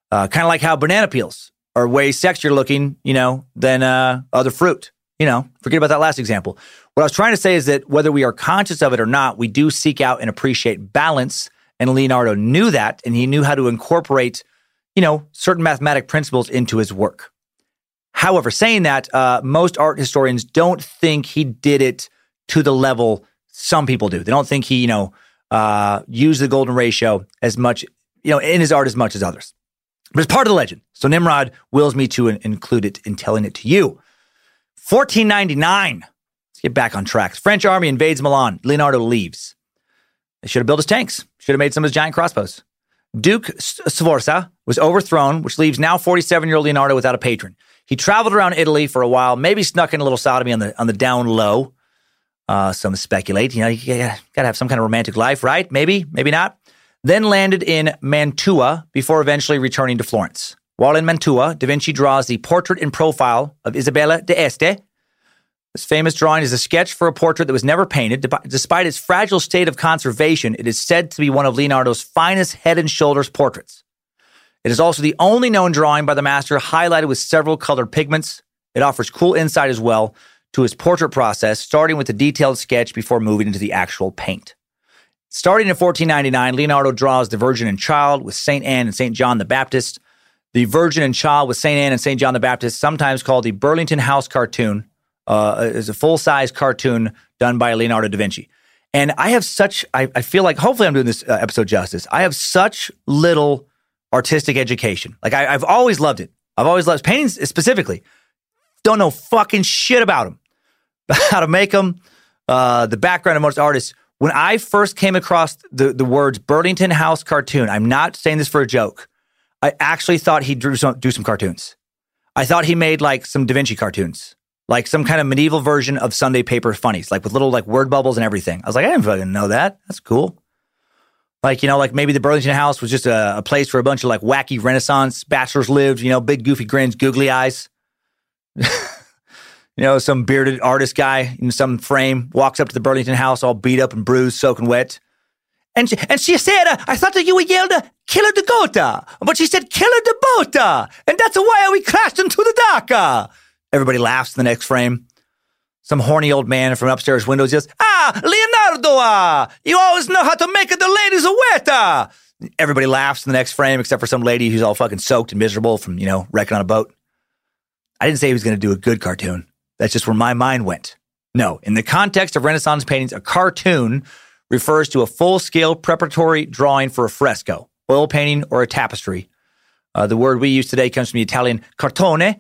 Speaker 3: Uh, kind of like how banana peels are way sexier looking, you know, than uh, other fruit. You know, forget about that last example. What I was trying to say is that whether we are conscious of it or not, we do seek out and appreciate balance and Leonardo knew that, and he knew how to incorporate, you know, certain mathematic principles into his work. However, saying that, uh, most art historians don't think he did it to the level some people do. They don't think he, you know, uh, used the golden ratio as much, you know, in his art as much as others. But it's part of the legend. So Nimrod wills me to include it in telling it to you. 1499. Let's get back on track. French army invades Milan. Leonardo leaves. Should have built his tanks. Should have made some of his giant crossbows. Duke Sforza was overthrown, which leaves now 47 year old Leonardo without a patron. He traveled around Italy for a while, maybe snuck in a little sodomy on the on the down low. Uh, some speculate, you know, you gotta, gotta have some kind of romantic life, right? Maybe, maybe not. Then landed in Mantua before eventually returning to Florence. While in Mantua, Da Vinci draws the portrait in profile of Isabella d'Este, this famous drawing is a sketch for a portrait that was never painted. Despite its fragile state of conservation, it is said to be one of Leonardo's finest head and shoulders portraits. It is also the only known drawing by the master highlighted with several colored pigments. It offers cool insight as well to his portrait process, starting with the detailed sketch before moving into the actual paint. Starting in 1499, Leonardo draws the Virgin and Child with St. Anne and St. John the Baptist. The Virgin and Child with St. Anne and St. John the Baptist, sometimes called the Burlington House cartoon, uh, is a full size cartoon done by Leonardo da Vinci. And I have such, I, I feel like, hopefully I'm doing this uh, episode justice. I have such little artistic education. Like I, have always loved it. I've always loved paintings specifically. Don't know fucking shit about them, how to make them, uh, the background of most artists. When I first came across the, the words Burlington House cartoon, I'm not saying this for a joke. I actually thought he'd do some, do some cartoons. I thought he made like some Da Vinci cartoons like some kind of medieval version of Sunday paper funnies, like with little like word bubbles and everything. I was like, I didn't fucking know that. That's cool. Like, you know, like maybe the Burlington House was just a, a place where a bunch of like wacky Renaissance bachelors lived, you know, big goofy grins, googly eyes. you know, some bearded artist guy in some frame walks up to the Burlington House all beat up and bruised, soaking wet. And she, and she said, uh, I thought that you were yelled, uh, killer gota. But she said, killer bota. And that's why we crashed into the dock. Everybody laughs in the next frame. Some horny old man from upstairs windows just, ah, Leonardo, ah, you always know how to make the ladies wet. Ah. Everybody laughs in the next frame except for some lady who's all fucking soaked and miserable from, you know, wrecking on a boat. I didn't say he was going to do a good cartoon. That's just where my mind went. No, in the context of Renaissance paintings, a cartoon refers to a full scale preparatory drawing for a fresco, oil painting, or a tapestry. Uh, the word we use today comes from the Italian cartone,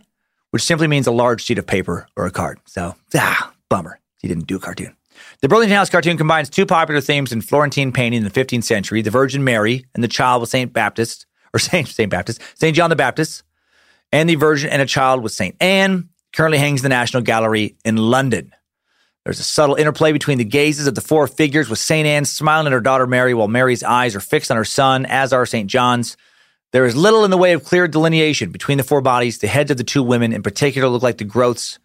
Speaker 3: which simply means a large sheet of paper or a card. So, ah, bummer. He didn't do a cartoon. The Burlington House cartoon combines two popular themes in Florentine painting in the 15th century the Virgin Mary and the child with St. Baptist, or St. St. Baptist, St. John the Baptist, and the Virgin and a child with St. Anne, currently hangs in the National Gallery in London. There's a subtle interplay between the gazes of the four figures, with St. Anne smiling at her daughter Mary while Mary's eyes are fixed on her son, as are St. John's. There is little in the way of clear delineation between the four bodies. The heads of the two women in particular look like the growths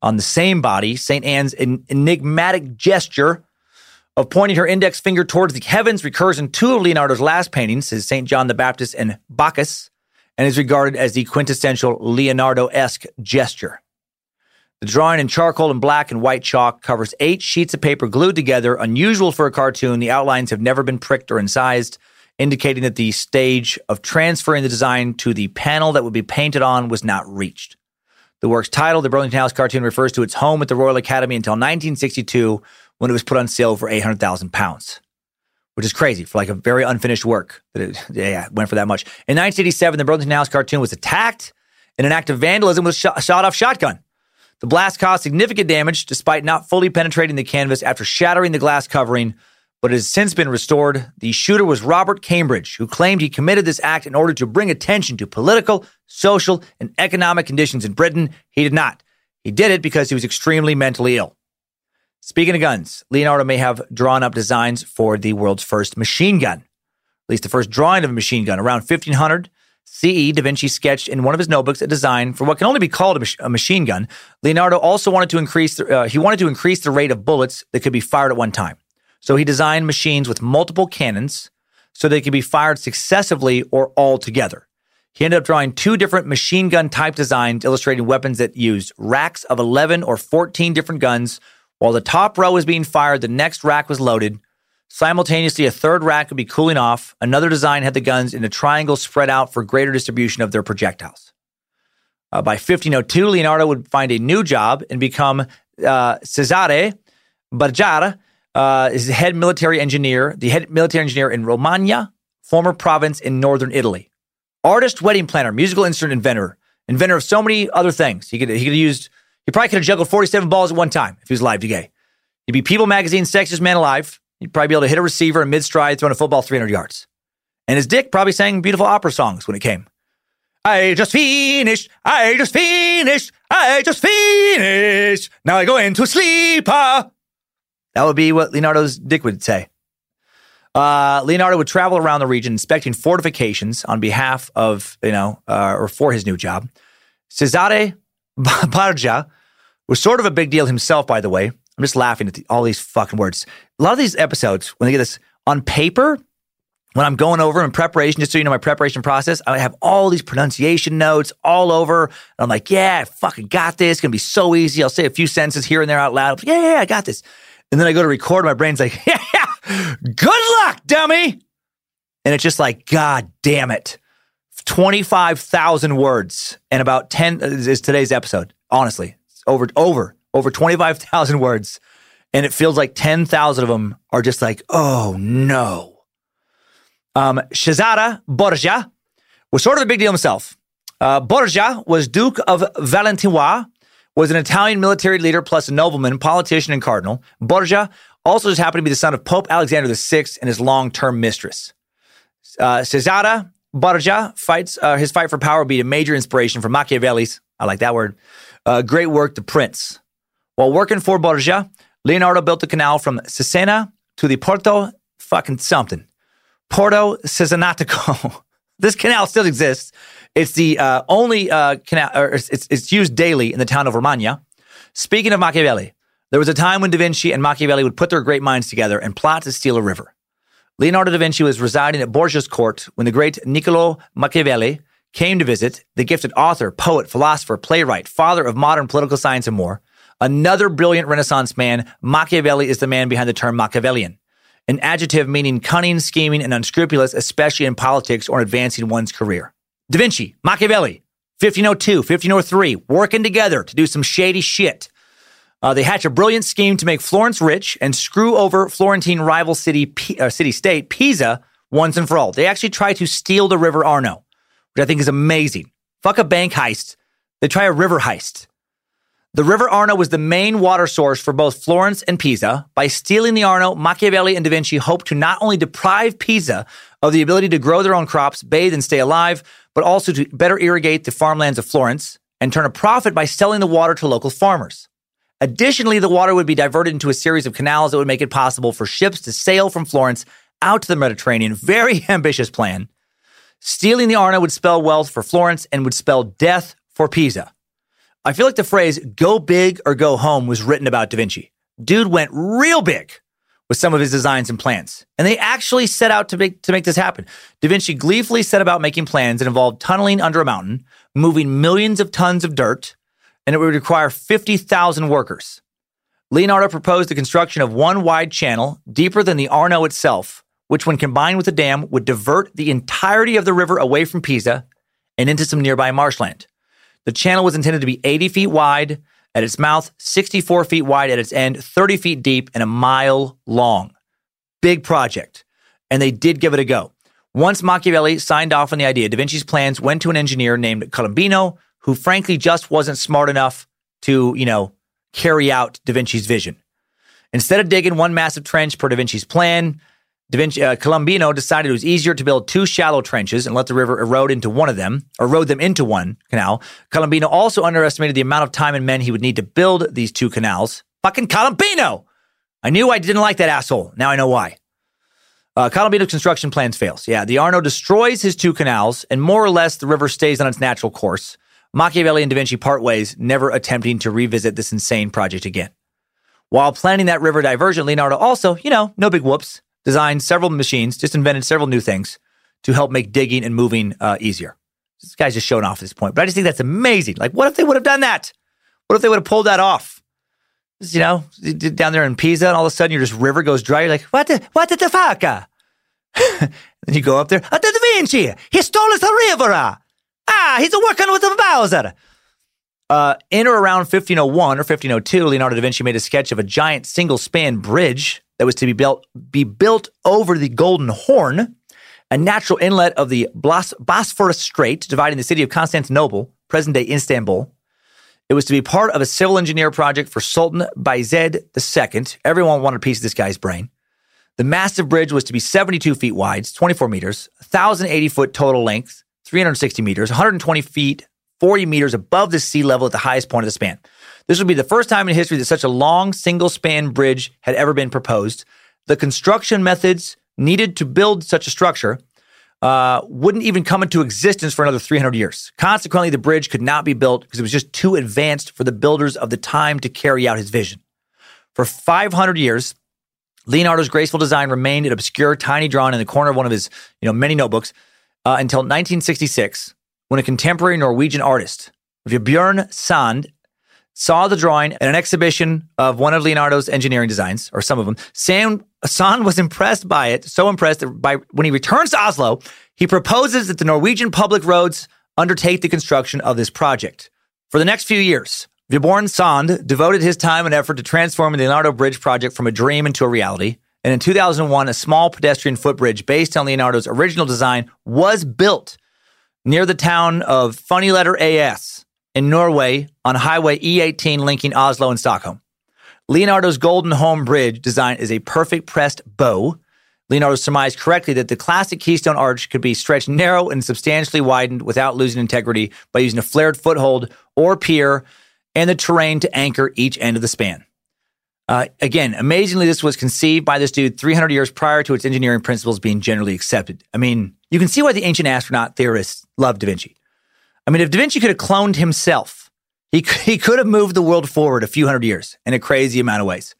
Speaker 3: on the same body. St. Anne's en- enigmatic gesture of pointing her index finger towards the heavens recurs in two of Leonardo's last paintings, his St. John the Baptist and Bacchus, and is regarded as the quintessential Leonardo esque gesture. The drawing in charcoal and black and white chalk covers eight sheets of paper glued together, unusual for a cartoon. The outlines have never been pricked or incised, indicating that the stage of transferring the design to the panel that would be painted on was not reached. The work's title, the Burlington House cartoon, refers to its home at the Royal Academy until 1962 when it was put on sale for 800,000 pounds, which is crazy for like a very unfinished work that it yeah, went for that much. In 1987, the Burlington House cartoon was attacked in an act of vandalism with a shot off shotgun. The blast caused significant damage despite not fully penetrating the canvas after shattering the glass covering, but it has since been restored. The shooter was Robert Cambridge, who claimed he committed this act in order to bring attention to political, social, and economic conditions in Britain. He did not. He did it because he was extremely mentally ill. Speaking of guns, Leonardo may have drawn up designs for the world's first machine gun, at least the first drawing of a machine gun. Around 1500, CE, Da Vinci sketched in one of his notebooks a design for what can only be called a, mach- a machine gun. Leonardo also wanted to increase, the, uh, he wanted to increase the rate of bullets that could be fired at one time. So he designed machines with multiple cannons so they could be fired successively or all together. He ended up drawing two different machine gun type designs illustrating weapons that used racks of 11 or 14 different guns. While the top row was being fired, the next rack was loaded. Simultaneously, a third rack would be cooling off. Another design had the guns in a triangle spread out for greater distribution of their projectiles. Uh, by 1502, Leonardo would find a new job and become uh, Cesare Borgia, uh, his head military engineer, the head military engineer in Romagna, former province in northern Italy. Artist, wedding planner, musical instrument inventor, inventor of so many other things. He could he could have used. He probably could have juggled 47 balls at one time if he was alive today. He'd be People Magazine's sexiest man alive. He'd probably be able to hit a receiver in mid stride, throwing a football 300 yards. And his dick probably sang beautiful opera songs when it came. I just finished. I just finished. I just finished. Now I go into sleep. Ah." That would be what Leonardo's dick would say. Uh, Leonardo would travel around the region inspecting fortifications on behalf of, you know, uh, or for his new job. Cesare Borgia was sort of a big deal himself, by the way. I'm just laughing at the, all these fucking words. A lot of these episodes, when they get this on paper, when I'm going over in preparation, just so you know my preparation process, I have all these pronunciation notes all over. And I'm like, yeah, I fucking got this. It's gonna be so easy. I'll say a few sentences here and there out loud. Yeah, yeah, yeah, I got this. And then I go to record, my brain's like, yeah, yeah, good luck, dummy. And it's just like, God damn it. 25,000 words and about 10 is today's episode. Honestly, over, over, over 25,000 words. And it feels like 10,000 of them are just like, oh no. Um, Cesare Borgia was sort of a big deal himself. Uh, Borgia was Duke of Valentinois, was an Italian military leader plus a nobleman, politician, and cardinal. Borgia also just happened to be the son of Pope Alexander VI and his long-term mistress. Uh, Cesare Borgia fights uh, his fight for power would be a major inspiration for Machiavelli's. I like that word. Uh, great work, The Prince. While working for Borgia, Leonardo built the canal from Cesena to the Porto fucking something. Porto Cesenatico. this canal still exists. It's the uh, only uh, canal, it's, it's used daily in the town of Romagna. Speaking of Machiavelli, there was a time when Da Vinci and Machiavelli would put their great minds together and plot to steal a river. Leonardo da Vinci was residing at Borgia's court when the great Niccolo Machiavelli came to visit, the gifted author, poet, philosopher, playwright, father of modern political science and more. Another brilliant Renaissance man, Machiavelli is the man behind the term Machiavellian, an adjective meaning cunning, scheming, and unscrupulous, especially in politics or advancing one's career. Da Vinci, Machiavelli, 1502, 1503, working together to do some shady shit. Uh, they hatch a brilliant scheme to make Florence rich and screw over Florentine rival city P- uh, city state Pisa once and for all. They actually try to steal the River Arno, which I think is amazing. Fuck a bank heist. They try a river heist. The River Arno was the main water source for both Florence and Pisa. By stealing the Arno, Machiavelli and Da Vinci hoped to not only deprive Pisa of the ability to grow their own crops, bathe, and stay alive, but also to better irrigate the farmlands of Florence and turn a profit by selling the water to local farmers. Additionally, the water would be diverted into a series of canals that would make it possible for ships to sail from Florence out to the Mediterranean. Very ambitious plan. Stealing the Arno would spell wealth for Florence and would spell death for Pisa. I feel like the phrase go big or go home was written about Da Vinci. Dude went real big with some of his designs and plans. And they actually set out to make, to make this happen. Da Vinci gleefully set about making plans that involved tunneling under a mountain, moving millions of tons of dirt, and it would require 50,000 workers. Leonardo proposed the construction of one wide channel deeper than the Arno itself, which, when combined with a dam, would divert the entirety of the river away from Pisa and into some nearby marshland. The channel was intended to be 80 feet wide at its mouth, 64 feet wide at its end, 30 feet deep, and a mile long. Big project. And they did give it a go. Once Machiavelli signed off on the idea, Da Vinci's plans went to an engineer named Colombino, who frankly just wasn't smart enough to, you know, carry out Da Vinci's vision. Instead of digging one massive trench per Da Vinci's plan, Da Vinci, uh, Colombino decided it was easier to build two shallow trenches and let the river erode into one of them, erode them into one canal. Colombino also underestimated the amount of time and men he would need to build these two canals. Fucking Colombino! I knew I didn't like that asshole. Now I know why. Uh, Colombino's construction plans fails. Yeah, the Arno destroys his two canals, and more or less the river stays on its natural course. Machiavelli and Da Vinci part ways, never attempting to revisit this insane project again. While planning that river diversion, Leonardo also, you know, no big whoops, designed several machines, just invented several new things to help make digging and moving uh, easier. This guy's just showing off at this point, but I just think that's amazing. Like, what if they would have done that? What if they would have pulled that off? You know, down there in Pisa, and all of a sudden your just river goes dry. You're like, what the, what the fuck? then you go up there, ah, Da Vinci, he stole us the river. Ah, he's working with the Bowser. Uh, in or around 1501 or 1502, Leonardo da Vinci made a sketch of a giant single span bridge that was to be built, be built over the Golden Horn, a natural inlet of the Bosphorus Strait dividing the city of Constantinople, present day Istanbul. It was to be part of a civil engineer project for Sultan Bayezid II. Everyone wanted a piece of this guy's brain. The massive bridge was to be 72 feet wide, 24 meters, 1,080 foot total length, 360 meters, 120 feet, 40 meters above the sea level at the highest point of the span. This would be the first time in history that such a long single span bridge had ever been proposed. The construction methods needed to build such a structure uh, wouldn't even come into existence for another 300 years. Consequently, the bridge could not be built because it was just too advanced for the builders of the time to carry out his vision. For 500 years, Leonardo's graceful design remained an obscure, tiny drawing in the corner of one of his, you know, many notebooks uh, until 1966, when a contemporary Norwegian artist, Vebjørn Sand, saw the drawing at an exhibition of one of Leonardo's engineering designs, or some of them. Sand, Sand was impressed by it, so impressed that by when he returns to Oslo, he proposes that the Norwegian public roads undertake the construction of this project. For the next few years, Vebjørn Sand devoted his time and effort to transforming the Leonardo Bridge project from a dream into a reality. And in 2001, a small pedestrian footbridge based on Leonardo's original design was built near the town of Funny Letter AS in Norway on Highway E18 linking Oslo and Stockholm. Leonardo's Golden Horn Bridge design is a perfect pressed bow. Leonardo surmised correctly that the classic Keystone Arch could be stretched narrow and substantially widened without losing integrity by using a flared foothold or pier and the terrain to anchor each end of the span. Uh, again, amazingly, this was conceived by this dude 300 years prior to its engineering principles being generally accepted. I mean, you can see why the ancient astronaut theorists loved Da Vinci. I mean, if Da Vinci could have cloned himself, he, he could have moved the world forward a few hundred years in a crazy amount of ways.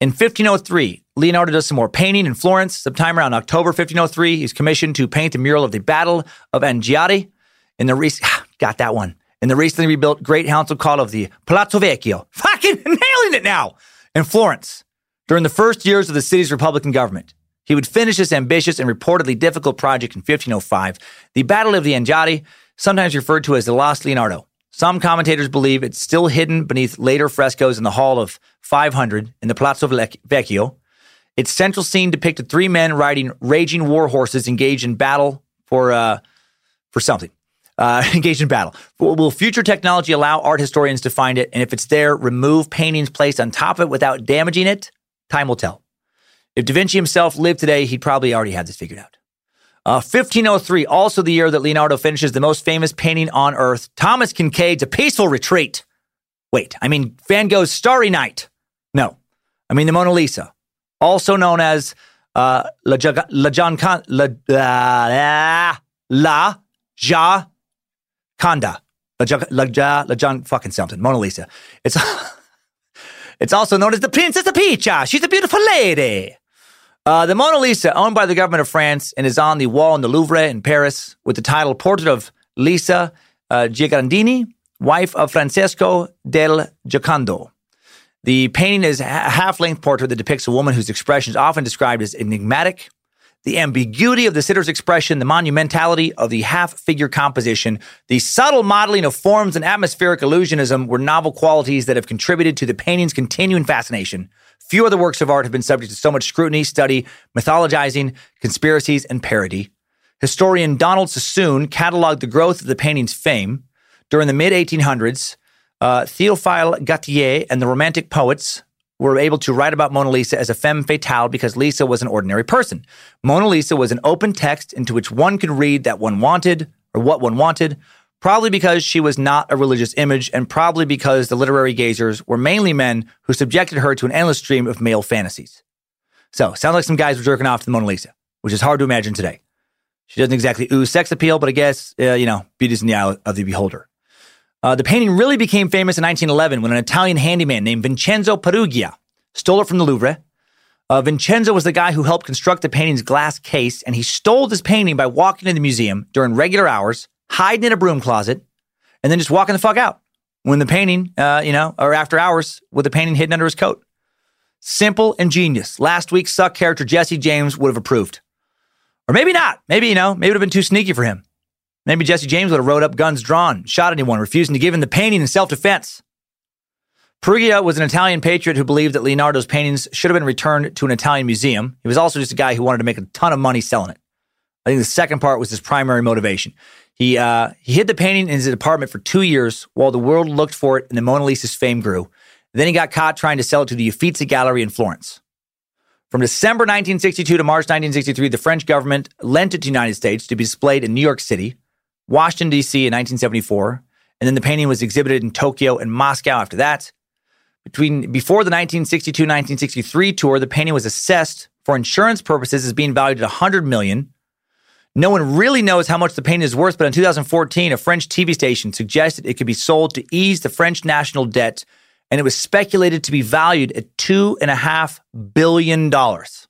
Speaker 3: In 1503, Leonardo does some more painting in Florence. Sometime around October 1503, he's commissioned to paint the mural of the Battle of Anghiari in the recent, got that one, in the recently rebuilt Great Council Hall of the Palazzo Vecchio. Fucking nailing it now! in Florence during the first years of the city's Republican government. He would finish this ambitious and reportedly difficult project in 1505, the Battle of the Anghiari, sometimes referred to as the Lost Leonardo. Some commentators believe it's still hidden beneath later frescoes in the Hall of 500 in the Palazzo Vecchio. Its central scene depicted three men riding raging war horses engaged in battle for uh, for something uh, engaged in battle. Will future technology allow art historians to find it? And if it's there, remove paintings placed on top of it without damaging it? Time will tell. If Da Vinci himself lived today, he'd probably already have this figured out. Uh, 1503, also the year that Leonardo finishes the most famous painting on earth, Thomas Kinkade's A Peaceful Retreat. Wait, I mean Van Gogh's Starry Night. No, I mean the Mona Lisa, also known as uh, La, La, La, La, La Gioconda. La, Gio- La, Gio- La John fucking something. Mona Lisa. It's it's also known as the Princess of Picha. She's a beautiful lady. Uh, the Mona Lisa, owned by the government of France, and is on the wall in the Louvre in Paris with the title Portrait of Lisa uh, Giagandini, wife of Francesco del Giocondo. The painting is a half length portrait that depicts a woman whose expression is often described as enigmatic. The ambiguity of the sitter's expression, the monumentality of the half figure composition, the subtle modeling of forms and atmospheric illusionism were novel qualities that have contributed to the painting's continuing fascination. Few other works of art have been subject to so much scrutiny, study, mythologizing, conspiracies, and parody. Historian Donald Sassoon cataloged the growth of the painting's fame. During the mid 1800s, uh, Théophile Gautier and the Romantic poets were able to write about Mona Lisa as a femme fatale because Lisa was an ordinary person. Mona Lisa was an open text into which one could read that one wanted or what one wanted, probably because she was not a religious image and probably because the literary gazers were mainly men who subjected her to an endless stream of male fantasies. So, sounds like some guys were jerking off to the Mona Lisa, which is hard to imagine today. She doesn't exactly ooze sex appeal, but I guess, uh, you know, beauty's in the eye of the beholder. Uh, the painting really became famous in 1911 when an Italian handyman named Vincenzo Peruggia stole it from the Louvre. Uh, Vincenzo was the guy who helped construct the painting's glass case, and he stole this painting by walking to the museum during regular hours, hiding in a broom closet, and then just walking the fuck out when the painting, uh, you know, or after hours with the painting hidden under his coat. Simple and genius. Last week's suck character Jesse James would have approved. Or maybe not. Maybe, you know, maybe it would have been too sneaky for him. Maybe Jesse James would have rode up guns drawn, shot anyone, refusing to give him the painting in self defense. Peruggia was an Italian patriot who believed that Leonardo's paintings should have been returned to an Italian museum. He was also just a guy who wanted to make a ton of money selling it. I think the second part was his primary motivation. He, uh, he hid the painting in his apartment for two years while the world looked for it and the Mona Lisa's fame grew. Then he got caught trying to sell it to the Uffizi Gallery in Florence. From December 1962 to March 1963, the French government lent it to the United States to be displayed in New York City, Washington, D.C. in 1974, and then the painting was exhibited in Tokyo and Moscow after that. Between before the 1962-1963 tour, the painting was assessed for insurance purposes as being valued at 100 million. No one really knows how much the painting is worth, but in 2014, a French TV station suggested it could be sold to ease the French national debt, and it was speculated to be valued at two and a half billion dollars.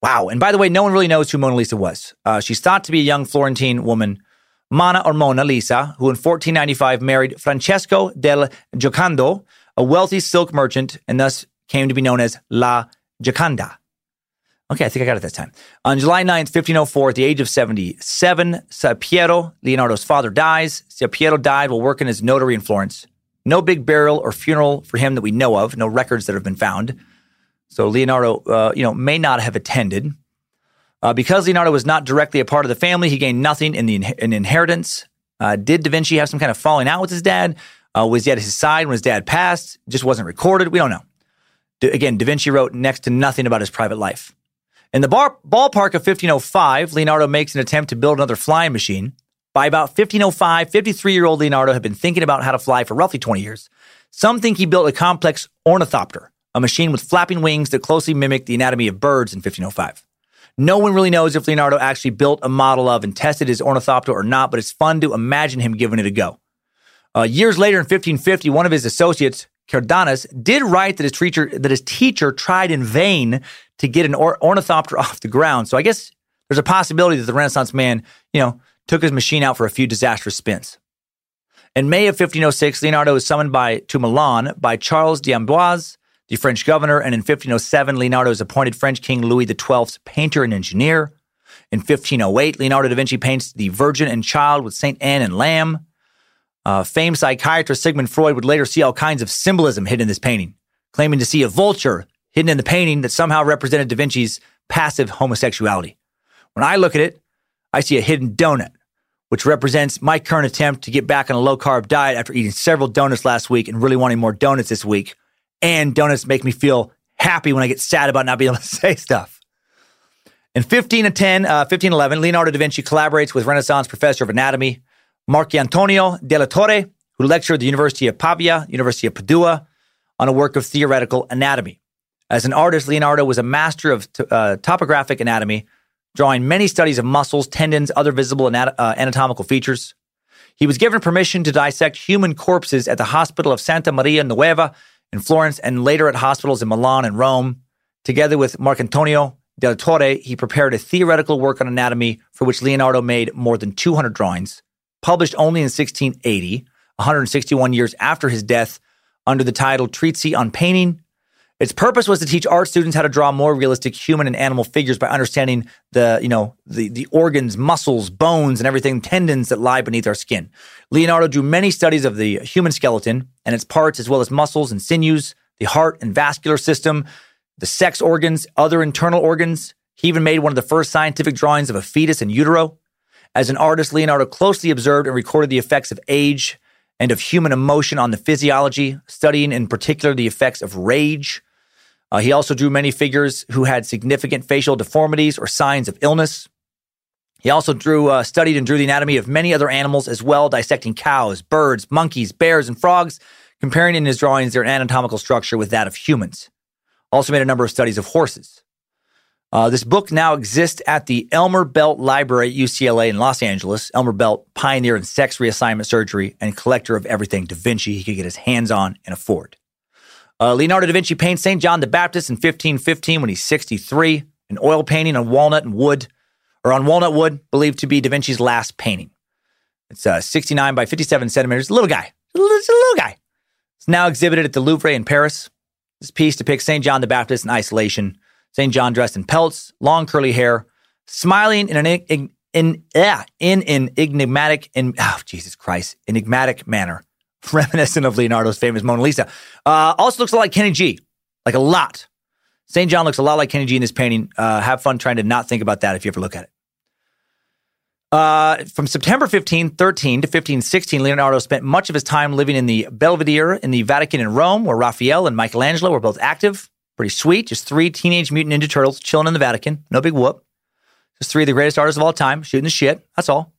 Speaker 3: Wow! And by the way, no one really knows who Mona Lisa was. Uh, she's thought to be a young Florentine woman, Mona or Mona Lisa, who in 1495 married Francesco del Giocondo, a wealthy silk merchant, and thus came to be known as La Gioconda. Okay, I think I got it this time. On July 9th, 1504, at the age of 77, Ser Piero, Leonardo's father, dies. Ser Piero died while working as notary in Florence. No big burial or funeral for him that we know of, no records that have been found. So Leonardo, uh, you know, may not have attended. Uh, because Leonardo was not directly a part of the family, he gained nothing in the in inheritance. Uh, did Da Vinci have some kind of falling out with his dad? Uh, was he at his side when his dad passed? Just wasn't recorded. We don't know. D- again, Da Vinci wrote next to nothing about his private life. In the bar- ballpark of 1505, Leonardo makes an attempt to build another flying machine. By about 1505, 53 year old Leonardo had been thinking about how to fly for roughly 20 years. Some think he built a complex ornithopter, a machine with flapping wings that closely mimicked the anatomy of birds in 1505. No one really knows if Leonardo actually built a model of and tested his ornithopter or not, but it's fun to imagine him giving it a go. Uh, years later, in 1550, one of his associates, Cardanus, did write that his teacher that his teacher tried in vain to get an or- ornithopter off the ground. So I guess there's a possibility that the Renaissance man, you know, took his machine out for a few disastrous spins. In May of 1506, Leonardo was summoned by to Milan by Charles d'Amboise, the French governor, and in 1507, Leonardo was appointed French King Louis XII's painter and engineer. In 1508, Leonardo da Vinci paints the Virgin and Child with Saint Anne and Lamb. Uh, famed psychiatrist Sigmund Freud would later see all kinds of symbolism hidden in this painting, claiming to see a vulture hidden in the painting that somehow represented Da Vinci's passive homosexuality. When I look at it, I see a hidden donut, which represents my current attempt to get back on a low carb diet after eating several donuts last week and really wanting more donuts this week. And donuts make me feel happy when I get sad about not being able to say stuff. In 1510, uh, 1511, Leonardo da Vinci collaborates with Renaissance professor of anatomy Marcantonio della Torre, who lectured at the University of Pavia, University of Padua, on a work of theoretical anatomy. As an artist, Leonardo was a master of t- uh, topographic anatomy, drawing many studies of muscles, tendons, other visible anat- uh, anatomical features. He was given permission to dissect human corpses at the Hospital of Santa Maria Nuova in Florence and later at hospitals in Milan and Rome. Together with Marcantonio del Torre, he prepared a theoretical work on anatomy for which Leonardo made more than 200 drawings, published only in 1680, 161 years after his death, under the title Treatise on Painting. Its purpose was to teach art students how to draw more realistic human and animal figures by understanding the, you know, the, the organs, muscles, bones, and everything, tendons that lie beneath our skin. Leonardo drew many studies of the human skeleton and its parts, as well as muscles and sinews, the heart and vascular system, the sex organs, other internal organs. He even made one of the first scientific drawings of a fetus in utero. As an artist, Leonardo closely observed and recorded the effects of age and of human emotion on the physiology, studying in particular the effects of rage. Uh, he also drew many figures who had significant facial deformities or signs of illness. He also drew, uh, studied and drew the anatomy of many other animals as well, dissecting cows, birds, monkeys, bears, and frogs, comparing in his drawings their anatomical structure with that of humans. Also made a number of studies of horses. Uh, this book now exists at the Elmer Belt Library at UCLA in Los Angeles. Elmer Belt, pioneer in sex reassignment surgery and collector of everything Da Vinci he could get his hands on and afford. Uh, Leonardo da Vinci paints St. John the Baptist in 1515 when he's 63, an oil painting on walnut and wood, or on walnut wood, believed to be da Vinci's last painting. It's uh, 69 by 57 centimeters, little guy, it's a little guy. It's now exhibited at the Louvre in Paris. This piece depicts St. John the Baptist in isolation, St. John dressed in pelts, long curly hair, smiling in an in, in, yeah, in an enigmatic, in, oh, Jesus Christ, enigmatic manner reminiscent of Leonardo's famous Mona Lisa. Uh, also looks a lot like Kenny G, like a lot. St. John looks a lot like Kenny G in this painting. Uh, have fun trying to not think about that if you ever look at it. Uh, from September 1513 to 1516, Leonardo spent much of his time living in the Belvedere in the Vatican in Rome, where Raphael and Michelangelo were both active. Pretty sweet. Just three Teenage Mutant Ninja Turtles chilling in the Vatican. No big whoop. Just three of the greatest artists of all time, shooting the shit. That's all.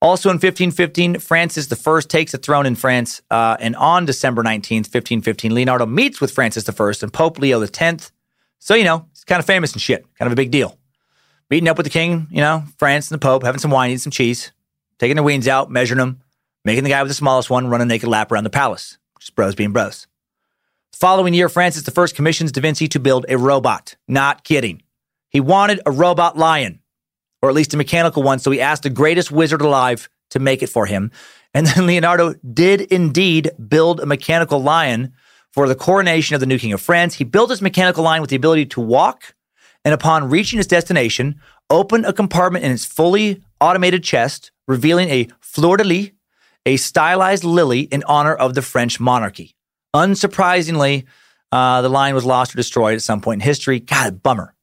Speaker 3: Also in 1515, Francis I takes the throne in France. Uh, and on December 19th, 1515, Leonardo meets with Francis I and Pope Leo X. So, you know, he's kind of famous and shit, kind of a big deal. Meeting up with the king, you know, France and the Pope, having some wine, eating some cheese, taking their weens out, measuring them, making the guy with the smallest one run a naked lap around the palace. Just bros being bros. Following year, Francis I commissions Da Vinci to build a robot. Not kidding. He wanted a robot lion or at least a mechanical one. So he asked the greatest wizard alive to make it for him. And then Leonardo did indeed build a mechanical lion for the coronation of the new king of France. He built his mechanical lion with the ability to walk and upon reaching his destination, opened a compartment in its fully automated chest, revealing a fleur de lis, a stylized lily in honor of the French monarchy. Unsurprisingly, uh, the lion was lost or destroyed at some point in history. God, bummer.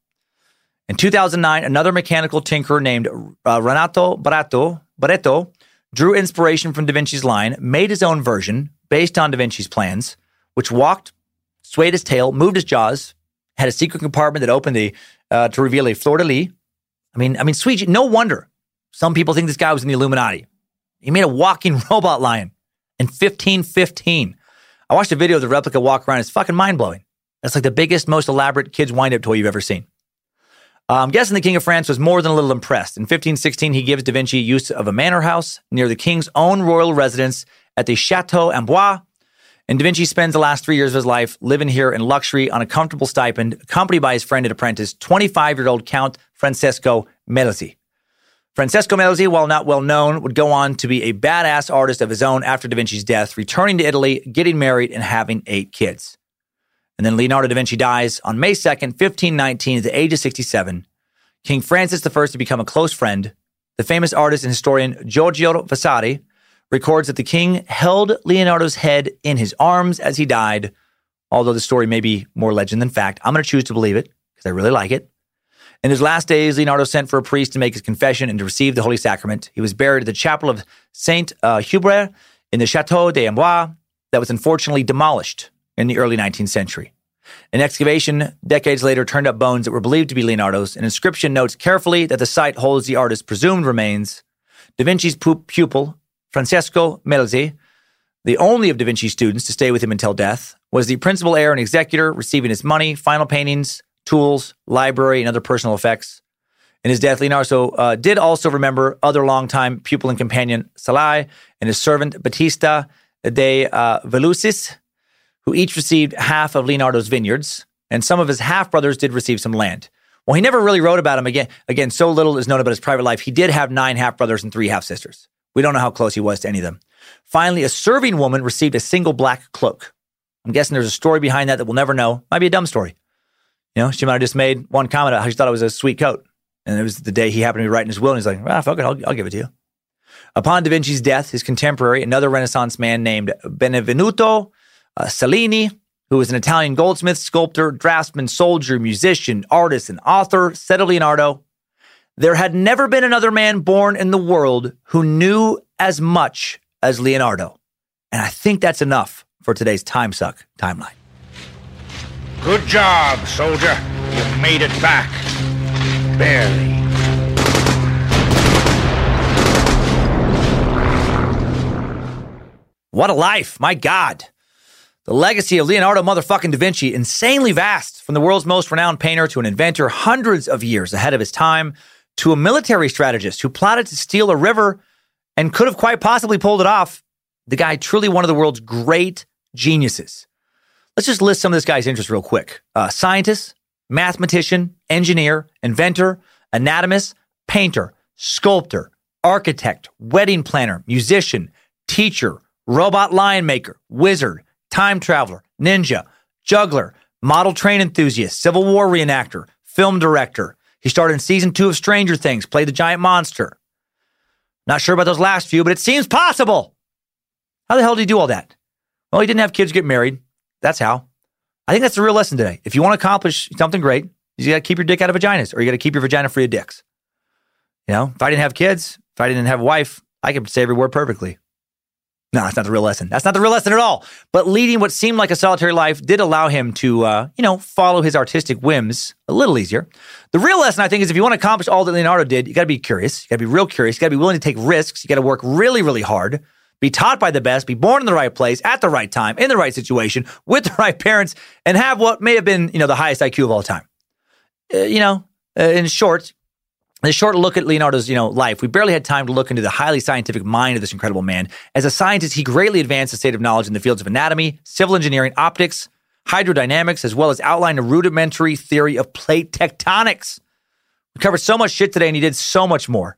Speaker 3: In 2009, another mechanical tinkerer named uh, Renato Boaretto, Boaretto drew inspiration from Da Vinci's line, made his own version based on Da Vinci's plans, which walked, swayed his tail, moved his jaws, had a secret compartment that opened the, uh, to reveal a fleur de lis. I mean, I mean, sweet. No wonder some people think this guy was in the Illuminati. He made a walking robot lion in 1515. I watched a video of the replica walk around. It's fucking mind blowing. That's like the biggest, most elaborate kids wind up toy you've ever seen. Uh, I'm guessing the King of France was more than a little impressed. In 1516, he gives Da Vinci use of a manor house near the king's own royal residence at the Chateau Amboise. And Da Vinci spends the last three years of his life living here in luxury on a comfortable stipend, accompanied by his friend and apprentice, 25 year old Count Francesco Melzi. Francesco Melzi, while not well known, would go on to be a badass artist of his own after Da Vinci's death, returning to Italy, getting married, and having eight kids. And then Leonardo da Vinci dies on May 2nd, 1519, at the age of 67. King Francis I to become a close friend. The famous artist and historian Giorgio Vasari records that the king held Leonardo's head in his arms as he died, although the story may be more legend than fact. I'm going to choose to believe it because I really like it. In his last days, Leonardo sent for a priest to make his confession and to receive the Holy Sacrament. He was buried at the chapel of Saint uh, Hubert in the Chateau d'Amboise that was unfortunately demolished in the early 19th century. An excavation decades later turned up bones that were believed to be Leonardo's. An inscription notes carefully that the site holds the artist's presumed remains. Da Vinci's pupil, Francesco Melzi, the only of Da Vinci's students to stay with him until death, was the principal heir and executor, receiving his money, final paintings, tools, library, and other personal effects. In his death, Leonardo uh, did also remember other longtime pupil and companion Salai and his servant Batista de uh, Velusis, who each received half of Leonardo's vineyards, and some of his half brothers did receive some land. Well, he never really wrote about him again. Again, so little is known about his private life. He did have nine half brothers and three half sisters. We don't know how close he was to any of them. Finally, a serving woman received a single black cloak. I'm guessing there's a story behind that that we'll never know. Might be a dumb story. You know, she might have just made one comment about how she thought it was a sweet coat. And it was the day he happened to be writing his will, and he's like, ah, fuck it, I'll, I'll give it to you. Upon Da Vinci's death, his contemporary, another Renaissance man named Benvenuto uh, Cellini, who was an Italian goldsmith, sculptor, draftsman, soldier, musician, artist, and author, said of Leonardo, there had never been another man born in the world who knew as much as Leonardo. And I think that's enough for today's Time Suck timeline.
Speaker 7: Good job, soldier. You made it back. Barely.
Speaker 3: What a life, my God. The legacy of Leonardo motherfucking da Vinci, insanely vast, from the world's most renowned painter to an inventor hundreds of years ahead of his time, to a military strategist who plotted to steal a river and could have quite possibly pulled it off. The guy, truly one of the world's great geniuses. Let's just list some of this guy's interests real quick uh, scientist, mathematician, engineer, inventor, anatomist, painter, sculptor, architect, wedding planner, musician, teacher, robot lion maker, wizard, time traveler, ninja, juggler, model train enthusiast, Civil War reenactor, film director. He starred in season two of Stranger Things, played the giant monster. Not sure about those last few, but it seems possible. How the hell did he do all that? Well, he didn't have kids get married. That's how. I think that's the real lesson today. If you want to accomplish something great, you got to keep your dick out of vaginas, or you got to keep your vagina free of dicks. You know, if I didn't have kids, if I didn't have a wife, I could say every word perfectly. No, that's not the real lesson. That's not the real lesson at all. But leading what seemed like a solitary life did allow him to, uh, you know, follow his artistic whims a little easier. The real lesson, I think, is if you want to accomplish all that Leonardo did, you got to be curious. You got to be real curious. You got to be willing to take risks. You got to work really, really hard. Be taught by the best. Be born in the right place at the right time in the right situation with the right parents, and have what may have been, you know, the highest IQ of all time. Uh, you know, uh, in short, a short look at Leonardo's, you know, life, we barely had time to look into the highly scientific mind of this incredible man. As a scientist, he greatly advanced the state of knowledge in the fields of anatomy, civil engineering, optics, hydrodynamics, as well as outlined a rudimentary theory of plate tectonics. We covered so much shit today, and he did so much more.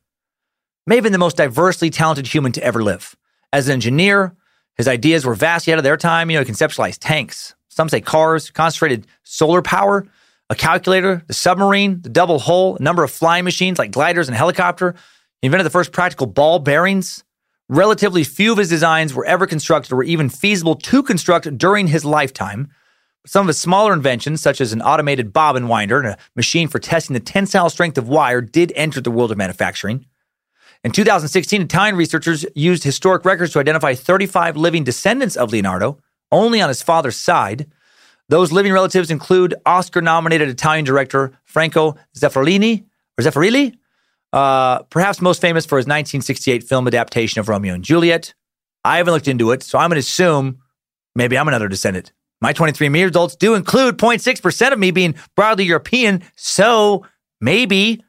Speaker 3: May have been the most diversely talented human to ever live. As an engineer, his ideas were vastly ahead of their time. You know, he conceptualized tanks, some say cars, concentrated solar power, a calculator, the submarine, the double hull, a number of flying machines like gliders and helicopter. He invented the first practical ball bearings. Relatively few of his designs were ever constructed or were even feasible to construct during his lifetime. Some of his smaller inventions, such as an automated bobbin winder and a machine for testing the tensile strength of wire, did enter the world of manufacturing. In 2016, Italian researchers used historic records to identify 35 living descendants of Leonardo, only on his father's side. Those living relatives include Oscar nominated Italian director Franco Zeffirelli, or Zeffirelli, uh, perhaps most famous for his 1968 film adaptation of Romeo and Juliet. I haven't looked into it, so I'm going to assume maybe I'm another descendant. My 23andMe results do include 0.6% of me being broadly European, so maybe.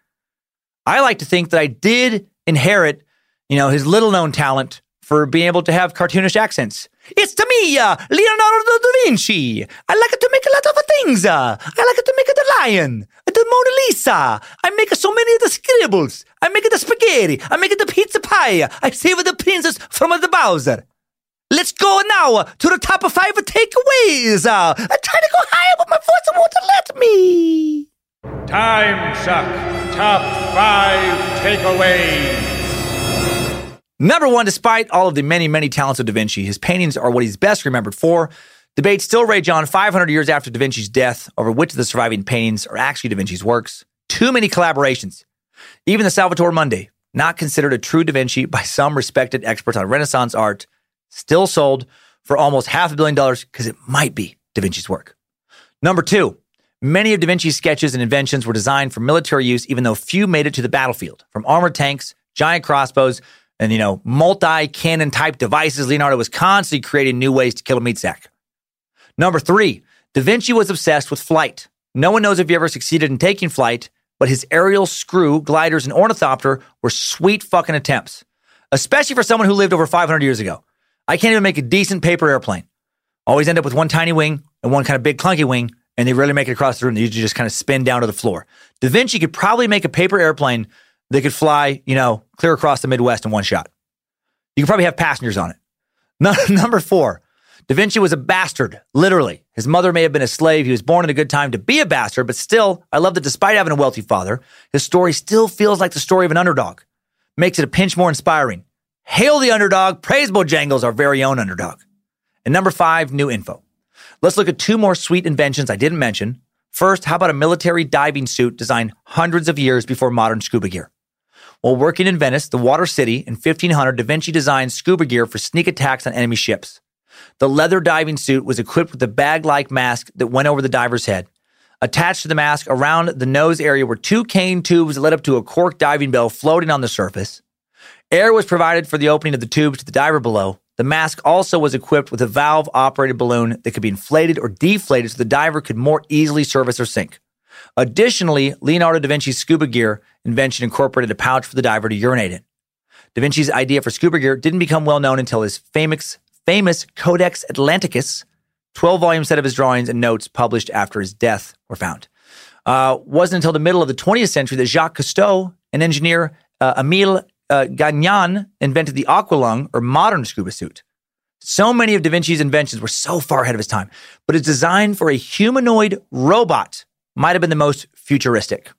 Speaker 3: I like to think that I did inherit, you know, his little known talent for being able to have cartoonish accents. It's to me, uh, Leonardo da Vinci. I like to make a lot of things. Uh, I like to make the lion, the Mona Lisa. I make so many of the scribbles. I make the spaghetti. I make the pizza pie. I save the princess from the Bowser. Let's go now to the top five takeaways. Uh, I try to go higher, but my voice won't let me.
Speaker 7: Time suck. Top five takeaways.
Speaker 3: Number one, despite all of the many, many talents of Da Vinci, his paintings are what he's best remembered for. Debates still rage on 500 years after Da Vinci's death over which of the surviving paintings are actually Da Vinci's works. Too many collaborations. Even the Salvator Mundi, not considered a true Da Vinci by some respected experts on Renaissance art, still sold for almost half a billion dollars because it might be Da Vinci's work. Number two, many of Da Vinci's sketches and inventions were designed for military use, even though few made it to the battlefield. From armored tanks, giant crossbows, and you know, multi-cannon type devices, Leonardo was constantly creating new ways to kill a meat sack. Number three, Da Vinci was obsessed with flight. No one knows if he ever succeeded in taking flight, but his aerial screw, gliders, and ornithopter were sweet fucking attempts, especially for someone who lived over 500 years ago. I can't even make a decent paper airplane. Always end up with one tiny wing and one kind of big clunky wing, and they rarely make it across the room. They usually just kind of spin down to the floor. Da Vinci could probably make a paper airplane that could fly, you know, clear across the Midwest in one shot. You could probably have passengers on it. Number four, Da Vinci was a bastard, literally. His mother may have been a slave. He was born in a good time to be a bastard, but still, I love that despite having a wealthy father, his story still feels like the story of an underdog. Makes it a pinch more inspiring. Hail the underdog, praise Bojangles, our very own underdog. And number five, new info. Let's look at two more sweet inventions I didn't mention. First, how about a military diving suit designed hundreds of years before modern scuba gear? While working in Venice, the water city, in 1500, Da Vinci designed scuba gear for sneak attacks on enemy ships. The leather diving suit was equipped with a bag like mask that went over the diver's head. Attached to the mask around the nose area were two cane tubes that led up to a cork diving bell floating on the surface. Air was provided for the opening of the tubes to the diver below. The mask also was equipped with a valve operated balloon that could be inflated or deflated so the diver could more easily service or sink. Additionally, Leonardo da Vinci's scuba gear invention incorporated a pouch for the diver to urinate in. Da Vinci's idea for scuba gear didn't become well known until his famous famous Codex Atlanticus, 12 volume set of his drawings and notes published after his death were found. Uh, wasn't until the middle of the 20th century that Jacques Cousteau, an engineer, uh, Emile uh, Gagnan, invented the aqualung or modern scuba suit. So many of Da Vinci's inventions were so far ahead of his time, but his design for a humanoid robot might have been the most futuristic.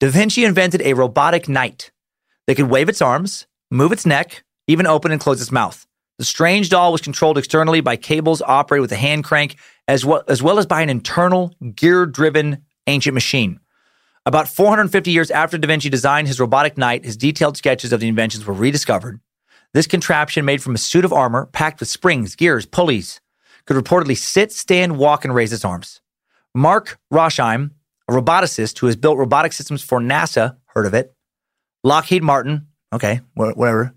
Speaker 3: Da Vinci invented a robotic knight that could wave its arms, move its neck, even open and close its mouth. The strange doll was controlled externally by cables operated with a hand crank, as well, as well as by an internal gear driven ancient machine. About 450 years after Da Vinci designed his robotic knight, his detailed sketches of the inventions were rediscovered. This contraption, made from a suit of armor packed with springs, gears, pulleys, could reportedly sit, stand, walk, and raise its arms. Mark Rosheim, a roboticist who has built robotic systems for NASA, heard of it. Lockheed Martin, okay, whatever,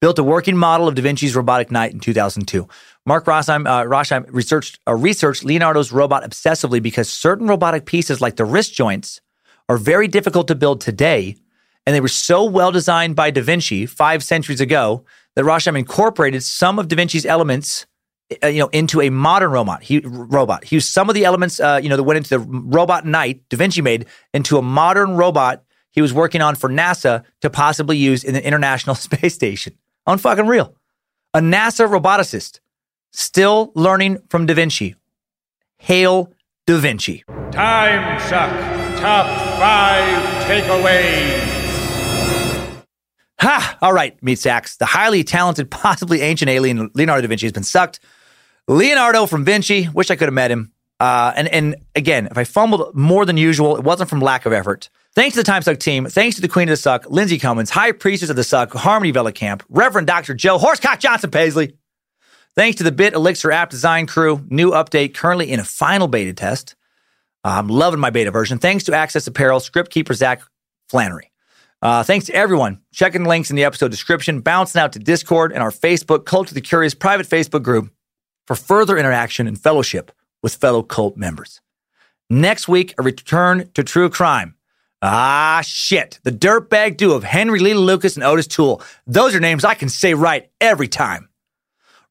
Speaker 3: built a working model of Da Vinci's robotic knight in 2002. Mark Rosheim, uh, Rosheim researched, uh, researched Leonardo's robot obsessively because certain robotic pieces, like the wrist joints, are very difficult to build today. And they were so well designed by Da Vinci five centuries ago that Rosheim incorporated some of Da Vinci's elements uh, you know, into a modern robot. He robot. He used some of the elements, uh, you know, that went into the robot knight Da Vinci made into a modern robot he was working on for NASA to possibly use in the International Space Station. Unfucking real. A NASA roboticist still learning from Da Vinci. Hail Da Vinci.
Speaker 7: Time suck. Top five takeaways.
Speaker 3: Ha! All right, meat sacks. The highly talented, possibly ancient alien Leonardo da Vinci has been sucked. Leonardo from Vinci. Wish I could have met him. Uh, and and again, if I fumbled more than usual, it wasn't from lack of effort. Thanks to the Time Suck team. Thanks to the Queen of the Suck, Lindsay Cummins, High Priestess of the Suck, Harmony Camp, Reverend Dr. Joe Horsecock Johnson Paisley. Thanks to the Bit Elixir app design crew. New update currently in a final beta test. I'm loving my beta version. Thanks to Access Apparel, script keeper Zach Flannery. Uh, thanks to everyone checking links in the episode description, bouncing out to Discord and our Facebook Cult of the Curious private Facebook group for further interaction and fellowship with fellow cult members. Next week, a return to true crime. Ah, shit. The dirtbag duo of Henry Lee Lucas and Otis Toole. Those are names I can say right every time.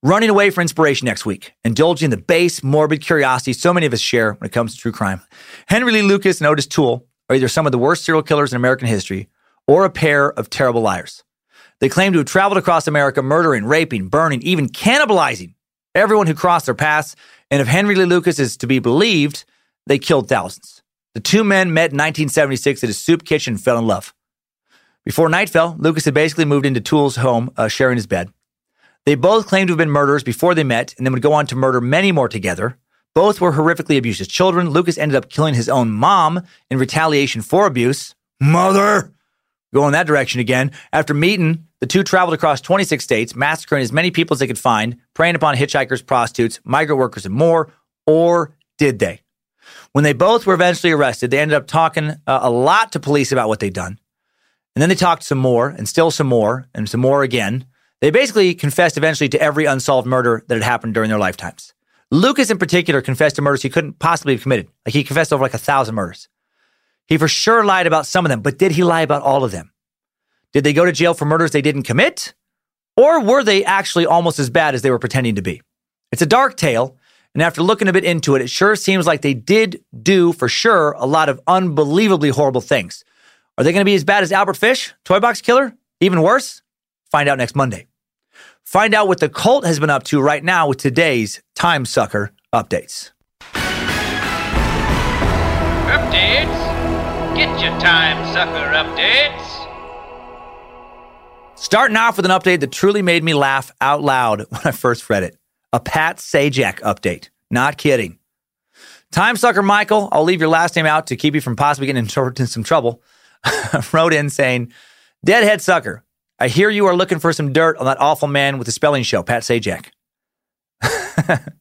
Speaker 3: Running away for inspiration next week, indulging the base, morbid curiosity so many of us share when it comes to true crime. Henry Lee Lucas and Otis Toole are either some of the worst serial killers in American history or a pair of terrible liars. They claim to have traveled across America, murdering, raping, burning, even cannibalizing everyone who crossed their paths. And if Henry Lee Lucas is to be believed, they killed thousands. The two men met in 1976 at a soup kitchen and fell in love. Before night fell, Lucas had basically moved into Toole's home, uh, sharing his bed. They both claimed to have been murderers before they met and then would go on to murder many more together. Both were horrifically abused as children. Lucas ended up killing his own mom in retaliation for abuse. Mother! Going that direction again. After meeting, the two traveled across 26 states, massacring as many people as they could find, preying upon hitchhikers, prostitutes, migrant workers, and more. Or did they? When they both were eventually arrested, they ended up talking uh, a lot to police about what they'd done. And then they talked some more and still some more and some more again. They basically confessed eventually to every unsolved murder that had happened during their lifetimes. Lucas, in particular, confessed to murders he couldn't possibly have committed. Like he confessed over like a thousand murders. He for sure lied about some of them, but did he lie about all of them? Did they go to jail for murders they didn't commit? Or were they actually almost as bad as they were pretending to be? It's a dark tale, and after looking a bit into it, it sure seems like they did do, for sure, a lot of unbelievably horrible things. Are they going to be as bad as Albert Fish, Toy Box Killer? Even worse? Find out next Monday. Find out what the cult has been up to right now with today's Time Sucker updates.
Speaker 8: Updates? Get your Time Sucker updates.
Speaker 3: Starting off with an update that truly made me laugh out loud when I first read it. A Pat Sajak update. Not kidding. Time sucker Michael, I'll leave your last name out to keep you from possibly getting into some trouble, wrote in saying, Deadhead sucker, I hear you are looking for some dirt on that awful man with the spelling show, Pat Sajak.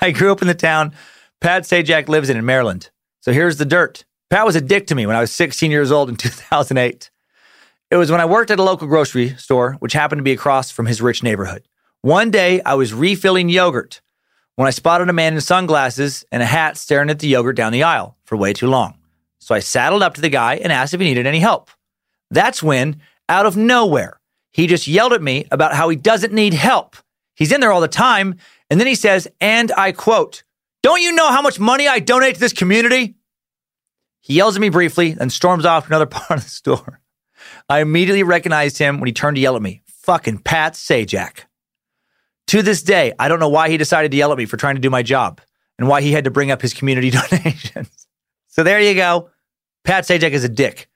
Speaker 3: I grew up in the town Pat Sajak lives in in Maryland. So here's the dirt. Pat was a dick to me when I was 16 years old in 2008. It was when I worked at a local grocery store, which happened to be across from his rich neighborhood. One day, I was refilling yogurt when I spotted a man in sunglasses and a hat staring at the yogurt down the aisle for way too long. So I saddled up to the guy and asked if he needed any help. That's when, out of nowhere, he just yelled at me about how he doesn't need help. He's in there all the time. And then he says, and I quote, Don't you know how much money I donate to this community? He yells at me briefly and storms off to another part of the store. I immediately recognized him when he turned to yell at me. Fucking Pat Sajak. To this day, I don't know why he decided to yell at me for trying to do my job and why he had to bring up his community donations. so there you go. Pat Sajak is a dick.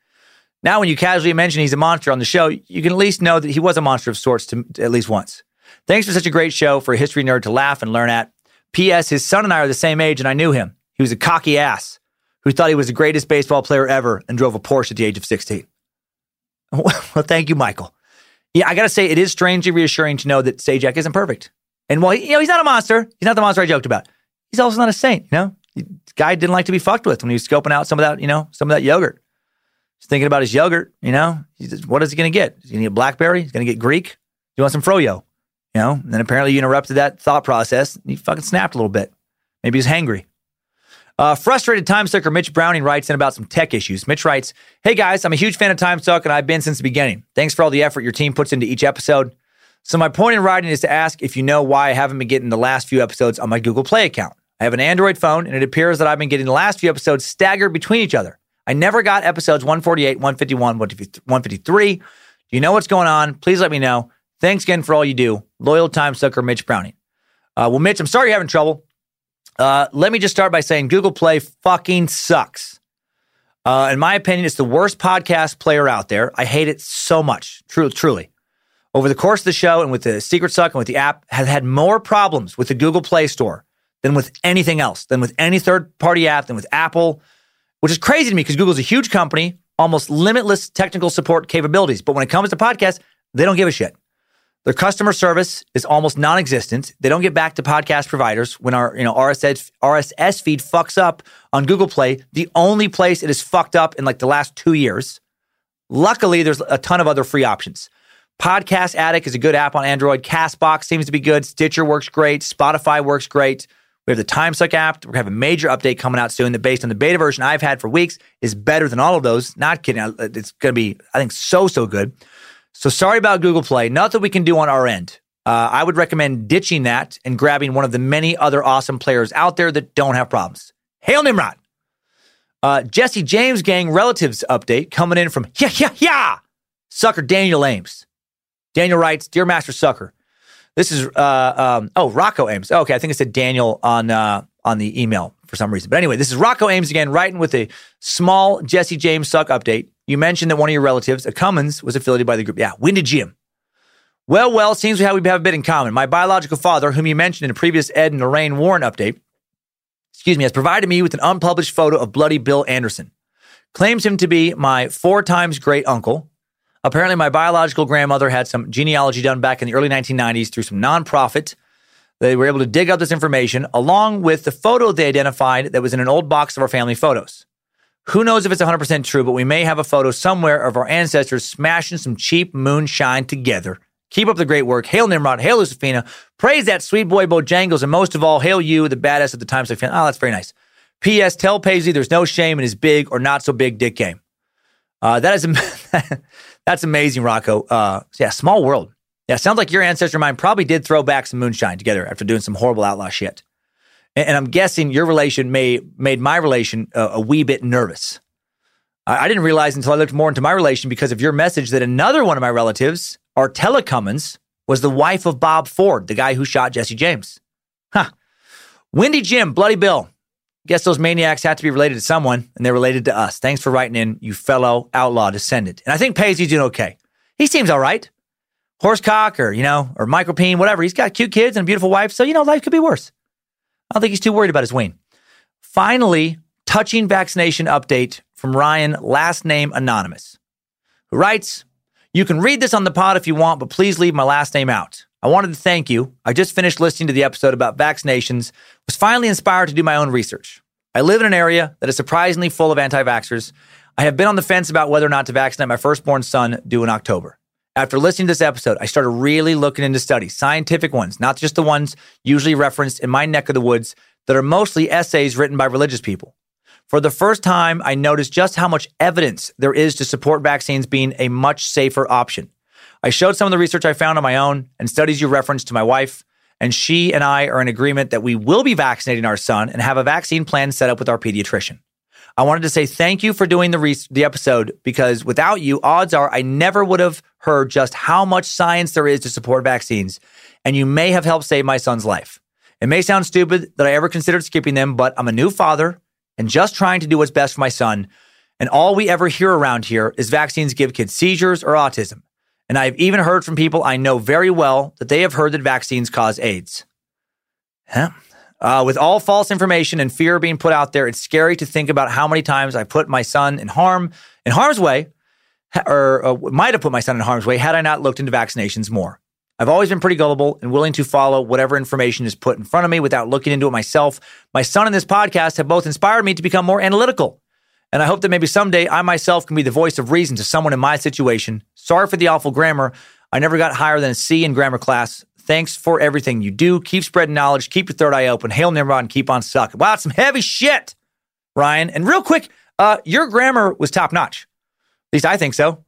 Speaker 3: Now, when you casually mention he's a monster on the show, you can at least know that he was a monster of sorts to, at least once. Thanks for such a great show for a history nerd to laugh and learn at. P.S. His son and I are the same age, and I knew him. He was a cocky ass who thought he was the greatest baseball player ever and drove a Porsche at the age of 16. well, thank you, Michael. Yeah, I got to say, it is strangely reassuring to know that Sajak isn't perfect. And while, you know, he's not a monster, he's not the monster I joked about. He's also not a saint, you know? The guy didn't like to be fucked with when he was scoping out some of that, you know, some of that yogurt. He's thinking about his yogurt, you know? What is he going to get? He's going to get blackberry? He's going to get Greek? Do you want some froyo? You know? And then apparently you interrupted that thought process. he fucking snapped a little bit. Maybe he's hangry. Uh, frustrated time sucker Mitch Browning writes in about some tech issues. Mitch writes, Hey guys, I'm a huge fan of Time Suck and I've been since the beginning. Thanks for all the effort your team puts into each episode. So, my point in writing is to ask if you know why I haven't been getting the last few episodes on my Google Play account. I have an Android phone and it appears that I've been getting the last few episodes staggered between each other. I never got episodes 148, 151, 153. Do you know what's going on? Please let me know. Thanks again for all you do. Loyal time sucker Mitch Browning. Uh, well, Mitch, I'm sorry you're having trouble. Uh, let me just start by saying Google Play fucking sucks. Uh, in my opinion, it's the worst podcast player out there. I hate it so much, truly, truly. Over the course of the show and with the Secret Suck and with the app, have had more problems with the Google Play Store than with anything else, than with any third party app, than with Apple, which is crazy to me because Google's a huge company, almost limitless technical support capabilities. But when it comes to podcasts, they don't give a shit. Their customer service is almost non-existent. They don't get back to podcast providers when our you know RSS RSS feed fucks up on Google Play. The only place it is fucked up in like the last two years. Luckily, there's a ton of other free options. Podcast Addict is a good app on Android. Castbox seems to be good. Stitcher works great. Spotify works great. We have the TimeSuck app. We're going to have a major update coming out soon that, based on the beta version I've had for weeks, is better than all of those. Not kidding. It's going to be, I think, so, so good. So sorry about Google Play. Nothing we can do on our end. Uh, I would recommend ditching that and grabbing one of the many other awesome players out there that don't have problems. Hail Nimrod. Uh, Jesse James Gang relatives update coming in from yeah, yeah, yeah, sucker Daniel Ames. Daniel writes, Dear Master Sucker, this is, uh, um, oh, Rocco Ames. okay, I think it said Daniel on, uh, on the email for some reason. But anyway, this is Rocco Ames again, writing with a small Jesse James Suck update. You mentioned that one of your relatives, a Cummins, was affiliated by the group. Yeah, Windy Jim. Well, well, seems we have, we have a bit in common. My biological father, whom you mentioned in a previous Ed and Lorraine Warren update, excuse me, has provided me with an unpublished photo of Bloody Bill Anderson. Claims him to be my four times great uncle. Apparently, my biological grandmother had some genealogy done back in the early 1990s through some nonprofit. They were able to dig up this information along with the photo they identified that was in an old box of our family photos. Who knows if it's 100% true, but we may have a photo somewhere of our ancestors smashing some cheap moonshine together. Keep up the great work. Hail Nimrod. Hail Lucifina. Praise that sweet boy Bojangles. And most of all, hail you, the badass at the time. So, oh, ah, that's very nice. P.S. Tell Paisley there's no shame in his big or not so big dick game. Uh, that is that's amazing, Rocco. Uh, yeah, small world. Yeah, sounds like your ancestor mine probably did throw back some moonshine together after doing some horrible outlaw shit. And, and I'm guessing your relation may made my relation uh, a wee bit nervous. I, I, didn't realize until I looked more into my relation because of your message that another one of my relatives, Artella Cummins, was the wife of Bob Ford, the guy who shot Jesse James. Huh. Windy Jim, Bloody Bill. Guess those maniacs had to be related to someone, and they're related to us. Thanks for writing in, you fellow outlaw descendant. And I think Paisley's doing okay. He seems all right. Horsecock or, you know, or micropene, whatever. He's got cute kids and a beautiful wife, so, you know, life could be worse. I don't think he's too worried about his ween. Finally, touching vaccination update from Ryan, last name anonymous, who writes, You can read this on the pod if you want, but please leave my last name out. I wanted to thank you. I just finished listening to the episode about vaccinations, was finally inspired to do my own research. I live in an area that is surprisingly full of anti vaxxers. I have been on the fence about whether or not to vaccinate my firstborn son due in October. After listening to this episode, I started really looking into studies, scientific ones, not just the ones usually referenced in my neck of the woods that are mostly essays written by religious people. For the first time, I noticed just how much evidence there is to support vaccines being a much safer option. I showed some of the research I found on my own and studies you referenced to my wife, and she and I are in agreement that we will be vaccinating our son and have a vaccine plan set up with our pediatrician. I wanted to say thank you for doing the re- the episode because without you, odds are I never would have heard just how much science there is to support vaccines, and you may have helped save my son's life. It may sound stupid that I ever considered skipping them, but I'm a new father and just trying to do what's best for my son. And all we ever hear around here is vaccines give kids seizures or autism. And I've even heard from people I know very well that they have heard that vaccines cause AIDS. Huh? Uh, with all false information and fear being put out there, it's scary to think about how many times I put my son in harm, in harm's way, or uh, might have put my son in harm's way had I not looked into vaccinations more. I've always been pretty gullible and willing to follow whatever information is put in front of me without looking into it myself. My son and this podcast have both inspired me to become more analytical. And I hope that maybe someday I myself can be the voice of reason to someone in my situation. Sorry for the awful grammar. I never got higher than a C in grammar class. Thanks for everything you do. Keep spreading knowledge. Keep your third eye open. Hail Nimrod and keep on sucking. Wow, that's some heavy shit, Ryan. And real quick, uh, your grammar was top notch. At least I think so.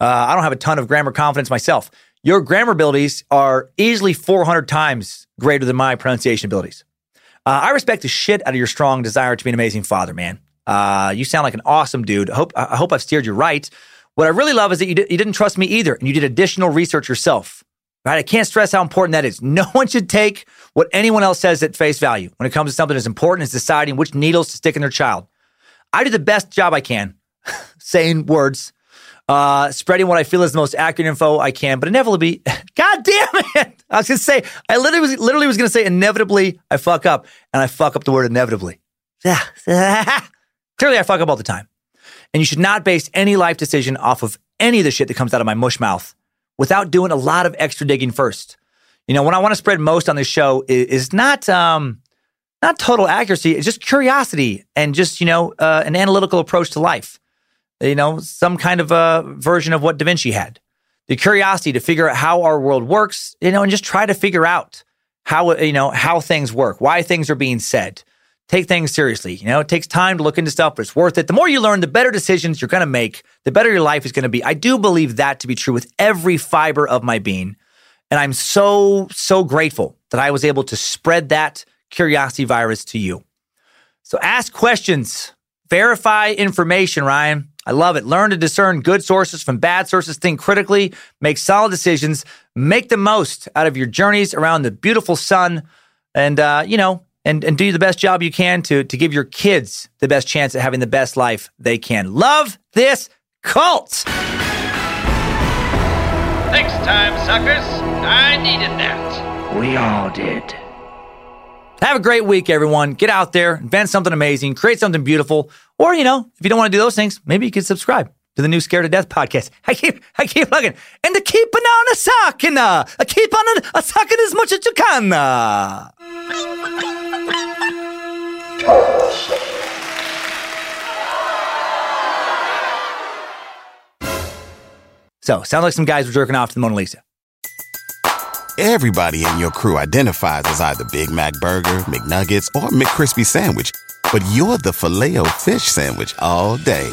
Speaker 3: Uh, I don't have a ton of grammar confidence myself. Your grammar abilities are easily 400 times greater than my pronunciation abilities. Uh, I respect the shit out of your strong desire to be an amazing father, man. Uh, you sound like an awesome dude. I hope, I hope I've steered you right. What I really love is that you, d- you didn't trust me either, and you did additional research yourself. Right? I can't stress how important that is. No one should take what anyone else says at face value when it comes to something as important as deciding which needles to stick in their child. I do the best job I can, saying words, uh, spreading what I feel is the most accurate info I can, but inevitably, God damn it! I was gonna say, I literally was literally was gonna say inevitably I fuck up, and I fuck up the word inevitably. Clearly, I fuck up all the time. And you should not base any life decision off of any of the shit that comes out of my mush mouth without doing a lot of extra digging first. You know, what I want to spread most on this show is, is not um, not total accuracy. It's just curiosity and just you know uh, an analytical approach to life. You know, some kind of a version of what Da Vinci had. The curiosity to figure out how our world works. You know, and just try to figure out how you know how things work, why things are being said take things seriously. You know, it takes time to look into stuff, but it's worth it. The more you learn, the better decisions you're going to make, the better your life is going to be. I do believe that to be true with every fiber of my being. And I'm so, so grateful that I was able to spread that curiosity virus to you. So ask questions, verify information, Ryan. I love it. Learn to discern good sources from bad sources. Think critically, make solid decisions, make the most out of your journeys around the beautiful sun. And, uh, you know, and, and do the best job you can to, to give your kids the best chance at having the best life they can. Love this cult.
Speaker 8: Next time, suckers. I needed that.
Speaker 7: We all did.
Speaker 3: Have a great week, everyone. Get out there, invent something amazing, create something beautiful. Or, you know, if you don't want to do those things, maybe you could subscribe to the new Scared to Death podcast. I keep, I keep looking. And to keep on a sucking, uh, keep on a, a as much as you can. Uh. So, sounds like some guys were jerking off to the Mona Lisa.
Speaker 2: Everybody in your crew identifies as either Big Mac Burger, McNuggets, or McCrispy Sandwich but you're the filet fish Sandwich all day.